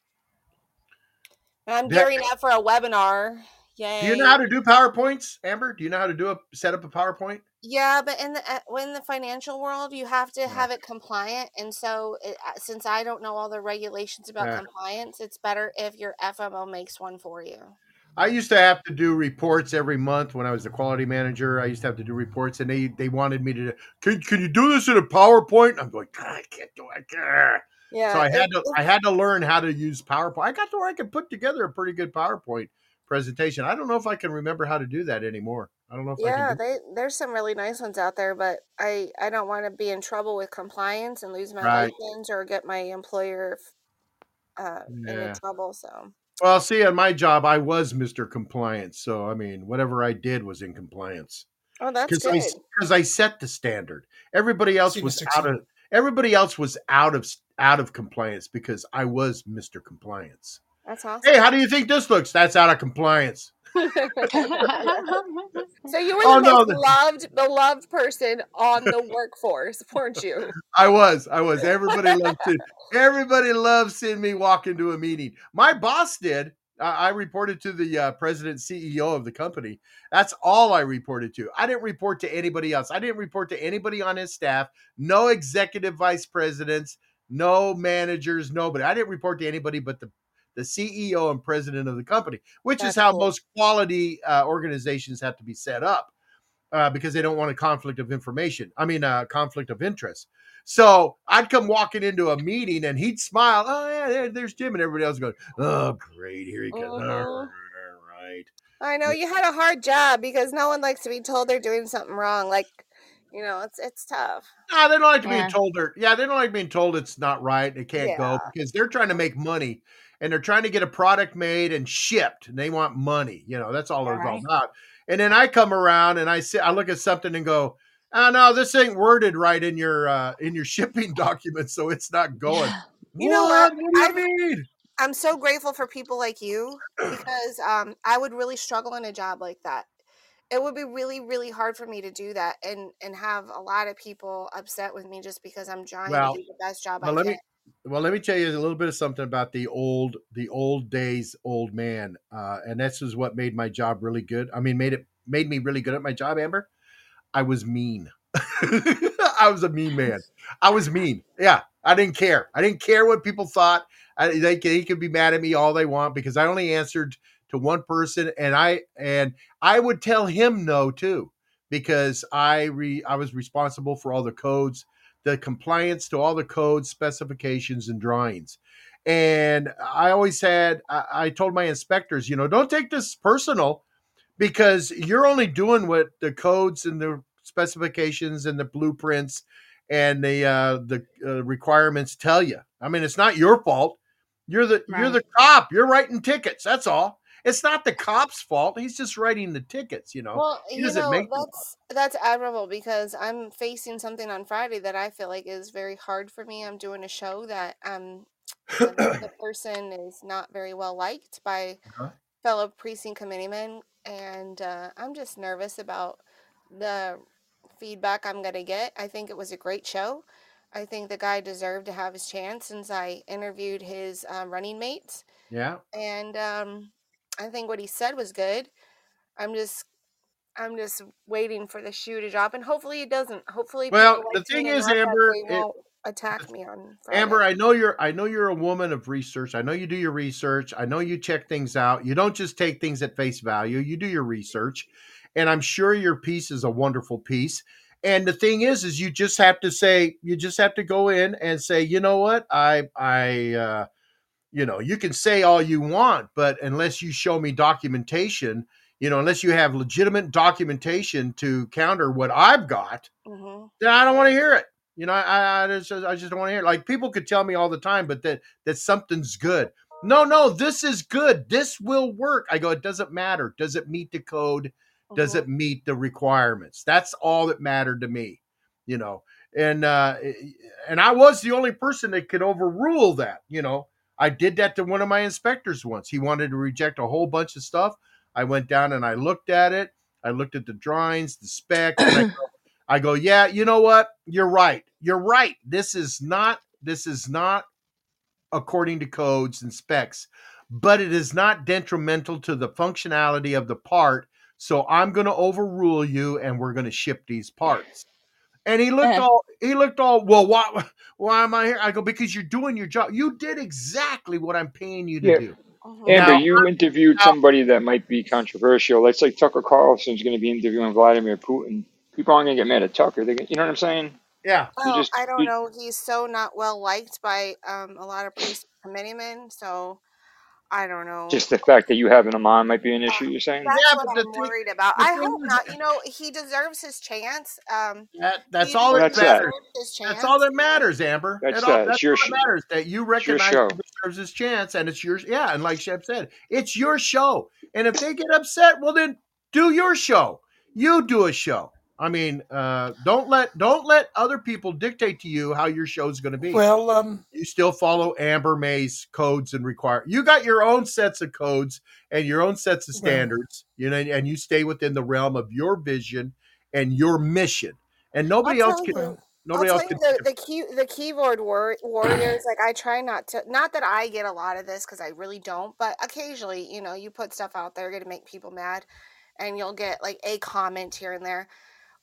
And I'm gearing up for a webinar. Yay! Do you know how to do PowerPoints, Amber? Do you know how to do a set up a PowerPoint? Yeah, but in the uh, in the financial world, you have to have it compliant, and so it, uh, since I don't know all the regulations about Yeah. compliance, it's better if your FMO makes one for you. I used to have to do reports every month when I was the quality manager. I used to have to do reports, and they they wanted me to. Can can you do this in a PowerPoint? I'm going. I can't do it. Yeah, So I had to I had to learn how to use PowerPoint. I got to where I could put together a pretty good PowerPoint presentation. I don't know if I can remember how to do that anymore. I don't know if I Yeah, they there's some really nice ones out there, but I I don't want to be in trouble with compliance and lose my Right. license or get my employer uh, Yeah. into trouble. So well, see, on my job, I was Mr. Compliance, so I mean, whatever I did was in compliance. oh, that's because good. I because I set the standard. Everybody else See, was Mr. out of everybody else was out of out of compliance because I was Mr. Compliance. That's awesome. Hey, how do you think this looks? That's out of compliance. so you were the Oh, no, most the- loved beloved person on the workforce, weren't you? I was, I was. Everybody loved to, everybody loves seeing me walk into a meeting. My boss did. I I reported to the uh, president CEO of the company. That's all I reported to. I didn't report to anybody else. I didn't report to anybody on his staff. No executive vice presidents, no managers, nobody. I didn't report to anybody but the the CEO and president of the company, which That's is how cool. most quality uh, organizations have to be set up uh, because they don't want a conflict of information. I mean, uh, conflict of interest. So I'd come walking into a meeting and he'd smile. Oh yeah, there, there's Jim, and everybody else going, "Oh great, here he comes." Mhm. All right. I know you had a hard job because no one likes to be told they're doing something wrong. Like, you know, it's it's tough. No, they don't like to Yeah. be told they're yeah, they don't like being told it's not right. It can't go because they're trying to make money and they're trying to get a product made and shipped and they want money. You know, that's all it's all Right. about. And then I come around and I see I look at something and go, oh no, this ain't worded right in your uh in your shipping document, so it's not going. You know what? What do you I've- mean? I'm so grateful for people like you because um, I would really struggle in a job like that. It would be really, really hard for me to do that and and have a lot of people upset with me just because I'm trying Well, to do the best job I let can. me well let me tell you a little bit of something about the old the old days old man, uh, and this is what made my job really good. I mean, made it made me really good at my job. Amber, I was mean. I was a mean man. I was mean. Yeah, I didn't care. I didn't care what people thought. I, they, they could be mad at me all they want because I only answered to one person, and I and I would tell him no too because I re I was responsible for all the codes, the compliance to all the codes, specifications, and drawings. And I always had I, I told my inspectors, you know, don't take this personal because you're only doing what the codes and the specifications and the blueprints and the uh, the uh, requirements tell you. I mean, it's not your fault. You're the you're the cop. You're writing tickets. That's all. It's not the cop's fault. He's just writing the tickets. You know. Well, he you know, make that's that's admirable because I'm facing something on Friday that I feel like is very hard for me. I'm doing a show that um the, the person is not very well liked by Uh-huh. fellow precinct committeemen, and uh, I'm just nervous about the feedback I'm gonna get. I think it was a great show. I think the guy deserved to have his chance since I interviewed his um, running mates Yeah. and um, I think what he said was good. I'm just, I'm just waiting for the shoe to drop, and hopefully it doesn't. Hopefully, Well, the thing is, Amber, it- attack me on Friday. Amber, I know you're I know you're a woman of research. I know you do your research. I know you check things out. You don't just take things at face value. You do your research. And I'm sure your piece is a wonderful piece. And the thing is is you just have to say you just have to go in and say, "You know what? I I uh you know, you can say all you want, but unless you show me documentation, you know, unless you have legitimate documentation to counter what I've got, hmm then I don't want to hear it. You know, I I just I just don't want to hear. It. Like people could tell me all the time, but that that something's good. No, no, this is good. This will work. I go. It doesn't matter. Does it meet the code? Does Mhm. it meet the requirements? That's all that mattered to me. You know, and uh, and I was the only person that could overrule that. You know, I did that to one of my inspectors once. He wanted to reject a whole bunch of stuff. I went down and I looked at it. I looked at the drawings, the specs. I, go, I go, yeah, you know what? You're right. You're right. This is not. This is not according to codes and specs, but it is not detrimental to the functionality of the part. So I'm going to overrule you, and we're going to ship these parts. And he looked Uh. all he looked all well. Why why am I here? I go because you're doing your job. You did exactly what I'm paying you to Yeah. do. Mhm. Amber, Now, you interviewed now- somebody that might be controversial. That's like Tucker Carlson's going to be interviewing Vladimir Putin. People aren't going to get mad at Tucker. They, you know what I'm saying? Yeah. Well, just I don't you, know. He's so not well liked by um, a lot of police committeemen, so I don't know. just the fact that you having him on might be an issue. You're saying? That's Yeah, what but I'm thing worried about. I hope not. You know, he deserves his chance. Um, that that's all that that's that. matters. That's all that matters, Amber. That's That all, that. that's your all that matters. That you recognize show. he deserves his chance, and it's yours. Yeah, and like Shep said, it's your show. And if they get upset, well, then do your show. You do a show. I mean, uh, don't let don't let other people dictate to you how your show's going to be. Well, um, you still follow Amber May's codes and require. You got your own sets of codes and your own sets of standards, you know, and you stay within the realm of your vision and your mission. And nobody else can. you. well, I'll Nobody tell else you the the key the keyboard war, warriors. Like I try not to. Not that I get a lot of this because I really don't. But occasionally, you know, you put stuff out there going to make people mad, and you'll get like a comment here and there.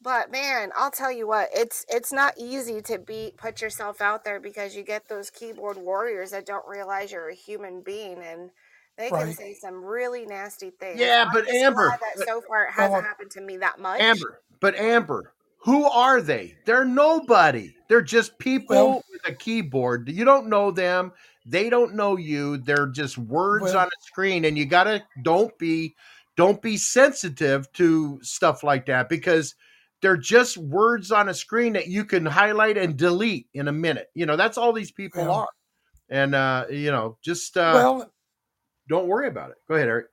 But man, I'll tell you what, it's it's not easy to be put yourself out there because you get those keyboard warriors that don't realize you're a human being and they can say some really nasty things. Yeah, I'm but Amber, that so far it hasn't uh, happened to me that much. Amber, but Amber, who are they? They're nobody. They're just well, people with a keyboard. You don't know them. They don't know you. They're just words well, on a screen, and you gotta don't be don't be sensitive to stuff like that because they're just words on a screen that you can highlight and delete in a minute. You know, that's all these people well, are. And uh, you know, just uh well, don't worry about it. Go ahead, Eric.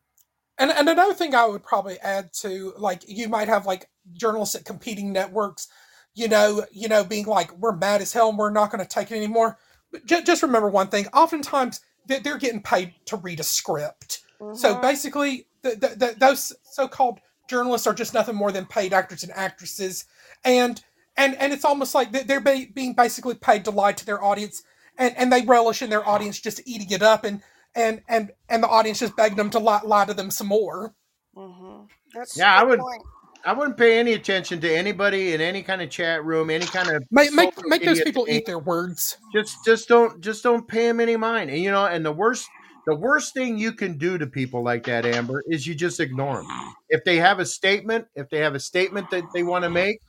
and and another thing I would probably add to like you might have like journalists at competing networks, you know, you know, being like we're mad as hell and we're not going to take it anymore. But ju- just remember one thing: oftentimes they- they're getting paid to read a script. So Mhm. basically, the, the, the, those so-called journalists are just nothing more than paid actors and actresses, and and and it's almost like they- they're be, being basically paid to lie to their audience, and, and they relish in their audience just eating it up, and and and and the audience just begging them to lie, lie to them some more. Mhm. That's Yeah, I would point. I wouldn't pay any attention to anybody in any kind of chat room, any kind of Make make make those people eat their words. Just just don't just don't pay them any mind. And you know, and the worst the worst thing you can do to people like that, Amber, is you just ignore them. If they have a statement, if they have a statement that they want to make,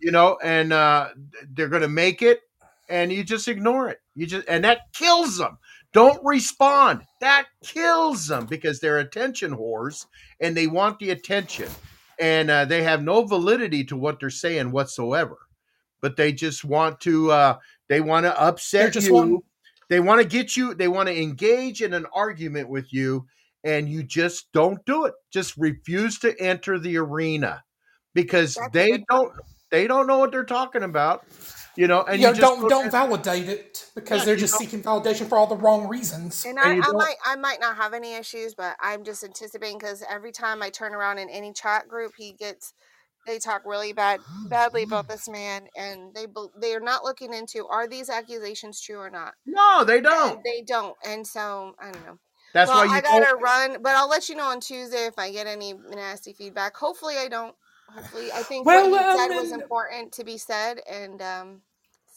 you know, and uh, they're going to make it, and you just ignore it. You just and that kills them. Don't respond. That kills them because they're attention whores and they want the attention, and uh, they have no validity to what they're saying whatsoever. But they just want to. Uh, they want to upset just you. They want to get you. They want to engage in an argument with you, and you just don't do it. Just refuse to enter the arena because That's they don't. They don't know what they're talking about, you know. And You you know, just don't don't there- validate it because yeah, they're just seeking validation for all the wrong reasons. And And I, you I might I might not have any issues, but I'm just anticipating because every time I turn around in any chat group, he gets they talk really bad badly about this man, and they they are not looking into are these accusations true or not, No, they don't. they don't. And so I don't know. That's Well, why I you don't. gotta run, but I'll let you know on Tuesday if I get any nasty feedback. Hopefully, I don't. Hopefully, I think what you um, said was important to be said, and um,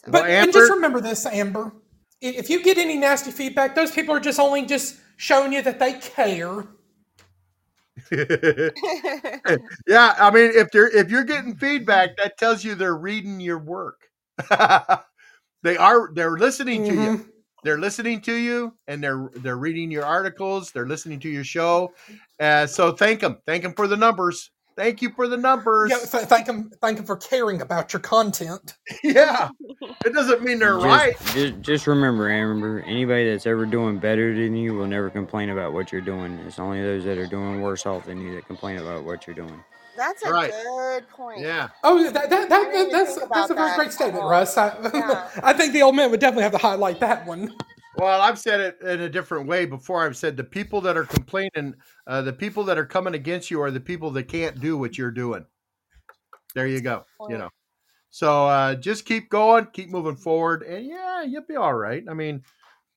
so Well, but and just remember this, Amber. If you get any nasty feedback, those people are just only just showing you that they care. yeah, I mean, if they're if you're getting feedback, that tells you they're reading your work. they are. They're listening to you. hmm They're listening to you, and they're they're reading your articles. They're listening to your show. Uh, so thank them. Thank them for the numbers. Thank you for the numbers. Yeah, th- thank them, thank them for caring about your content. Yeah. It doesn't mean they're just, right. Just, just remember, Amber, anybody that's ever doing better than you will never complain about what you're doing. It's only those that are doing worse off than you that complain about what you're doing. That's a Right. good point. Yeah. Oh, that, that, that, that, that's that's a very that great statement. Russ. I, Yeah. I think the old man would definitely have to highlight that one. Well, I've said it in a different way before. I've said the people that are complaining, uh, the people that are coming against you are the people that can't do what you're doing. There you go. You know. So uh, just keep going, keep moving forward, and yeah, you'll be all right. I mean,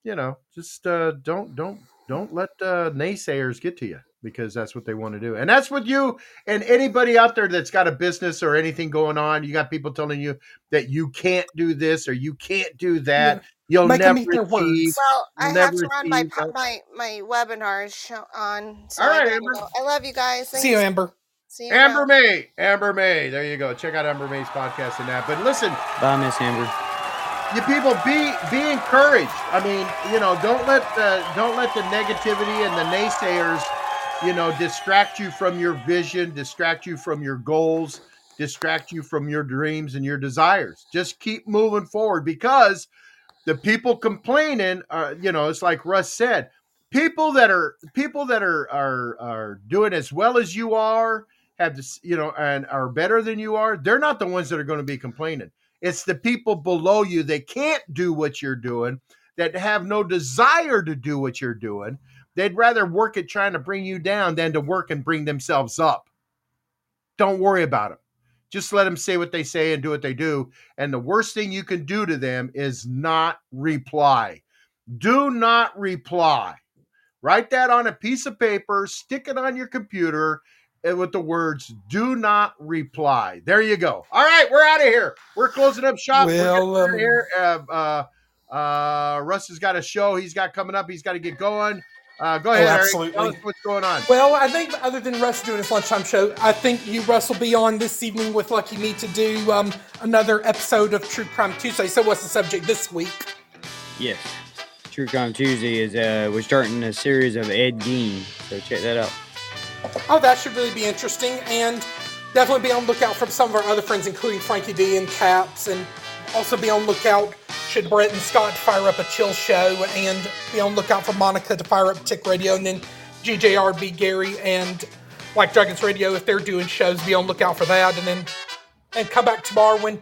you know, just uh, don't don't don't let uh, naysayers get to you because that's what they want to do, and that's what you and anybody out there that's got a business or anything going on. You got people telling you that you can't do this or you can't do that. You'll Make 'em never eat their words. Well, I have to run my po- my my webinars show on. So All I Amber. go. I love you guys. See you, Amber. See you. Amber now. May, Amber May. There you go. Check out Amber May's podcast and that. But listen, Bye, Miss Amber. you people be be encouraged. I mean, you know, don't let the don't let the negativity and the naysayers, you know, distract you from your vision, distract you from your goals, distract you from your dreams and your desires. Just keep moving forward because the people complaining are, you know, it's like Russ said, people that are people that are are are doing as well as you are have this, you know, and are better than you are, they're not the ones that are going to be complaining. It's the people below you that can't do what you're doing, that have no desire to do what you're doing. They'd rather work at trying to bring you down than to work and bring themselves up. Don't worry about them. Just let them say what they say and do what they do. And the worst thing you can do to them is not reply. Do not reply. Write that on a piece of paper, stick it on your computer with the words do not reply. There you go. All right, we're out of here. We're closing up shop. We're Well, getting out of um, here. Uh, uh, uh, Russ has got a show he's got coming up. He's got to get going. Uh, go Oh, ahead, Eric. absolutely. Tell us what's going on. Well, I think other than Russ doing his lunchtime show, I think you, Russ, will be on this evening with Lucky Me to do um, another episode of True Crime Tuesday. So, what's the subject this week? Yes. True Crime Tuesday is uh we're starting a series of Ed Gein, so check that out. Oh, that should really be interesting, and definitely be on lookout for some of our other friends, including Frankie D and Caps, and also be on lookout should Brett and Scott fire up a chill show, and be on lookout for Monica to fire up Tick Radio, and then GJRB Gary and Like Dragons Radio if they're doing shows, be on lookout for that, and then and come back tomorrow when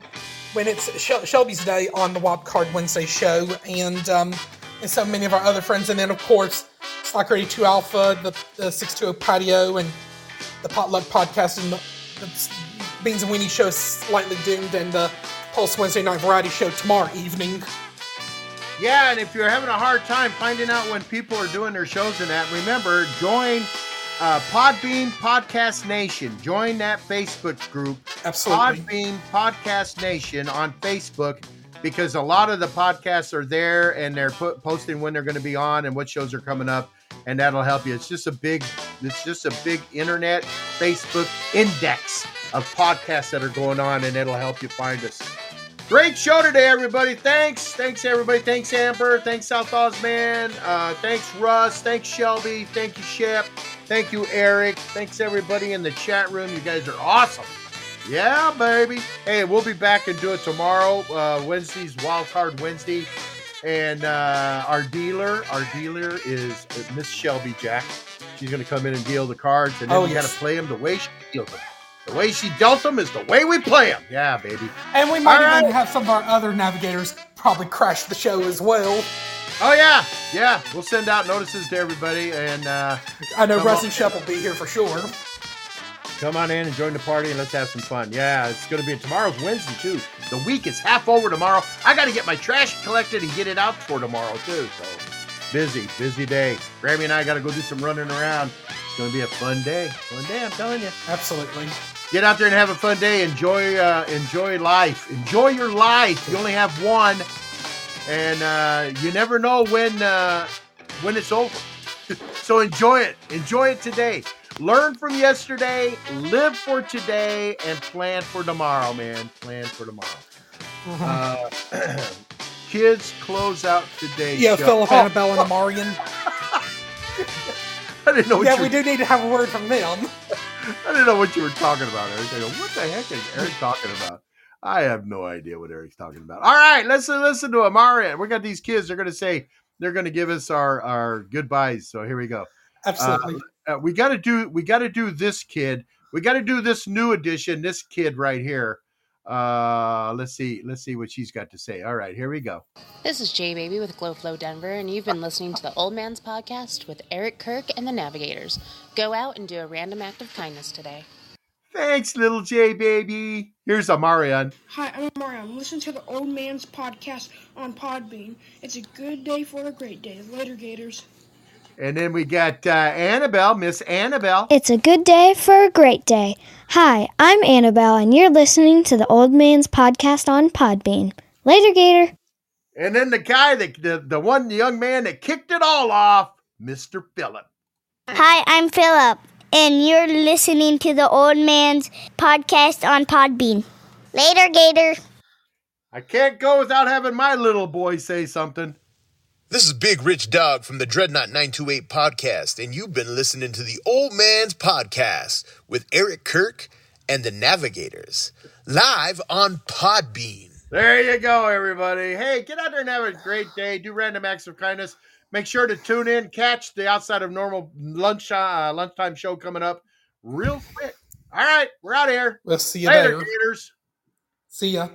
when it's Shel- Shelbie's Day on the Wild Card Wednesday show, and um, and so many of our other friends, and then of course Slack Radio Two Alpha, the, the Six Two O Patio, and the Potluck Podcast, and the, the Beans and Weenie Show, Slightly Doomed, and the Pulse Wednesday Night Variety Show tomorrow evening. Yeah, and if you're having a hard time finding out when people are doing their shows and that, remember, join uh, Podbean Podcast Nation. Join that Facebook group, Absolutely. Podbean Podcast Nation on Facebook, because a lot of the podcasts are there and they're put, posting when they're going to be on and what shows are coming up, and that'll help you. It's just a big, it's just a big internet Facebook index of podcasts that are going on, and it'll help you find us. Great show today, everybody. Thanks. Thanks, everybody. Thanks, Amber. Thanks, South Oz Man. Uh, thanks, Russ. Thanks, Shelbie. Thank you, Shep. Thank you, Eric. Thanks, everybody in the chat room. You guys are awesome. Yeah, baby. Hey, we'll be back and do it tomorrow. Uh, Wednesday's Wild Card Wednesday. And uh, our dealer, our dealer is uh, Miss Shelbie Jack. She's going to come in and deal the cards, and then Oh, we got to play them the way she deals them. The way she dealt them is the way we play them. Yeah, baby. And we might All even right. have some of our other navigators probably crash the show as well. Oh yeah, yeah. We'll send out notices to everybody, and uh, I know Russ on. and Shep will be here for sure. come on in and join the party, and let's have some fun. Yeah, it's going to be tomorrow's Wednesday too. The week is half over tomorrow. I got to get my trash collected and get it out for tomorrow too. So busy, busy day. Grammy and I got to go do some running around. It's going to be a fun day. Fun day, I'm telling you. Absolutely. Get out there and have a fun day. Enjoy, uh, enjoy life. Enjoy your life. You only have one, and uh, you never know when uh, when it's over. so enjoy it. Enjoy it today. Learn from yesterday. Live for today, and plan for tomorrow, man. Plan for tomorrow. Uh, kids, close out today. Yeah, show. Philip, Oh, Annabelle, and Amarian. I didn't know what yeah, we do need to have a word from them. I didn't know what you were talking about, Eric. I go, what the heck is Eric talking about? I have no idea what Eric's talking about. All right, listen, listen to him. All right, we got these kids. They're going to say they're going to give us our our goodbyes. So here we go. Absolutely. Uh, uh, we got to do we got to do this kid. We got to do this new edition. This kid right here. Uh, let's see. Let's see what she's got to say. All right, here we go. This is Jay Baby with Glow Flow Denver, and you've been listening to the Old Man's Podcast with Eric Kirk and the Navigators. Go out and do a random act of kindness today. Thanks, little J baby. Here's Amarian. Hi, I'm Mariam. Listen to the Old Man's Podcast on Podbean. It's a good day for a great day. Later, Gators. And then we got uh, Annabelle, Miss Annabelle. It's a good day for a great day. Hi, I'm Annabelle, and you're listening to the Old Man's Podcast on Podbean. Later, Gator. And then the guy that the, the one young man that kicked it all off, Mr. Phillip. Hi, I'm Philip, and you're listening to the Old Man's Podcast on Podbean. Later, Gator. I can't go without having my little boy say something. This is Big Rich Dog from the Dreadnought 928 podcast, and you've been listening to the Old Man's Podcast with Eric Kirk and the Navigators, live on Podbean. There you go, everybody. Hey, get out there and have a great day. Do random acts of kindness. Make sure to tune in. Catch the outside of normal lunch uh, lunchtime show coming up real quick. All right, we're out of here. We'll see you Later, later. Gators. See ya.